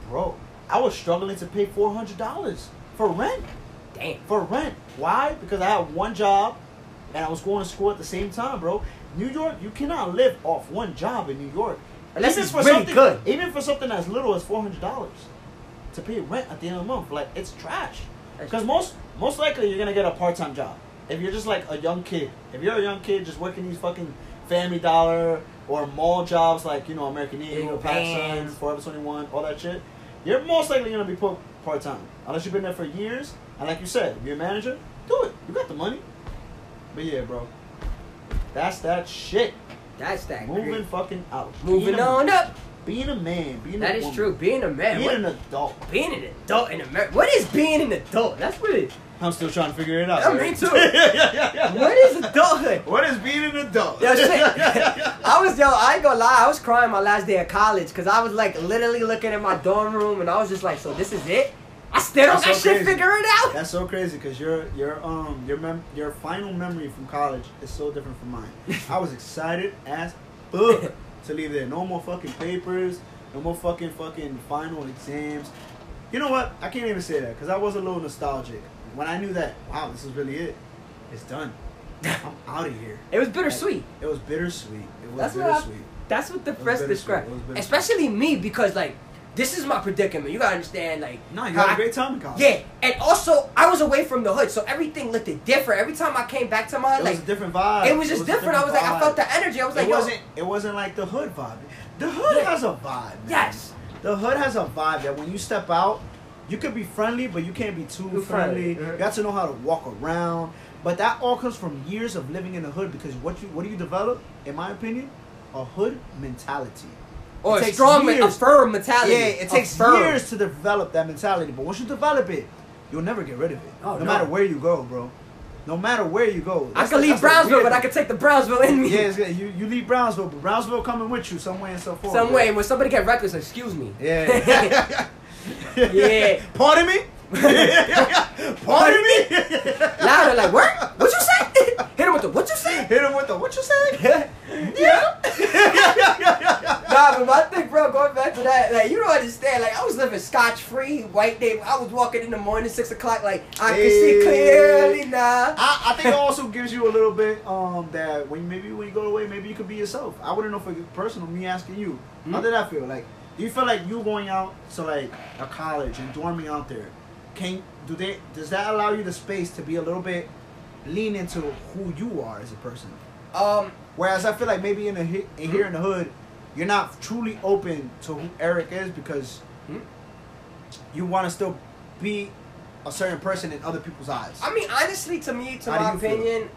Speaker 2: bro. I was struggling to pay four hundred dollars for rent.
Speaker 1: Damn.
Speaker 2: For rent. Why? Because I had one job, and I was going to school at the same time, bro. New York, you cannot live off one job in New York.
Speaker 1: Unless
Speaker 2: Even
Speaker 1: it's
Speaker 2: for
Speaker 1: really
Speaker 2: something-
Speaker 1: good.
Speaker 2: Even for something as little as four hundred dollars to pay rent at the end of the month, like it's trash. Because most most likely you're gonna get a part time job. If you're just like a young kid, if you're a young kid just working these fucking Family Dollar or mall jobs like you know American Eagle, PacSun. Forever Twenty One, all that shit, you're most likely gonna be put part time unless you've been there for years. And like you said, if you're a manager, do it. You got the money. But yeah, bro, that's that shit.
Speaker 1: That's that.
Speaker 2: Moving
Speaker 1: great.
Speaker 2: fucking out.
Speaker 1: Moving
Speaker 2: a-
Speaker 1: on up.
Speaker 2: Being a man. Being
Speaker 1: That
Speaker 2: a
Speaker 1: is
Speaker 2: woman,
Speaker 1: true. Being a man.
Speaker 2: Being
Speaker 1: what-
Speaker 2: an adult.
Speaker 1: being an adult in America. What is being an adult? That's what it.
Speaker 2: I'm still trying to figure it out.
Speaker 1: Yeah,
Speaker 2: right?
Speaker 1: me too.
Speaker 2: yeah, yeah, yeah, yeah.
Speaker 1: What is adulthood?
Speaker 2: What is being an adult?
Speaker 1: Yo, shit. I was yo, I ain't gonna lie, I was crying my last day of college because I was like literally looking at my dorm room and I was just like, so this is it? I still don't got
Speaker 2: so
Speaker 1: shit
Speaker 2: crazy.
Speaker 1: figured out.
Speaker 2: That's so crazy because your your um your mem- your final memory from college is so different from mine. I was excited as fuck to leave there. No more fucking papers. No more fucking fucking final exams. You know what? I can't even say that because I was a little nostalgic when I knew that. Wow, this is really it. It's done. I'm out of here.
Speaker 1: It was bittersweet.
Speaker 2: It was bittersweet. It was
Speaker 1: That's what I-
Speaker 2: bittersweet.
Speaker 1: That's what the
Speaker 2: It
Speaker 1: press described.
Speaker 2: It bittersweet.
Speaker 1: Especially me because like this is my predicament. You gotta understand like
Speaker 2: No, you had a
Speaker 1: I-
Speaker 2: great time in college.
Speaker 1: Yeah, and also I was away from the hood, so everything looked different. Every time I came back to my
Speaker 2: It
Speaker 1: like,
Speaker 2: was a different vibe.
Speaker 1: it was just
Speaker 2: a
Speaker 1: different. I was like, I felt the energy. I was like,
Speaker 2: it
Speaker 1: yo,
Speaker 2: wasn't. It wasn't like the hood vibe. The hood
Speaker 1: Yeah.
Speaker 2: has a vibe. Man.
Speaker 1: yes,
Speaker 2: The hood has a vibe that when you step out, you can be friendly, but you can't be too
Speaker 1: Too
Speaker 2: friendly.
Speaker 1: friendly.
Speaker 2: You got to know how to walk around. But that all comes from years of living in the hood because what you what do you develop? In my opinion, a hood mentality.
Speaker 1: Or
Speaker 2: It
Speaker 1: a
Speaker 2: takes
Speaker 1: strong, a
Speaker 2: years.
Speaker 1: firm mentality.
Speaker 2: Yeah, it takes years to develop that mentality. But once you develop it, you'll never get rid of it.
Speaker 1: Oh,
Speaker 2: no,
Speaker 1: no.
Speaker 2: matter where you go, bro. No matter where you go.
Speaker 1: I can
Speaker 2: the-
Speaker 1: leave Brownsville, but I can take the Brownsville in me.
Speaker 2: Yeah, it's good. You, you leave Brownsville, but Brownsville coming with you some way and so forth.
Speaker 1: Some
Speaker 2: bro.
Speaker 1: way when somebody get reckless, excuse me.
Speaker 2: Yeah.
Speaker 1: Yeah.
Speaker 2: Pardon me? Pardon me?
Speaker 1: Louder, like what? What you say? Hit him with the what?
Speaker 2: Hit him with the what you say?
Speaker 1: yeah. yeah. nah, but my thing, bro, going back to that, like you don't understand. Like I was living scotch free, white day. I was walking in the morning, six o'clock, like I can see clearly now.
Speaker 2: I, I think it also gives you a little bit um that when maybe when you go away, maybe you could be yourself. I wouldn't know for personal. Me asking you,
Speaker 1: Hmm?
Speaker 2: how did that feel? Like, do you feel like you going out to like a college and dorming out there? Can do they does that allow you the space to be a little bit lean into who you are as a person?
Speaker 1: Um,
Speaker 2: Whereas I feel like maybe in, a, in here in the hood, you're not truly open to who Eric is because
Speaker 1: Hmm?
Speaker 2: you want to still be a certain person in other people's eyes.
Speaker 1: I mean, honestly, to me, to
Speaker 2: How
Speaker 1: my
Speaker 2: feel?
Speaker 1: opinion,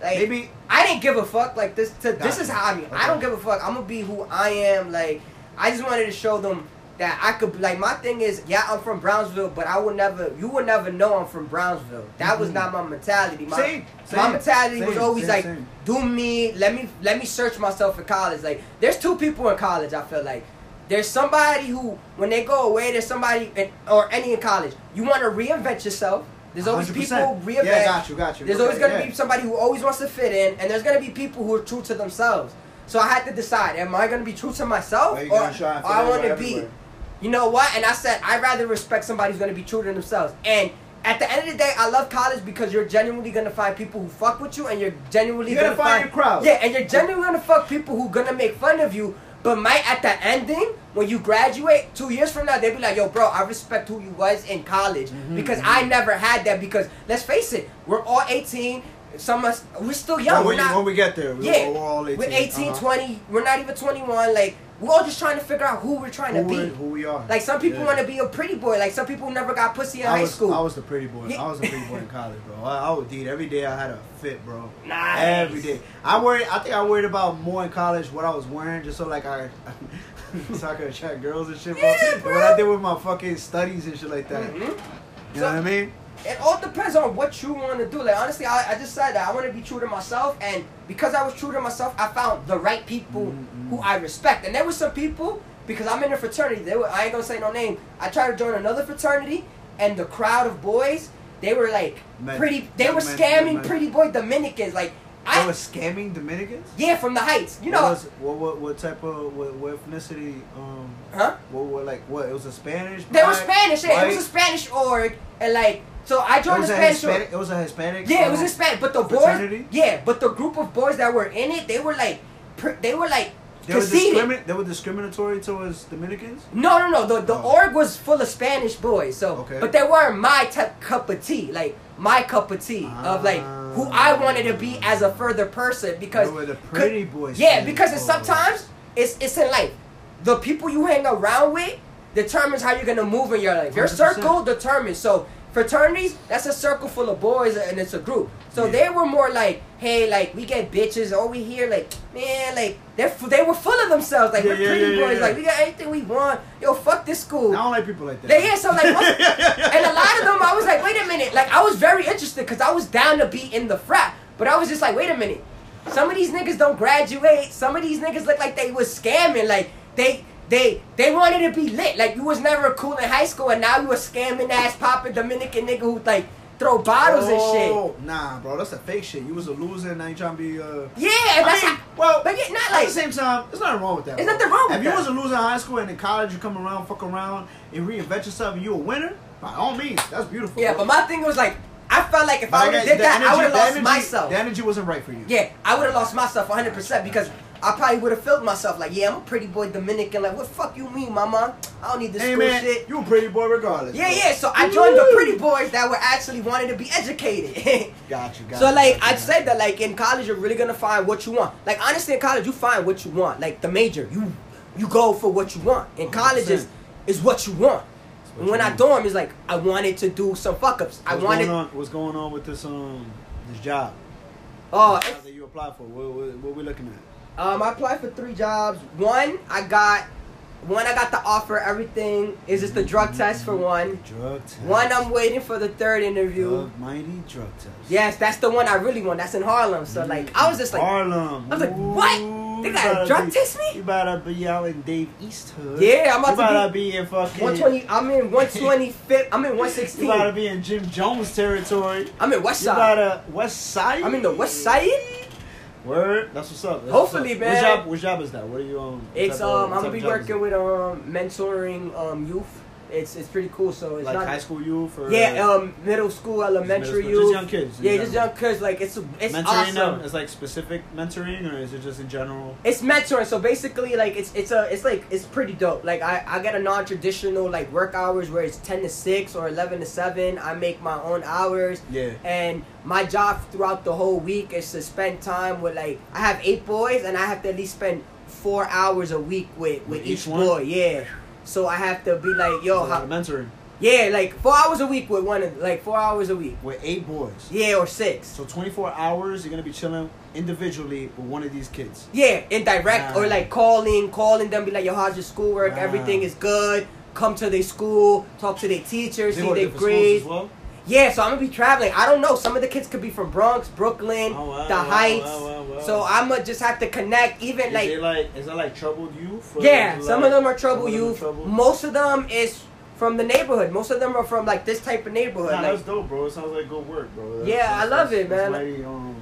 Speaker 1: like
Speaker 2: Maybe
Speaker 1: I didn't give a fuck. Like this, to, this is how I mean. I don't give a fuck. I'm gonna be who I am. Like I just wanted to show them that I could. Like my thing is, yeah, I'm from Brownsville, but I would never. You would never know I'm from Brownsville. That was
Speaker 2: Mhm.
Speaker 1: not my mentality. My,
Speaker 2: Same,
Speaker 1: my
Speaker 2: same,
Speaker 1: mentality was always
Speaker 2: same,
Speaker 1: like,
Speaker 2: same.
Speaker 1: do me. Let me let me search myself in college. Like there's two people in college. I feel like. There's somebody who, when they go away, there's somebody, in, or any in college, you want to reinvent yourself. There's always
Speaker 2: 100%.
Speaker 1: people reinvent.
Speaker 2: Yeah, got you, got you.
Speaker 1: There's
Speaker 2: Okay,
Speaker 1: always gonna
Speaker 2: yeah.
Speaker 1: be somebody who always wants to fit in, and there's gonna be people who are true to themselves. So I had to decide: Am I gonna be true to myself, or,
Speaker 2: gotta try and
Speaker 1: or I want to be? You know what? And I said I'd rather respect somebody who's gonna be true to themselves. And at the end of the day, I love college because you're genuinely gonna find people who fuck with you, and you're genuinely
Speaker 2: You're
Speaker 1: gonna,
Speaker 2: gonna find your crowd.
Speaker 1: Yeah, and you're genuinely gonna fuck people who gonna make fun of you. But might at the ending, when you graduate two years from now, they be like, "Yo, bro, I respect who you was in college
Speaker 2: Mhm,
Speaker 1: because
Speaker 2: mhm.
Speaker 1: I never had that." Because let's face it, we're all 18. Some of us, we're still young.
Speaker 2: When,
Speaker 1: not,
Speaker 2: when we get there, we-
Speaker 1: yeah,
Speaker 2: we're all 18.
Speaker 1: we're 18,
Speaker 2: uh-huh.
Speaker 1: 20. We're not even 21. Like we're all just trying to figure out who we're trying
Speaker 2: Who,
Speaker 1: to
Speaker 2: we,
Speaker 1: be.
Speaker 2: who we are.
Speaker 1: Like some people
Speaker 2: Yeah.
Speaker 1: want to be a pretty boy. Like some people never got pussy in
Speaker 2: I
Speaker 1: high
Speaker 2: was,
Speaker 1: school.
Speaker 2: I was the pretty boy. I was the pretty boy in college, bro. I, I would eat every day. I had a fit, bro.
Speaker 1: Nice.
Speaker 2: Every day. I worried. I think I worried about more in college what I was wearing, just so like I, so I could attract girls and shit, bro.
Speaker 1: Yeah, bro.
Speaker 2: What I did with my fucking studies and shit like that.
Speaker 1: Mhm.
Speaker 2: You know what I mean?
Speaker 1: It all depends on what you want to do. Like honestly, I, I just said that I want to be true to myself, and because I was true to myself, I found the right people
Speaker 2: Mhm.
Speaker 1: who I respect. And there were some people because I'm in a fraternity. They were, I ain't gonna say no name. I tried to join another fraternity, and the crowd of boys, they were like
Speaker 2: Men.
Speaker 1: pretty. They were
Speaker 2: men,
Speaker 1: scamming
Speaker 2: men.
Speaker 1: pretty boy Dominicans. Like
Speaker 2: I was scamming Dominicans.
Speaker 1: yeah, from the heights. You
Speaker 2: what
Speaker 1: know,
Speaker 2: was, what, what what type of what, what ethnicity? Um,
Speaker 1: huh?
Speaker 2: what, what like what? It was a Spanish.
Speaker 1: They were Spanish. Yeah, it was a? Spanish org, and like so I joined the Spanish.
Speaker 2: Hispanic. It was a Hispanic.
Speaker 1: Yeah, it was
Speaker 2: uh,
Speaker 1: Hispanic, but the boys, yeah, but the group of boys that were in it, they were like, they were like
Speaker 2: They were, discrimin- they were discriminatory towards Dominicans.
Speaker 1: No, no, no. The the
Speaker 2: Oh.
Speaker 1: org was full of Spanish boys, so
Speaker 2: Okay.
Speaker 1: but they weren't my type cup of tea, like my cup of tea of like who I ah. wanted to be as a further person because
Speaker 2: They were the pretty boys.
Speaker 1: yeah, because it's
Speaker 2: oh.
Speaker 1: sometimes it's it's in life. The people you hang around with determines how you're gonna move in your life. Your
Speaker 2: 100%.
Speaker 1: circle determines. So fraternities, that's a circle full of boys and it's a group. So
Speaker 2: Yeah.
Speaker 1: they were more like, hey, like we get bitches over here, like man, like they they were full of themselves, like
Speaker 2: Yeah,
Speaker 1: we're
Speaker 2: yeah,
Speaker 1: pretty boys, like we got anything we want. Yo, fuck this school.
Speaker 2: I don't like people like that.
Speaker 1: They, yeah, so like, and a lot of them, I was like, wait a minute. Like, I was very interested because I was down to be in the frat, but I was just like, wait a minute. Some of these niggas don't graduate. Some of these niggas look like they was scamming. Like they, they, they wanted to be lit. Like you was never cool in high school, and now you a scamming ass popping Dominican nigga who like throw bottles and shit.
Speaker 2: Oh, Nah, bro, that's a fake shit. You was a loser, and now you trying to be. Uh,
Speaker 1: Yeah, and that's
Speaker 2: I mean,
Speaker 1: how,
Speaker 2: well,
Speaker 1: but yeah, not like at
Speaker 2: the same time, there's nothing wrong with that.
Speaker 1: There's nothing wrong with
Speaker 2: If you was a loser in high school and in college, you come around, fuck around, and reinvent yourself, and you a winner, by all means, that's beautiful.
Speaker 1: yeah.
Speaker 2: bro.
Speaker 1: But my thing was like, I felt like if
Speaker 2: But
Speaker 1: I would have did that, I would have lost
Speaker 2: energy-
Speaker 1: myself.
Speaker 2: The energy wasn't right for you.
Speaker 1: Yeah, I would have lost myself 100% because I probably would have felt myself like, yeah, I'm a pretty boy Dominican. Like, what fuck you mean, mama? I don't need this
Speaker 2: Hey
Speaker 1: school
Speaker 2: man,
Speaker 1: shit.
Speaker 2: you a pretty boy regardless.
Speaker 1: Yeah,
Speaker 2: bro.
Speaker 1: yeah. So I joined the pretty boys that were actually wanting to be educated.
Speaker 2: Got you. Got
Speaker 1: so like
Speaker 2: got
Speaker 1: I said that like in college you're really gonna find what you want. Like honestly in college you find what you want. Like the major you you go for what you want. In college is
Speaker 2: 100%.
Speaker 1: is what you want.
Speaker 2: what
Speaker 1: And when
Speaker 2: you
Speaker 1: I dorm is like I wanted to do some fuck ups. I
Speaker 2: What's
Speaker 1: wanted.
Speaker 2: going on? What's going on with this um this job?
Speaker 1: Oh,
Speaker 2: that you applied for. What, what, what we looking at?
Speaker 1: Um, I applied for three jobs. One, I got, one I got the offer. Everything is just the drug test for one.
Speaker 2: Drug test.
Speaker 1: One, I'm waiting for the third interview.
Speaker 2: Drug mighty drug test.
Speaker 1: Yes, that's the one I really want. That's in Harlem. So like, I was just like,
Speaker 2: Harlem.
Speaker 1: I was like, what? They gotta drug
Speaker 2: be-
Speaker 1: test me?
Speaker 2: You better be out in Dave East Hood.
Speaker 1: Yeah, I'm
Speaker 2: you
Speaker 1: about to
Speaker 2: better be, in fucking.
Speaker 1: 120. I'm in 125th. I'm in 116.
Speaker 2: You
Speaker 1: 116.
Speaker 2: better be in Jim Jones territory.
Speaker 1: I'm in West Side.
Speaker 2: You
Speaker 1: Side.
Speaker 2: better West Side.
Speaker 1: I'm in the West Side.
Speaker 2: Word. That's what's up. That's
Speaker 1: Hopefully,
Speaker 2: what's up.
Speaker 1: man.
Speaker 2: What job? What job is that? What are you um? what
Speaker 1: It's um, I'm gonna be
Speaker 2: of is
Speaker 1: working with um, mentoring um youth. It's it's pretty cool. So it's
Speaker 2: like
Speaker 1: not
Speaker 2: high school youth or
Speaker 1: yeah, um, middle school, elementary
Speaker 2: school,
Speaker 1: youth,
Speaker 2: just young kids in
Speaker 1: Yeah, just young kids. Like it's it's
Speaker 2: mentoring
Speaker 1: awesome.
Speaker 2: them is like specific mentoring or is it just in general?
Speaker 1: It's mentoring, so basically, like it's it's a it's like it's pretty dope. Like I I get a non traditional like work hours where it's ten to six or eleven to seven. I make my own hours,
Speaker 2: Yeah.
Speaker 1: and my job throughout the whole week is to spend time with like I have eight boys, and I have to at least spend four hours a week with with,
Speaker 2: With
Speaker 1: each,
Speaker 2: each one?
Speaker 1: boy. Yeah. So I have to be like, yo,
Speaker 2: It's a lot
Speaker 1: how,
Speaker 2: mentoring
Speaker 1: yeah, like four hours a week with one, of like four hours a week.
Speaker 2: with eight boys.
Speaker 1: Yeah, or six.
Speaker 2: So 24 hours, you're gonna be chilling individually with one of these kids.
Speaker 1: Yeah, indirect
Speaker 2: Nah.
Speaker 1: or like calling, calling them, be like, yo, how's your schoolwork?
Speaker 2: Nah.
Speaker 1: Everything is good. Come to their school, talk to their teachers,
Speaker 2: They
Speaker 1: see their grades.
Speaker 2: well.
Speaker 1: Yeah, so I'm gonna be traveling. I don't know. Some of the kids could be from Bronx, Brooklyn,
Speaker 2: Oh, wow,
Speaker 1: the
Speaker 2: wow,
Speaker 1: Heights.
Speaker 2: wow.
Speaker 1: So I'm gonna just have to connect. Even
Speaker 2: Is
Speaker 1: like,
Speaker 2: it like is that like troubled youth?
Speaker 1: yeah,
Speaker 2: it
Speaker 1: some of them are
Speaker 2: some
Speaker 1: trouble
Speaker 2: of are
Speaker 1: youth.
Speaker 2: troubled?
Speaker 1: Most of them is from the neighborhood. Most of them are from like this type of neighborhood.
Speaker 2: Nah,
Speaker 1: like,
Speaker 2: that's dope, bro. It sounds like good work, bro. That's-
Speaker 1: Yeah, I love
Speaker 2: that's-
Speaker 1: it,
Speaker 2: that's
Speaker 1: man.
Speaker 2: mighty, um,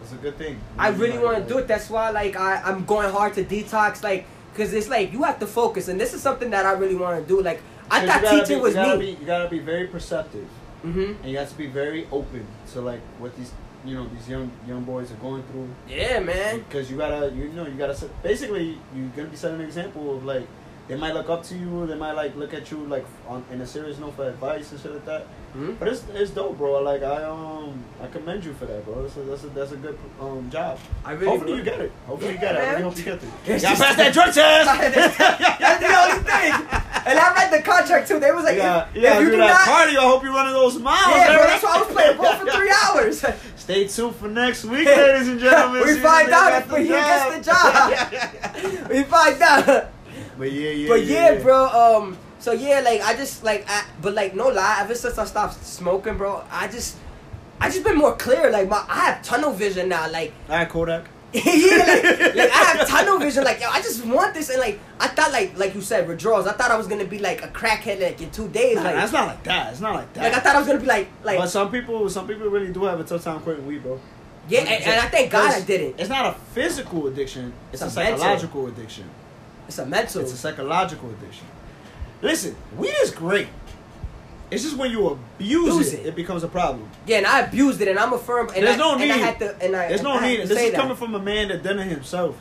Speaker 2: that's a good thing.
Speaker 1: I really
Speaker 2: mighty,
Speaker 1: want to do it. That's why, like, I I'm going hard to detox, like, cause it's like you have to focus, and this is something that I really want to do. Like, I thought teaching
Speaker 2: be,
Speaker 1: was
Speaker 2: you
Speaker 1: me.
Speaker 2: Be, you gotta be very perceptive,
Speaker 1: hmm
Speaker 2: and you have to be very open to like what these you know these young young boys are going through.
Speaker 1: Yeah, man.
Speaker 2: Because you gotta you know you gotta set, basically you're gonna be setting an example of like they might look up to you, they might like look at you like on in a serious note for advice and shit like that.
Speaker 1: hmm
Speaker 2: But it's it's dope, bro. Like I um I commend you for that, bro. That's a that's a, that's a good um job.
Speaker 1: I really.
Speaker 2: Hopefully you get it. Hopefully you get it. I really hope you get it.
Speaker 1: Just-
Speaker 2: pass that drug test.
Speaker 1: That's the only thing. And I read the contract too. They was like,
Speaker 2: yeah,
Speaker 1: if,
Speaker 2: yeah.
Speaker 1: if you
Speaker 2: do that
Speaker 1: not,
Speaker 2: cardio. I hope you're running those miles.
Speaker 1: yeah, bro. That's why I was playing ball for three hours.
Speaker 2: Stay tuned for next week, ladies and gentlemen.
Speaker 1: We find out if he gets the
Speaker 2: job.
Speaker 1: we find out.
Speaker 2: but yeah, yeah.
Speaker 1: but yeah, bro. Um. So yeah, like I just like, I, but like no lie. Ever since I stopped smoking, bro, I just, I just been more clear. Like my, I have tunnel vision now. Like
Speaker 2: All right, Kodak.
Speaker 1: yeah, like, like I have tunnel vision. Like yo, I just want this, and like I thought, like like you said, withdrawals. I thought I was gonna be like a crackhead like in two days.
Speaker 2: Nah,
Speaker 1: like,
Speaker 2: that's not like that. It's not like that.
Speaker 1: like I thought I was gonna be like like
Speaker 2: but some people, some people really do have a tough time quitting weed, bro.
Speaker 1: yeah, and, and I thank God I didn't.
Speaker 2: It's not a physical addiction. It's,
Speaker 1: It's
Speaker 2: a
Speaker 1: a
Speaker 2: psychological addiction.
Speaker 1: It's a mental.
Speaker 2: It's a psychological addiction. Listen, weed is great. It's just when you abuse
Speaker 1: Abuse
Speaker 2: it,
Speaker 1: it.
Speaker 2: it becomes a problem.
Speaker 1: yeah, and I abused it, and I'm a firm. And
Speaker 2: There's
Speaker 1: I,
Speaker 2: no
Speaker 1: And I
Speaker 2: need.
Speaker 1: had to, and I,
Speaker 2: There's no
Speaker 1: I
Speaker 2: need. this is
Speaker 1: that.
Speaker 2: coming from a man that done it himself.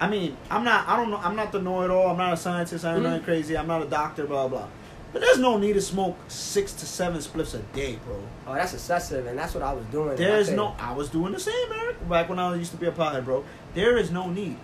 Speaker 2: I mean, I'm not. I don't know. I'm not the know-it-all. I'm not a scientist. I'm
Speaker 1: Mhm.
Speaker 2: not crazy. I'm not a doctor. Blah blah. But there's no need to smoke six to seven spliffs a day, bro.
Speaker 1: Oh, that's excessive, and that's what I was doing.
Speaker 2: There's no. I was doing the same, Eric. Back when I used to be a pothead, bro. There is no need.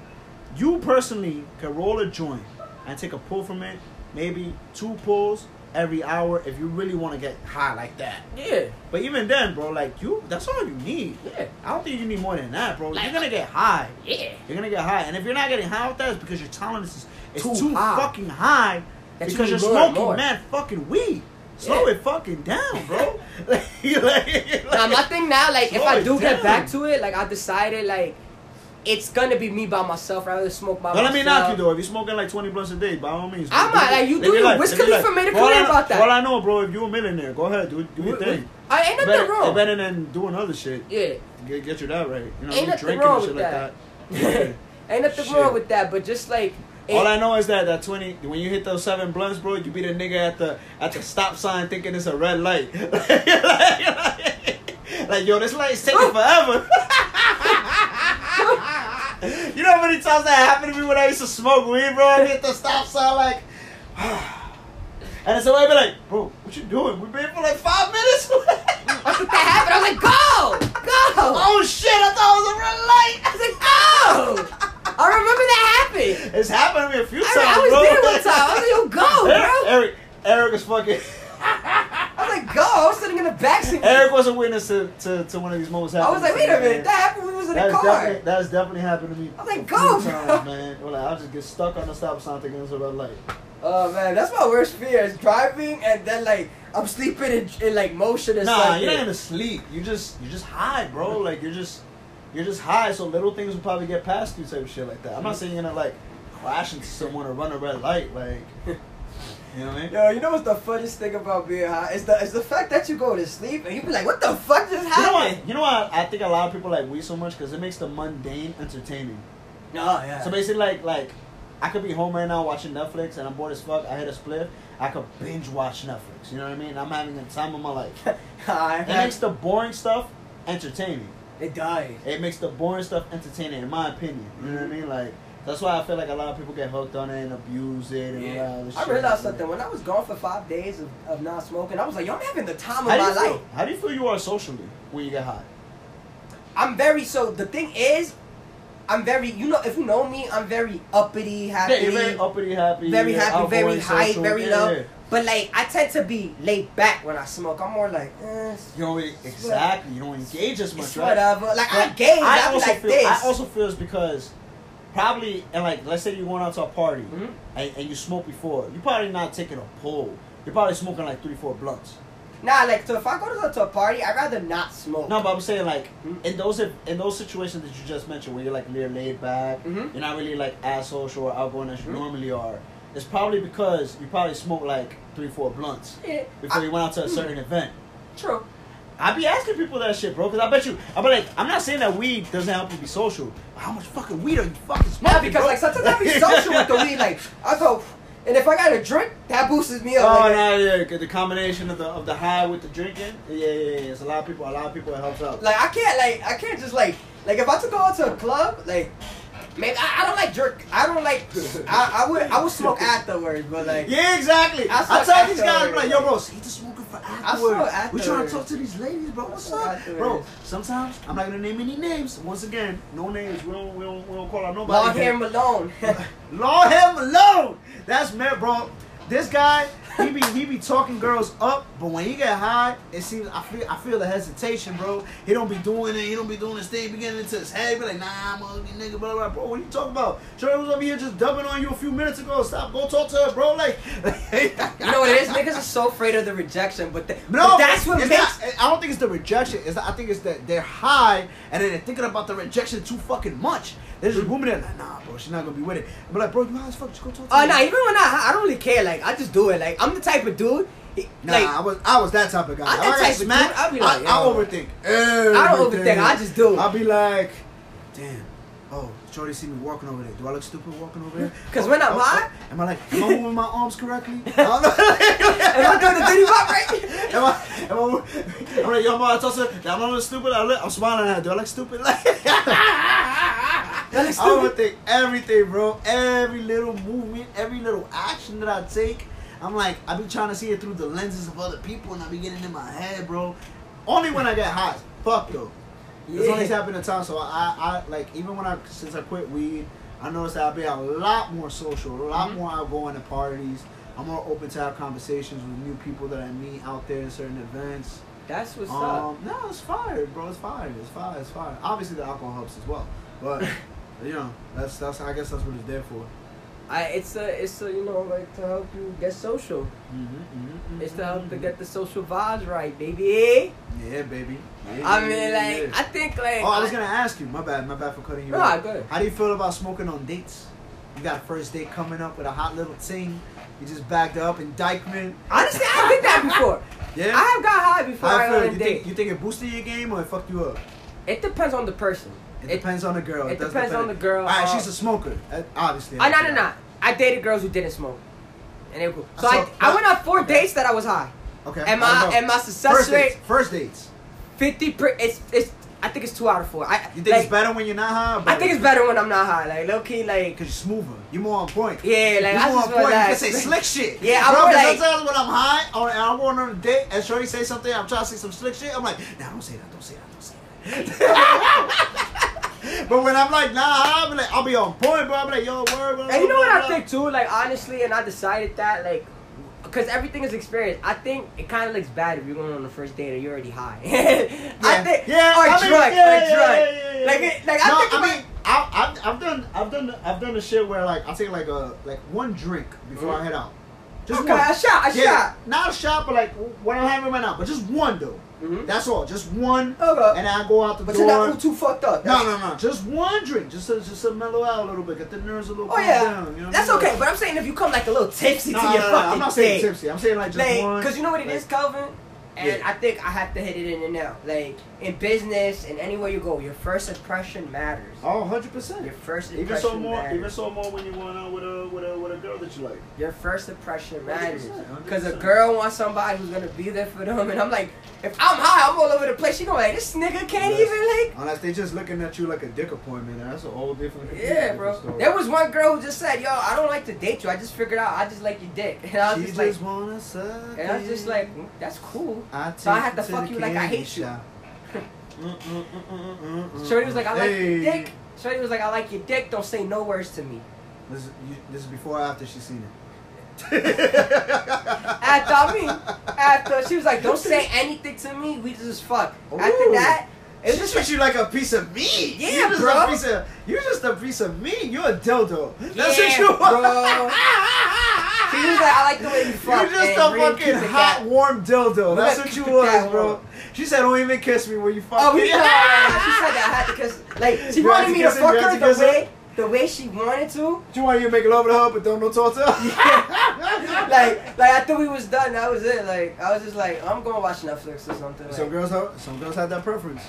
Speaker 2: You personally can roll a joint and take a pull from it, maybe two pulls every hour if you really want to get high like that.
Speaker 1: Yeah,
Speaker 2: But even then, bro, like you, that's all you need.
Speaker 1: yeah,
Speaker 2: I don't think you need more than that, bro.
Speaker 1: Like-
Speaker 2: you're gonna get high.
Speaker 1: yeah.
Speaker 2: You're gonna get high, and if you're not getting high with that, it's because your tolerance is it's
Speaker 1: Too
Speaker 2: too,
Speaker 1: high.
Speaker 2: fucking high.
Speaker 1: That
Speaker 2: because you're smoking
Speaker 1: more.
Speaker 2: mad fucking weed. Slow
Speaker 1: Yeah.
Speaker 2: it fucking down, bro. like, like,
Speaker 1: Now my thing now, like if I do get
Speaker 2: down.
Speaker 1: back to it, like I decided, like it's gonna be me by myself rather than smoke by
Speaker 2: Don't let me knock you though. If you're smoking like 20 blunts a day, by all means.
Speaker 1: I'm not, like, you do
Speaker 2: your life,
Speaker 1: Wiz Khalifa made a
Speaker 2: For
Speaker 1: career
Speaker 2: I-
Speaker 1: about that.
Speaker 2: for All I know, bro, if you're a millionaire, go ahead, do, do your thing.
Speaker 1: I ain't nothing
Speaker 2: better,
Speaker 1: wrong.
Speaker 2: better than doing other shit.
Speaker 1: Yeah,
Speaker 2: Get, get you that right. You know,
Speaker 1: Ain't
Speaker 2: you
Speaker 1: nothing
Speaker 2: drinking
Speaker 1: wrong
Speaker 2: and shit like
Speaker 1: that.
Speaker 2: Yeah.
Speaker 1: ain't nothing
Speaker 2: Shit.
Speaker 1: wrong with that, but just like it-
Speaker 2: All I know is that that twenty when you hit those seven blunts, bro, you be the nigga at the at the stop sign thinking it's a red light. like, like, yo, this light's taking forever. you know how many times that happened to me when I used to smoke weed, bro? I hit the stop sign like, and so I be like, bro, what you doing? We've been for like five minutes.
Speaker 1: That happened, I was like, go, go.
Speaker 2: oh shit! I thought it was a red light.
Speaker 1: I was like, go. I remember that happened.
Speaker 2: It's happened to me a few
Speaker 1: I,
Speaker 2: times,
Speaker 1: I was
Speaker 2: bro.
Speaker 1: there one time. I was like, yo, go,
Speaker 2: Eric,
Speaker 1: bro.
Speaker 2: Eric, Eric is fucking.
Speaker 1: I was like, go. I was sitting in the backseat.
Speaker 2: Eric was a witness to, to, to one of these moments. happening.
Speaker 1: I was like, wait a minute, that happened when we was in the car.
Speaker 2: definitely, that's definitely happened to me.
Speaker 1: I was like, go,
Speaker 2: times, man. Or like, I'll just get stuck on the stop sign thinking it's a red light.
Speaker 1: Oh man, that's my worst fear is driving and then like I'm sleeping in, in like motion or
Speaker 2: Nah,
Speaker 1: something.
Speaker 2: you're not gonna sleep. You just you just high, bro. Mm-hmm. Like you're just you're just high, so little things will probably get past you, type of shit like that. I'm not mm-hmm. saying you're gonna like crash into someone or run a red light, like you know what I mean?
Speaker 1: Yo, you know what's the funniest thing about being high? It's the it's the fact that you go to sleep and you be like, what the fuck just
Speaker 2: You know
Speaker 1: happened?
Speaker 2: what? You know what? I think a lot of people like weed so much because it makes the mundane entertaining.
Speaker 1: Oh yeah.
Speaker 2: So basically, like like I could be home right now watching Netflix and I'm bored as fuck. I hit a spliff I could binge watch Netflix. You know what I mean? I'm having the time of my life. It makes the boring stuff entertaining.
Speaker 1: it does.
Speaker 2: It makes the boring stuff entertaining, in my opinion. You know what I mm-hmm. mean? Like that's why I feel like a lot of people get hooked on it and abuse it and all that other
Speaker 1: I realized something when I was gone for five days of, of not smoking. I was like, yo, I'm having the time of
Speaker 2: How do,
Speaker 1: my
Speaker 2: you feel,
Speaker 1: life.
Speaker 2: how do you feel you are socially when you get high?
Speaker 1: I'm very so. The thing is, I'm very. You know, if you know me, I'm very uppity, happy,
Speaker 2: Yeah, you're very uppity, happy,
Speaker 1: very
Speaker 2: you're
Speaker 1: happy, very high,
Speaker 2: social.
Speaker 1: very
Speaker 2: yeah,
Speaker 1: low.
Speaker 2: yeah.
Speaker 1: But like, I tend to be laid back when I smoke. I'm more like, eh,
Speaker 2: You don't really, exactly. You don't engage as much,
Speaker 1: it's
Speaker 2: right?
Speaker 1: whatever. Like I
Speaker 2: But
Speaker 1: gauge.
Speaker 2: I
Speaker 1: I, be
Speaker 2: also
Speaker 1: like
Speaker 2: feel.
Speaker 1: this.
Speaker 2: I also feel it's because probably and like let's say you're going out to a party
Speaker 1: Mhm.
Speaker 2: and, and you smoke before. You're probably not taking a pull. You're probably smoking like three, four blunts.
Speaker 1: Nah, like so if I go to, a party, I'd rather not smoke.
Speaker 2: No, but I'm saying like
Speaker 1: Mhm.
Speaker 2: in those in those situations that you just mentioned where you're like you're laid back,
Speaker 1: Mhm.
Speaker 2: you're not really like as social or outgoing as you
Speaker 1: Mhm.
Speaker 2: normally are. It's probably because you probably smoked like three, four blunts
Speaker 1: Yeah,
Speaker 2: before
Speaker 1: I-
Speaker 2: you went out to a certain event.
Speaker 1: True.
Speaker 2: I be asking people that shit, bro, because I bet you, I be like, I'm not saying that weed doesn't help you be social. But how much fucking weed are you fucking smoking?
Speaker 1: Yeah, because
Speaker 2: bro?
Speaker 1: like sometimes I be social with the weed. Like I go, and if I got a drink, that boosts me up.
Speaker 2: Oh
Speaker 1: like,
Speaker 2: no, yeah, the combination of the of the high with the drinking, yeah, yeah, yeah. It's a lot of people. A lot of people it helps out.
Speaker 1: Like I can't like I can't just like like if I to go out to a club like maybe I, I don't like jerk I don't like I, I would I would smoke afterwards but like
Speaker 2: Yeah, exactly.
Speaker 1: I
Speaker 2: I, tell these guys, I'm like, yo, bro, see the smoking for afterwards.
Speaker 1: smoke
Speaker 2: We trying to talk to these ladies, bro. What's up,
Speaker 1: afterwards.
Speaker 2: bro? Sometimes I'm not gonna name any names. Once again, no names. We don't, we don't, we don't call out nobody.
Speaker 1: long hair Malone.
Speaker 2: Lord have him alone. That's man, bro. This guy, he be he be talking girls up, but when he get high, it seems I feel I feel the hesitation, bro. He don't be doing it. He don't be doing this thing. Beginning getting into his head. He be like, nah, I'm a ugly nigga, blah blah. Bro, what are you talking about? Shorty was over here just dubbing on you a few minutes ago. Stop, go talk to her, bro. Like,
Speaker 1: you know what it is? Niggas are so afraid of the rejection, but, the,
Speaker 2: No,
Speaker 1: but that's what makes.
Speaker 2: Not, I don't think it's the rejection. It's I think it's that they're high and then they're thinking about the rejection too fucking much. They're just women there like, nah, bro, she's not gonna be with it. I'm like, bro, you high as fuck. Just go talk to
Speaker 1: Oh
Speaker 2: her.
Speaker 1: nah, even when I I don't really care. Like I just do it. Like I'm the type of dude.
Speaker 2: Nah,
Speaker 1: like
Speaker 2: I was I was that type of guy.
Speaker 1: I'm that
Speaker 2: If I
Speaker 1: type of
Speaker 2: smacked,
Speaker 1: dude, I'll be like,
Speaker 2: I, I overthink.
Speaker 1: I don't overthink. I just do.
Speaker 2: I'll be like, damn. Oh, Shorty see me walking over there. Do I look stupid walking over there?
Speaker 1: 'Cause
Speaker 2: Oh,
Speaker 1: when I'm
Speaker 2: oh,
Speaker 1: high-
Speaker 2: oh. am I like, am I moving my arms correctly? I don't know.
Speaker 1: Am I doing the diddy bop right?
Speaker 2: Am I, am I, I'm like, yo, man, I told her, I'm not stupid. I look, I'm smiling at her. Do I look stupid? Like,
Speaker 1: I look
Speaker 2: I overthink everything, bro. Every little movement, every little action that I take. I'm like, I be trying to see it through the lenses of other people, and I be getting in my head, bro. Only when I get high. Fuck though. It's only
Speaker 1: Yeah.
Speaker 2: happened in time. So I, I like even when I since I quit weed, I noticed that I've been a lot more social, a lot
Speaker 1: Mhm.
Speaker 2: more outgoing to parties. I'm more open to have conversations with new people that I meet out there in certain events.
Speaker 1: That's what's up.
Speaker 2: Um, no, it's fire, bro. It's fire. It's fire. It's fire. Obviously, the alcohol helps as well, but you know, that's that's. I guess that's what it's there for.
Speaker 1: I it's a it's a you know like to help you get social.
Speaker 2: Mm-hmm, mm-hmm
Speaker 1: It's to help to mm-hmm. get the social vibes right, baby. Eh?
Speaker 2: Yeah, baby. Yeah,
Speaker 1: I mean, like
Speaker 2: yeah.
Speaker 1: I think like
Speaker 2: Oh, I was gonna ask you. My bad. My bad for cutting you.
Speaker 1: Nah,
Speaker 2: off.
Speaker 1: good.
Speaker 2: How do you feel about smoking on dates? You got a first date coming up with a hot little ting. You just backed up in Dyckman.
Speaker 1: honestly I did that before.
Speaker 2: Yeah.
Speaker 1: I have got high before I
Speaker 2: you feel?
Speaker 1: on
Speaker 2: You
Speaker 1: a
Speaker 2: think,
Speaker 1: date.
Speaker 2: you think it boosted your game or it fucked you up?
Speaker 1: It depends on the person.
Speaker 2: It, depends on the girl.
Speaker 1: it
Speaker 2: does
Speaker 1: depends on the girl,
Speaker 2: All right,
Speaker 1: uh,
Speaker 2: she's a smoker. uh, Obviously.
Speaker 1: I no no no. I dated girls who didn't smoke, and they were cool. So,
Speaker 2: So-
Speaker 1: I, I went on four
Speaker 2: okay.
Speaker 1: dates that I was high,
Speaker 2: Okay.
Speaker 1: and my and my success
Speaker 2: first
Speaker 1: rate
Speaker 2: dates. First dates.
Speaker 1: fifty per. It's it's I think it's two out of four. I
Speaker 2: You think
Speaker 1: like,
Speaker 2: it's better when you're not high? or
Speaker 1: I think it's better when I'm not high. Like low key, like
Speaker 2: Because you're smoother. You're more on point.
Speaker 1: yeah, like
Speaker 2: You're
Speaker 1: I
Speaker 2: more on point. You can say slick shit.
Speaker 1: Yeah, I'm
Speaker 2: Bro,
Speaker 1: more
Speaker 2: 'cause
Speaker 1: like-
Speaker 2: sometimes when I'm high or and I'm going on a date and Shorty say something, I'm trying to say some slick shit. I'm like, nah, don't say that. Don't say that. Don't say that. but when I'm like, nah, I'll be like, I'll be on point, bro. I'll be like, yo, word, word.
Speaker 1: And you know what I think too? Like honestly, and I decided that like, because everything is experience. I think it kind of looks bad if you're going on the first date and you're already high. I think
Speaker 2: yeah,
Speaker 1: or
Speaker 2: I mean,
Speaker 1: drunk,
Speaker 2: yeah,
Speaker 1: or
Speaker 2: yeah,
Speaker 1: drunk.
Speaker 2: yeah, yeah, yeah.
Speaker 1: Like it, like I think
Speaker 2: I mean, I, I've, I've done, I've done, I've done the shit where like I take like a like one drink before I mm-hmm. head out. Just
Speaker 1: okay,
Speaker 2: one.
Speaker 1: a shot, a
Speaker 2: yeah,
Speaker 1: shot.
Speaker 2: not a shot, but like what I'm having right now, but just one though.
Speaker 1: Mhm.
Speaker 2: That's all, just one.
Speaker 1: Okay.
Speaker 2: And I go out to the
Speaker 1: But you're not too fucked up.
Speaker 2: no, no, no, just one drink, just to, just to mellow out a little bit, get the nerves a little.
Speaker 1: Oh yeah,
Speaker 2: down, you know
Speaker 1: that's
Speaker 2: I mean?
Speaker 1: okay. But I'm saying if you come like a little tipsy
Speaker 2: No,
Speaker 1: to
Speaker 2: no,
Speaker 1: your
Speaker 2: no,
Speaker 1: fucking
Speaker 2: I'm not saying
Speaker 1: date,
Speaker 2: tipsy. I'm saying like just
Speaker 1: like,
Speaker 2: one.
Speaker 1: cause you know what it
Speaker 2: like,
Speaker 1: is, Calvin. And
Speaker 2: Yeah.
Speaker 1: I think I have to hit it in and out. Like in business and anywhere you go, your first impression matters.
Speaker 2: Oh, 100 percent.
Speaker 1: Your first impression
Speaker 2: Even
Speaker 1: impression
Speaker 2: so more,
Speaker 1: matters.
Speaker 2: even so more when you going out with a with a with a girl that you like.
Speaker 1: Your first impression matters. Because a girl wants somebody who's gonna be there for them, and I'm like, if I'm high, I'm all over the place. She gonna like, this nigga can't
Speaker 2: Yes.
Speaker 1: even like.
Speaker 2: Unless they're just looking at you like a dick appointment, and that's a whole different.
Speaker 1: Yeah,
Speaker 2: different
Speaker 1: bro.
Speaker 2: story.
Speaker 1: There was one girl who just said, "Yo, I don't like to date you. I just figured out I just like your dick." And I was
Speaker 2: She
Speaker 1: just
Speaker 2: just
Speaker 1: like,
Speaker 2: wanna suck.
Speaker 1: and I was just like, mm, "That's cool."
Speaker 2: I
Speaker 1: So I
Speaker 2: take
Speaker 1: had to
Speaker 2: you
Speaker 1: fuck you like I
Speaker 2: candy
Speaker 1: hate you. Shorty was like, "I like
Speaker 2: hey.
Speaker 1: your dick." Shorty was like, "I like your dick. Don't say no words to me."
Speaker 2: This is, you, this is before or after she seen it.
Speaker 1: After I mean, after she was like, "Don't say anything to me. We just fuck." After
Speaker 2: Ooh.
Speaker 1: that, it
Speaker 2: She
Speaker 1: just
Speaker 2: treats you like a piece of meat.
Speaker 1: Yeah,
Speaker 2: you're just
Speaker 1: bro.
Speaker 2: A piece of, you're just a piece of meat. You're a dildo. That's
Speaker 1: Yeah,
Speaker 2: what you
Speaker 1: bro. She was like, I like the way you fuck.
Speaker 2: You're just a fucking hot, warm dildo. That's what you was, bro. She said, "Don't even kiss me when you fuck."
Speaker 1: Oh,
Speaker 2: me."
Speaker 1: know. She said that I had to kiss. Like she
Speaker 2: You
Speaker 1: wanted me to fuck her
Speaker 2: to
Speaker 1: the way, the way she wanted to.
Speaker 2: She want you to make love to her, but don't no talk to her.
Speaker 1: Like, like after we was done, that was it. Like I was just like, I'm gonna watch Netflix or something.
Speaker 2: Some
Speaker 1: Like,
Speaker 2: girls, have, some girls have that preference.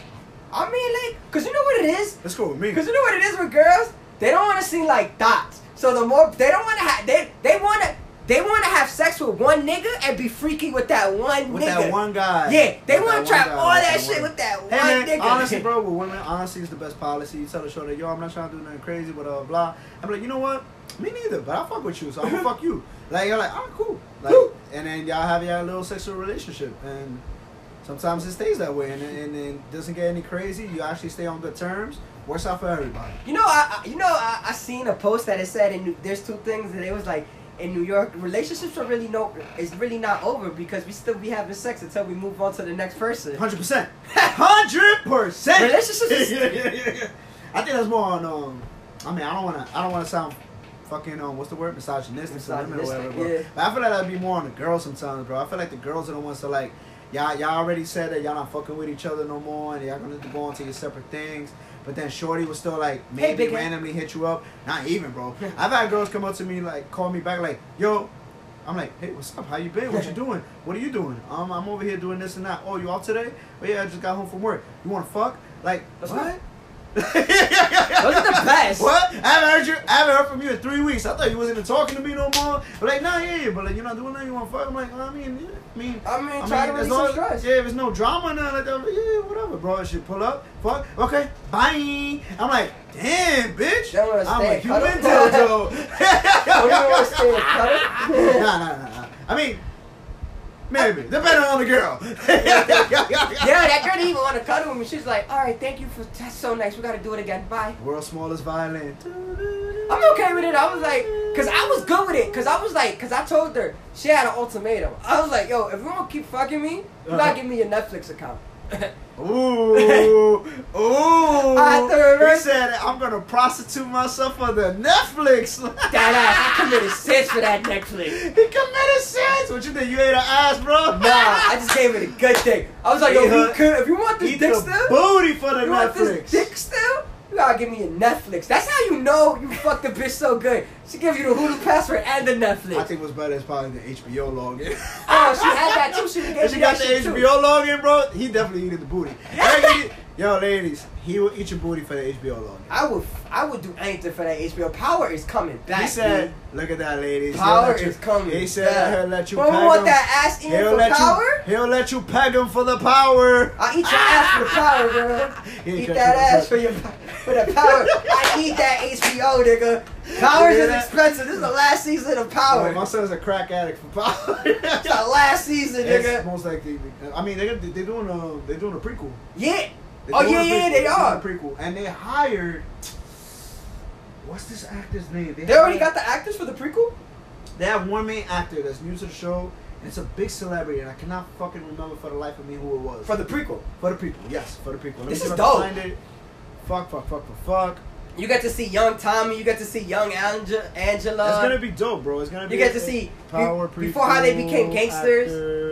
Speaker 1: I mean, like, cause you know what it is.
Speaker 2: Let's go with me.
Speaker 1: Cause you know what it is with girls. They don't want to see like dots. So the more they don't want to have, they they want to. They want to have sex with one nigga and be freaky with that one nigga.
Speaker 2: With
Speaker 1: nigga.
Speaker 2: that one guy.
Speaker 1: Yeah, they want to try all that
Speaker 2: that
Speaker 1: shit with that
Speaker 2: Hey
Speaker 1: one
Speaker 2: man,
Speaker 1: nigga.
Speaker 2: honestly, bro, with women, honesty is the best policy. You tell the show that yo, I'm not trying to do nothing crazy, but blah blah. I'm like, you know what? Me neither, but I fuck with you, so I'm gonna fuck you. Like you're like, oh cool. Like, and then y'all have your little sexual relationship, and sometimes it stays that way, and and it doesn't get any crazy. You actually stay on good terms. Works out for everybody.
Speaker 1: You know, I I- you know I, I seen a post that it said and there's two things and it was like in New York relationships are really no is really not over because we still be having sex until we move on to the next person.
Speaker 2: Hundred percent. Hundred percent.
Speaker 1: Relationships is-
Speaker 2: yeah, yeah, yeah, yeah. I think that's more on. Um, I mean, I don't want to. I don't want to sound fucking. Um, what's the word? Misogynistic, women or whatever. Bro.
Speaker 1: yeah.
Speaker 2: But I feel like that'd be more on the girls sometimes, bro. I feel like the girls are the ones that like. Y'all, y'all already said that y'all not fucking with each other no more, and y'all gonna go on to your separate things. But then Shorty was still like maybe
Speaker 1: head.
Speaker 2: randomly hit you up. Not even, bro. I've had girls come up to me like call me back like, yo. I'm like, hey, what's up? How you been? What you doing? What are you doing? Um, I'm over here doing this and that. Oh, you out today? Oh yeah, I just got home from work. You want to fuck? Like,
Speaker 1: That's
Speaker 2: what?
Speaker 1: not- Those are the best.
Speaker 2: What? I haven't heard you. I haven't heard from you in three weeks. I thought you wasn't even talking to me no more. But like, nah, yeah. But like, you're not doing that. You want to fuck? I'm like, I mean, yeah. I mean,
Speaker 1: I mean, to release some stress.
Speaker 2: Yeah, if there's no drama nothing like that, yeah, whatever, bro. I should pull up, fuck, okay, bye. I'm like, damn, bitch. I'm
Speaker 1: stay
Speaker 2: a
Speaker 1: and cuddle?
Speaker 2: human.
Speaker 1: Oh, you don't wanna stay
Speaker 2: nah, nah, nah, nah. I mean, maybe depending on the girl.
Speaker 1: Yeah, that girl didn't even want to cuddle with me. She's like, all right, thank you for that's so nice. We gotta do it again. Bye.
Speaker 2: World's smallest violin.
Speaker 1: I'm okay with it. I was like, cause I was good with it. Cause I was like, cause I told her she had an ultimatum. I was like, yo, if you to keep fucking me, you
Speaker 2: Uh-huh.
Speaker 1: gotta give me your Netflix account.
Speaker 2: Ooh, ooh.
Speaker 1: I had
Speaker 2: He said, I'm gonna prostitute myself for the Netflix.
Speaker 1: that ass, I committed sins for that Netflix.
Speaker 2: he committed sins. What you think? You ate an ass, bro?
Speaker 1: Nah, I just gave it a good thing. I was like, yo, if you, could, if you want this
Speaker 2: Eat
Speaker 1: dick
Speaker 2: the
Speaker 1: still,
Speaker 2: booty for the
Speaker 1: you want
Speaker 2: Netflix.
Speaker 1: this dick still, you gotta give me a Netflix. That's how you know you fucked the bitch so good. She gives you the Hulu password and the Netflix.
Speaker 2: I think what's better is probably the HBO login.
Speaker 1: Oh, she had that too. She gave
Speaker 2: she got the
Speaker 1: shit too.
Speaker 2: HBO login, bro, he definitely eating the booty. Yo, ladies, he will eat your booty for the HBO login.
Speaker 1: I would, I would do anything for that HBO. Power is coming back.
Speaker 2: He said,
Speaker 1: dude.
Speaker 2: "Look at that, ladies.
Speaker 1: Power
Speaker 2: you-
Speaker 1: is coming
Speaker 2: He said
Speaker 1: back.
Speaker 2: he'll let you peg
Speaker 1: want
Speaker 2: him.
Speaker 1: that ass in
Speaker 2: He'll
Speaker 1: for
Speaker 2: let
Speaker 1: power,
Speaker 2: you. He'll let you peg him for the power.
Speaker 1: I'll eat your ass for the power,
Speaker 2: bro.
Speaker 1: Eat that ass for your for the power. I eat that HBO, nigga. Powers is
Speaker 2: that?
Speaker 1: expensive. This is the last season of
Speaker 2: Oh,
Speaker 1: Power.
Speaker 2: my son's a crack addict for power.
Speaker 1: It's the last season, nigga.
Speaker 2: It's most likely. I mean, they're they're doing a they're doing a prequel.
Speaker 1: Yeah. Oh yeah, yeah, they are.
Speaker 2: prequel, and they hired. What's this actor's name?
Speaker 1: They already
Speaker 2: hired-
Speaker 1: got the actors for the prequel.
Speaker 2: They have one main actor that's new to the show, and it's a big celebrity, and I cannot fucking remember for the life of me who it was.
Speaker 1: For the prequel,
Speaker 2: For the prequel, yes, for the prequel. Let
Speaker 1: This is
Speaker 2: if I can
Speaker 1: dope.
Speaker 2: Find it. Fuck, fuck, fuck, fuck, fuck.
Speaker 1: you get to see young Tommy. You get to see young Ange- Angela.
Speaker 2: It's gonna be dope, bro. It's gonna be.
Speaker 1: You get to see
Speaker 2: power
Speaker 1: be- before how they became gangsters.
Speaker 2: actors.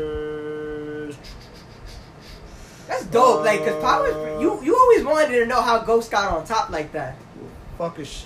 Speaker 1: That's dope. Like, cause Power, is-
Speaker 2: Uh,
Speaker 1: you you always wanted to know how Ghost got on top like that.
Speaker 2: Fuck is.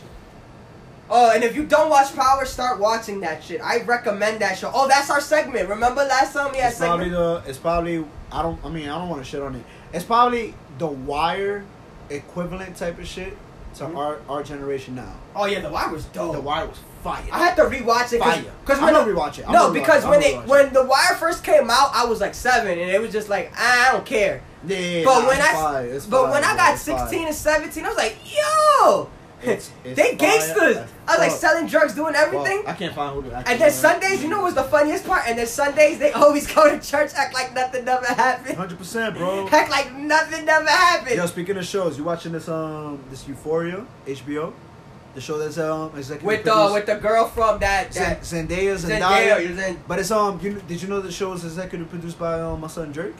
Speaker 1: Oh, and if you don't watch Power, start watching that shit. I recommend that show. Oh, that's our segment. Remember last time we had
Speaker 2: It's probably
Speaker 1: segment?
Speaker 2: the. It's probably. I don't. I mean, I don't want to shit on it. It's probably the Wire equivalent type of shit to
Speaker 1: Mhm.
Speaker 2: our our generation now.
Speaker 1: Oh yeah, The Wire was dope.
Speaker 2: The Wire was fire.
Speaker 1: I had to rewatch it
Speaker 2: Fire.
Speaker 1: because
Speaker 2: I'm
Speaker 1: when
Speaker 2: gonna
Speaker 1: the-
Speaker 2: rewatch it. I'm
Speaker 1: no, because
Speaker 2: it.
Speaker 1: When they
Speaker 2: it.
Speaker 1: when The Wire first came out, I was like seven, and it was just like ah, I don't care.
Speaker 2: Yeah,
Speaker 1: But when I
Speaker 2: fire,
Speaker 1: but
Speaker 2: fire,
Speaker 1: when I got
Speaker 2: fire.
Speaker 1: sixteen and seventeen, I was like, yo,
Speaker 2: It's- it's
Speaker 1: they gangsters. I was like selling drugs, doing everything.
Speaker 2: I can't find who. I can't
Speaker 1: And then. Sundays, you know what's the funniest part? And then Sundays, they always go to church, act like nothing never happened.
Speaker 2: Hundred percent, bro.
Speaker 1: Act like nothing never happened.
Speaker 2: Yo, speaking of shows, you watching this um this Euphoria HBO, the show that's um executive
Speaker 1: with the
Speaker 2: produced-
Speaker 1: with the girl from that, that
Speaker 2: Zen- Zendaya,
Speaker 1: Zendaya,
Speaker 2: Zendaya. But it's um, you, did you know the show is executive produced by um my son Drake?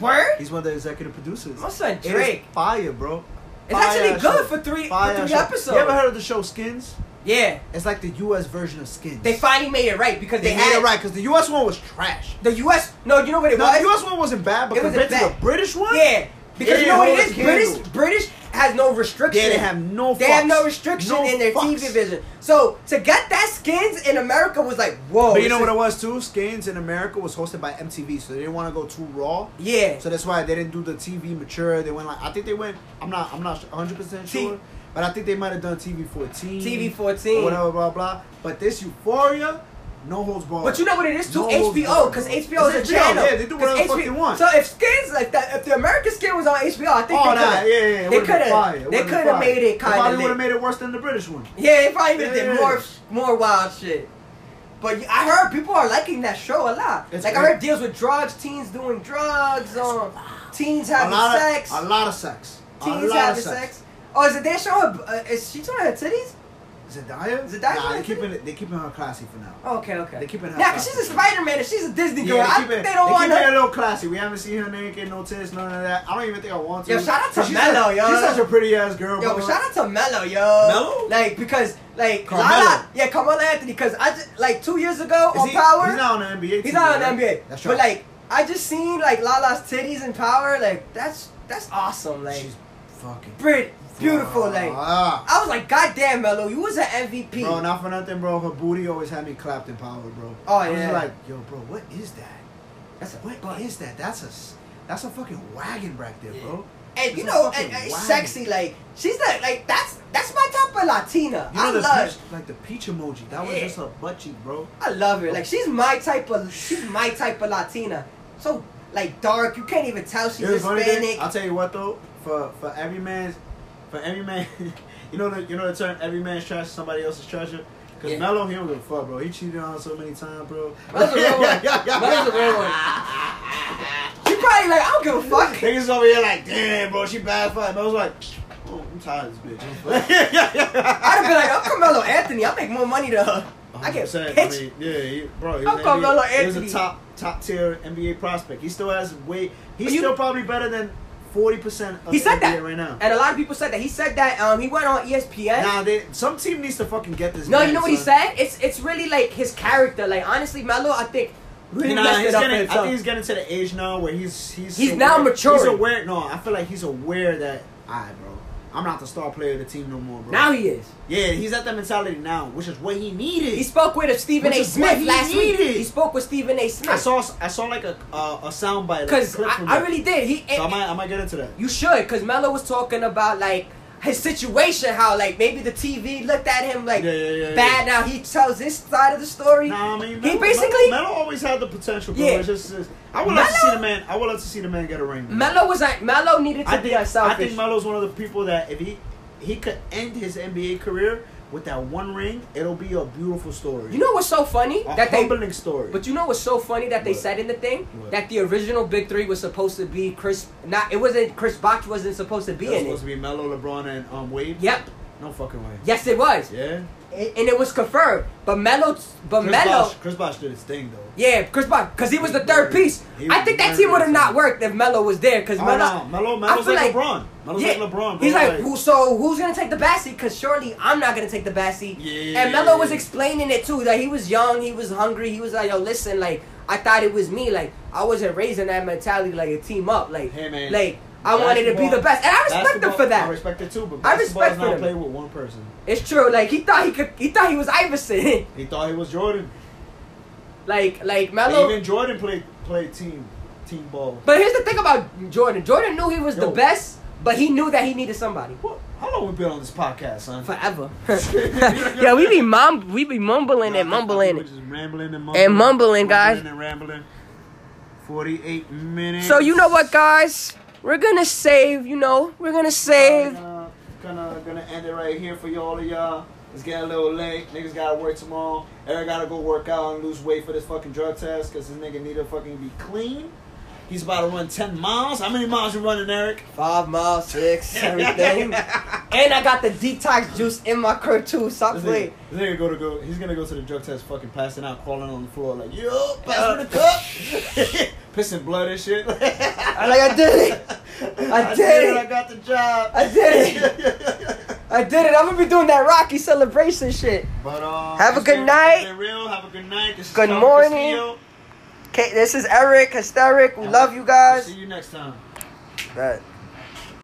Speaker 1: Word.
Speaker 2: He's one of the executive producers.
Speaker 1: My son Drake.
Speaker 2: fire, bro.
Speaker 1: It's
Speaker 2: Fire
Speaker 1: actually good
Speaker 2: show.
Speaker 1: for three
Speaker 2: Fire
Speaker 1: for three episodes.
Speaker 2: You ever heard of the show Skins?
Speaker 1: Yeah,
Speaker 2: It's like the U.S. version of Skins.
Speaker 1: they finally made it right because
Speaker 2: They
Speaker 1: they,
Speaker 2: made
Speaker 1: had
Speaker 2: it right because the U.S. one was trash.
Speaker 1: The U.S. No, you know what it was?
Speaker 2: No,
Speaker 1: was?
Speaker 2: the U.S. one wasn't bad, but
Speaker 1: It
Speaker 2: compared to the British one,
Speaker 1: Yeah, because you know what it is. British. British has no restriction.
Speaker 2: yeah, they have no.
Speaker 1: They have no restriction
Speaker 2: No
Speaker 1: in their
Speaker 2: fucks.
Speaker 1: TV vision. So to get that skins in America was like, whoa.
Speaker 2: But you know what it was too? Skins in America was hosted by MTV, so they didn't want to go too raw.
Speaker 1: Yeah.
Speaker 2: So that's why they didn't do the TV mature. They went like I think they went. I'm not. I'm not 100 percent
Speaker 1: T-
Speaker 2: sure, but I think they might have done TV 14.
Speaker 1: TV
Speaker 2: or
Speaker 1: 14.
Speaker 2: whatever, blah blah. But this Euphoria, no holds barred.
Speaker 1: But you know what it is too?
Speaker 2: No
Speaker 1: HBO, because. HBO is a
Speaker 2: HBO,
Speaker 1: channel.
Speaker 2: yeah, they do whatever fuck they want.
Speaker 1: So if skins like that, if the American skin was on HBO, I think
Speaker 2: Oh,
Speaker 1: they could have.
Speaker 2: yeah, yeah.
Speaker 1: they
Speaker 2: It would've
Speaker 1: coulda- they coulda made it
Speaker 2: They
Speaker 1: kinda
Speaker 2: Probably would have made it worse than the British one.
Speaker 1: Yeah, they probably even did
Speaker 2: Yeah.
Speaker 1: more more wild shit. But I heard people are liking that show a lot.
Speaker 2: It's
Speaker 1: like I heard deals with drugs, teens doing drugs, um, teens
Speaker 2: A
Speaker 1: having
Speaker 2: lot
Speaker 1: sex,
Speaker 2: of a lot of sex.
Speaker 1: teens
Speaker 2: a
Speaker 1: having
Speaker 2: of sex.
Speaker 1: sex. Oh, is it they show? Uh, is she showing her titties?
Speaker 2: Zendaya?
Speaker 1: Zendaya
Speaker 2: Nah, they
Speaker 1: it?
Speaker 2: keeping it. They keeping her classy for now.
Speaker 1: Oh, okay, okay.
Speaker 2: They're keeping her
Speaker 1: Nah, cause she's a Spider Man and she's a Disney girl.
Speaker 2: Yeah,
Speaker 1: I
Speaker 2: keep it,
Speaker 1: they don't
Speaker 2: they
Speaker 1: want
Speaker 2: keep it a little classy. We haven't seen her naked, no tits, none of that. I don't even think I want to.
Speaker 1: Yo, shout out to
Speaker 2: Melo,
Speaker 1: yo.
Speaker 2: She's such a pretty ass girl.
Speaker 1: Yo, shout out to Melo, yo.
Speaker 2: Melo?
Speaker 1: Like because like
Speaker 2: Carmelo.
Speaker 1: Lala, yeah, Carmelo Anthony. Cause I just like two years ago
Speaker 2: Is
Speaker 1: on
Speaker 2: he,
Speaker 1: Power.
Speaker 2: He's not on the NBA.
Speaker 1: He's
Speaker 2: team,
Speaker 1: not on the? NBA.
Speaker 2: That's
Speaker 1: but like I just seen like Lala's titties in Power. Like that's that's awesome. Like
Speaker 2: she's fucking
Speaker 1: pretty, beautiful. Like
Speaker 2: Ah.
Speaker 1: I was like, God damn, Melo, you was an MVP.
Speaker 2: Bro, not for nothing, bro. Her booty always had me clapped in power, bro.
Speaker 1: Oh,
Speaker 2: I was
Speaker 1: yeah.
Speaker 2: like, yo, bro, what is that?
Speaker 1: that's a
Speaker 2: What is that? That's a, that's a fucking wagon back there, bro.
Speaker 1: And you know, and, and sexy. Like she's the like that's that's my type of Latina.
Speaker 2: You know
Speaker 1: I love.
Speaker 2: peach, like the peach emoji. That was
Speaker 1: Yeah.
Speaker 2: just her butt cheek, bro.
Speaker 1: I love her. Like she's my type of she's my type of Latina. So like dark, you can't even tell she's
Speaker 2: It was thing,
Speaker 1: Hispanic.
Speaker 2: I'll tell you what though, for for every man's, for every man, you know the you know the term every man's trash somebody else's treasure. Cause
Speaker 1: Yeah.
Speaker 2: Melo, he don't give a fuck, bro. He cheated on so many times, bro.
Speaker 1: Melo's a real one. Melo's a real one. She probably like I don't give a fuck.
Speaker 2: Niggas over here like, damn, bro, she bad for him. I was like, oh, I'm tired of this bitch.
Speaker 1: I'd have been like, I'm Carmelo Anthony. I make more money than her. I get
Speaker 2: 100%.
Speaker 1: pitched.
Speaker 2: I mean, yeah, he, bro. He
Speaker 1: How
Speaker 2: was,
Speaker 1: come
Speaker 2: NBA,
Speaker 1: Melo
Speaker 2: he was a top top tier NBA prospect. He still has way. He's
Speaker 1: you-
Speaker 2: still probably better than forty percent
Speaker 1: he said
Speaker 2: NBA
Speaker 1: that
Speaker 2: right now.
Speaker 1: and a lot of people said that. He said that. Um, he went on ESPN.
Speaker 2: Nah, they, some team needs to fucking get this.
Speaker 1: no,
Speaker 2: man,
Speaker 1: you know what he said? It's it's really like his character. Like honestly, Melo, I think really
Speaker 2: Nah, he's getting, I think he's getting to the age now where he's he's
Speaker 1: He's
Speaker 2: aware-
Speaker 1: now maturing.
Speaker 2: He's aware. No, I feel like he's aware that, alright, bro, I'm not the star player of the team no more, bro.
Speaker 1: now he is.
Speaker 2: yeah, he's at that mentality now, which is what he needed.
Speaker 1: He spoke with Stephen A. Smith last week.
Speaker 2: needed.
Speaker 1: He spoke with Stephen A. Smith.
Speaker 2: I saw I saw like a uh, a soundbite, like a
Speaker 1: Because
Speaker 2: clip from
Speaker 1: I, I really did. He
Speaker 2: So I might I might get into that.
Speaker 1: You should, because Melo was talking about like his situation, how like maybe the TV looked at him like
Speaker 2: Yeah, yeah, yeah,
Speaker 1: bad. Now he tells this side of the story.
Speaker 2: Nah, I mean,
Speaker 1: he
Speaker 2: Melo-
Speaker 1: basically
Speaker 2: Melo, always had the potential, bro.
Speaker 1: Yeah.
Speaker 2: Just, I would love to see the man. I would love to see the man get a ring.
Speaker 1: Melo was like Melo needed to
Speaker 2: I
Speaker 1: be
Speaker 2: think, I
Speaker 1: unselfish.
Speaker 2: think Melo's one of the people that if he he could end his NBA career with that one ring, it'll be a beautiful story.
Speaker 1: you know what's so funny
Speaker 2: a
Speaker 1: that they.
Speaker 2: humbling story.
Speaker 1: But you know what's so funny that they
Speaker 2: What?
Speaker 1: said in the thing
Speaker 2: What?
Speaker 1: that the original big three was supposed to be Chris. Not it wasn't Chris Bosh wasn't supposed to be
Speaker 2: it It was
Speaker 1: in
Speaker 2: supposed
Speaker 1: it.
Speaker 2: to be Melo, LeBron, and um Wade.
Speaker 1: Yep.
Speaker 2: No fucking way.
Speaker 1: Yes, it was,
Speaker 2: Yeah.
Speaker 1: and and it was confirmed. But Melo, but
Speaker 2: Chris
Speaker 1: Melo,
Speaker 2: Bosh, Chris Bosh did his thing though.
Speaker 1: yeah, Chris Bosh, because he was the third piece. I think that team would have not worked if Melo was there. Because
Speaker 2: Oh,
Speaker 1: Melo,
Speaker 2: no, Melo, Melo's like,
Speaker 1: like-
Speaker 2: LeBron. Melo's
Speaker 1: Yeah.
Speaker 2: like LeBron. Bro.
Speaker 1: He's like, who? So who's gonna take the backseat? Because surely I'm not gonna take the backseat.
Speaker 2: Yeah,
Speaker 1: and Melo was explaining it too. That he was young, he was hungry. He was like, yo, listen, like I thought it was me. Like I wasn't raised in that mentality, like a team up. Like,
Speaker 2: Hey, man.
Speaker 1: like I wanted to be the best, and I respect him for that.
Speaker 2: I respect it too, but
Speaker 1: I respect
Speaker 2: is not played with one person.
Speaker 1: It's true. Like he thought he could. He thought he was Iverson.
Speaker 2: He thought he was Jordan.
Speaker 1: like like Melo.
Speaker 2: Even Jordan played played team team ball.
Speaker 1: But here's the thing about Jordan. Jordan knew he was the best, but he knew that he needed somebody
Speaker 2: What? How long we been on this podcast, son?
Speaker 1: forever. yeah, we be mum, we be mumbling and
Speaker 2: We're
Speaker 1: mumbling.
Speaker 2: just rambling and mumbling.
Speaker 1: And mumbling, guys.
Speaker 2: and rambling. Forty-eight minutes.
Speaker 1: So you know what, guys? We're gonna save. You know, we're gonna save.
Speaker 2: Gonna, uh, gonna gonna end it right here for y'all of y'all. It's getting a little late. Niggas gotta work tomorrow. Eric gotta go work out and lose weight for this fucking drug test because this nigga need to fucking be clean. He's about to run ten miles. How many miles you running, Eric?
Speaker 1: Five miles, six, everything. and I got the detox juice in my crib too. Stop playing.
Speaker 2: this nigga go to go. He's gonna go to the drug test, fucking passing out, crawling on the floor like, yo, pass me the cup, pissing blood and shit.
Speaker 1: I like I did it. I did it.
Speaker 2: I got the job.
Speaker 1: I did it. I did it. I'm gonna be doing that Rocky celebration shit.
Speaker 2: But uh,
Speaker 1: Have a good night.
Speaker 2: real. Have a good night.
Speaker 1: Good morning.
Speaker 2: Castillo.
Speaker 1: Okay, this is Eric Hysteric. We love you guys.
Speaker 2: See you next time.
Speaker 1: That.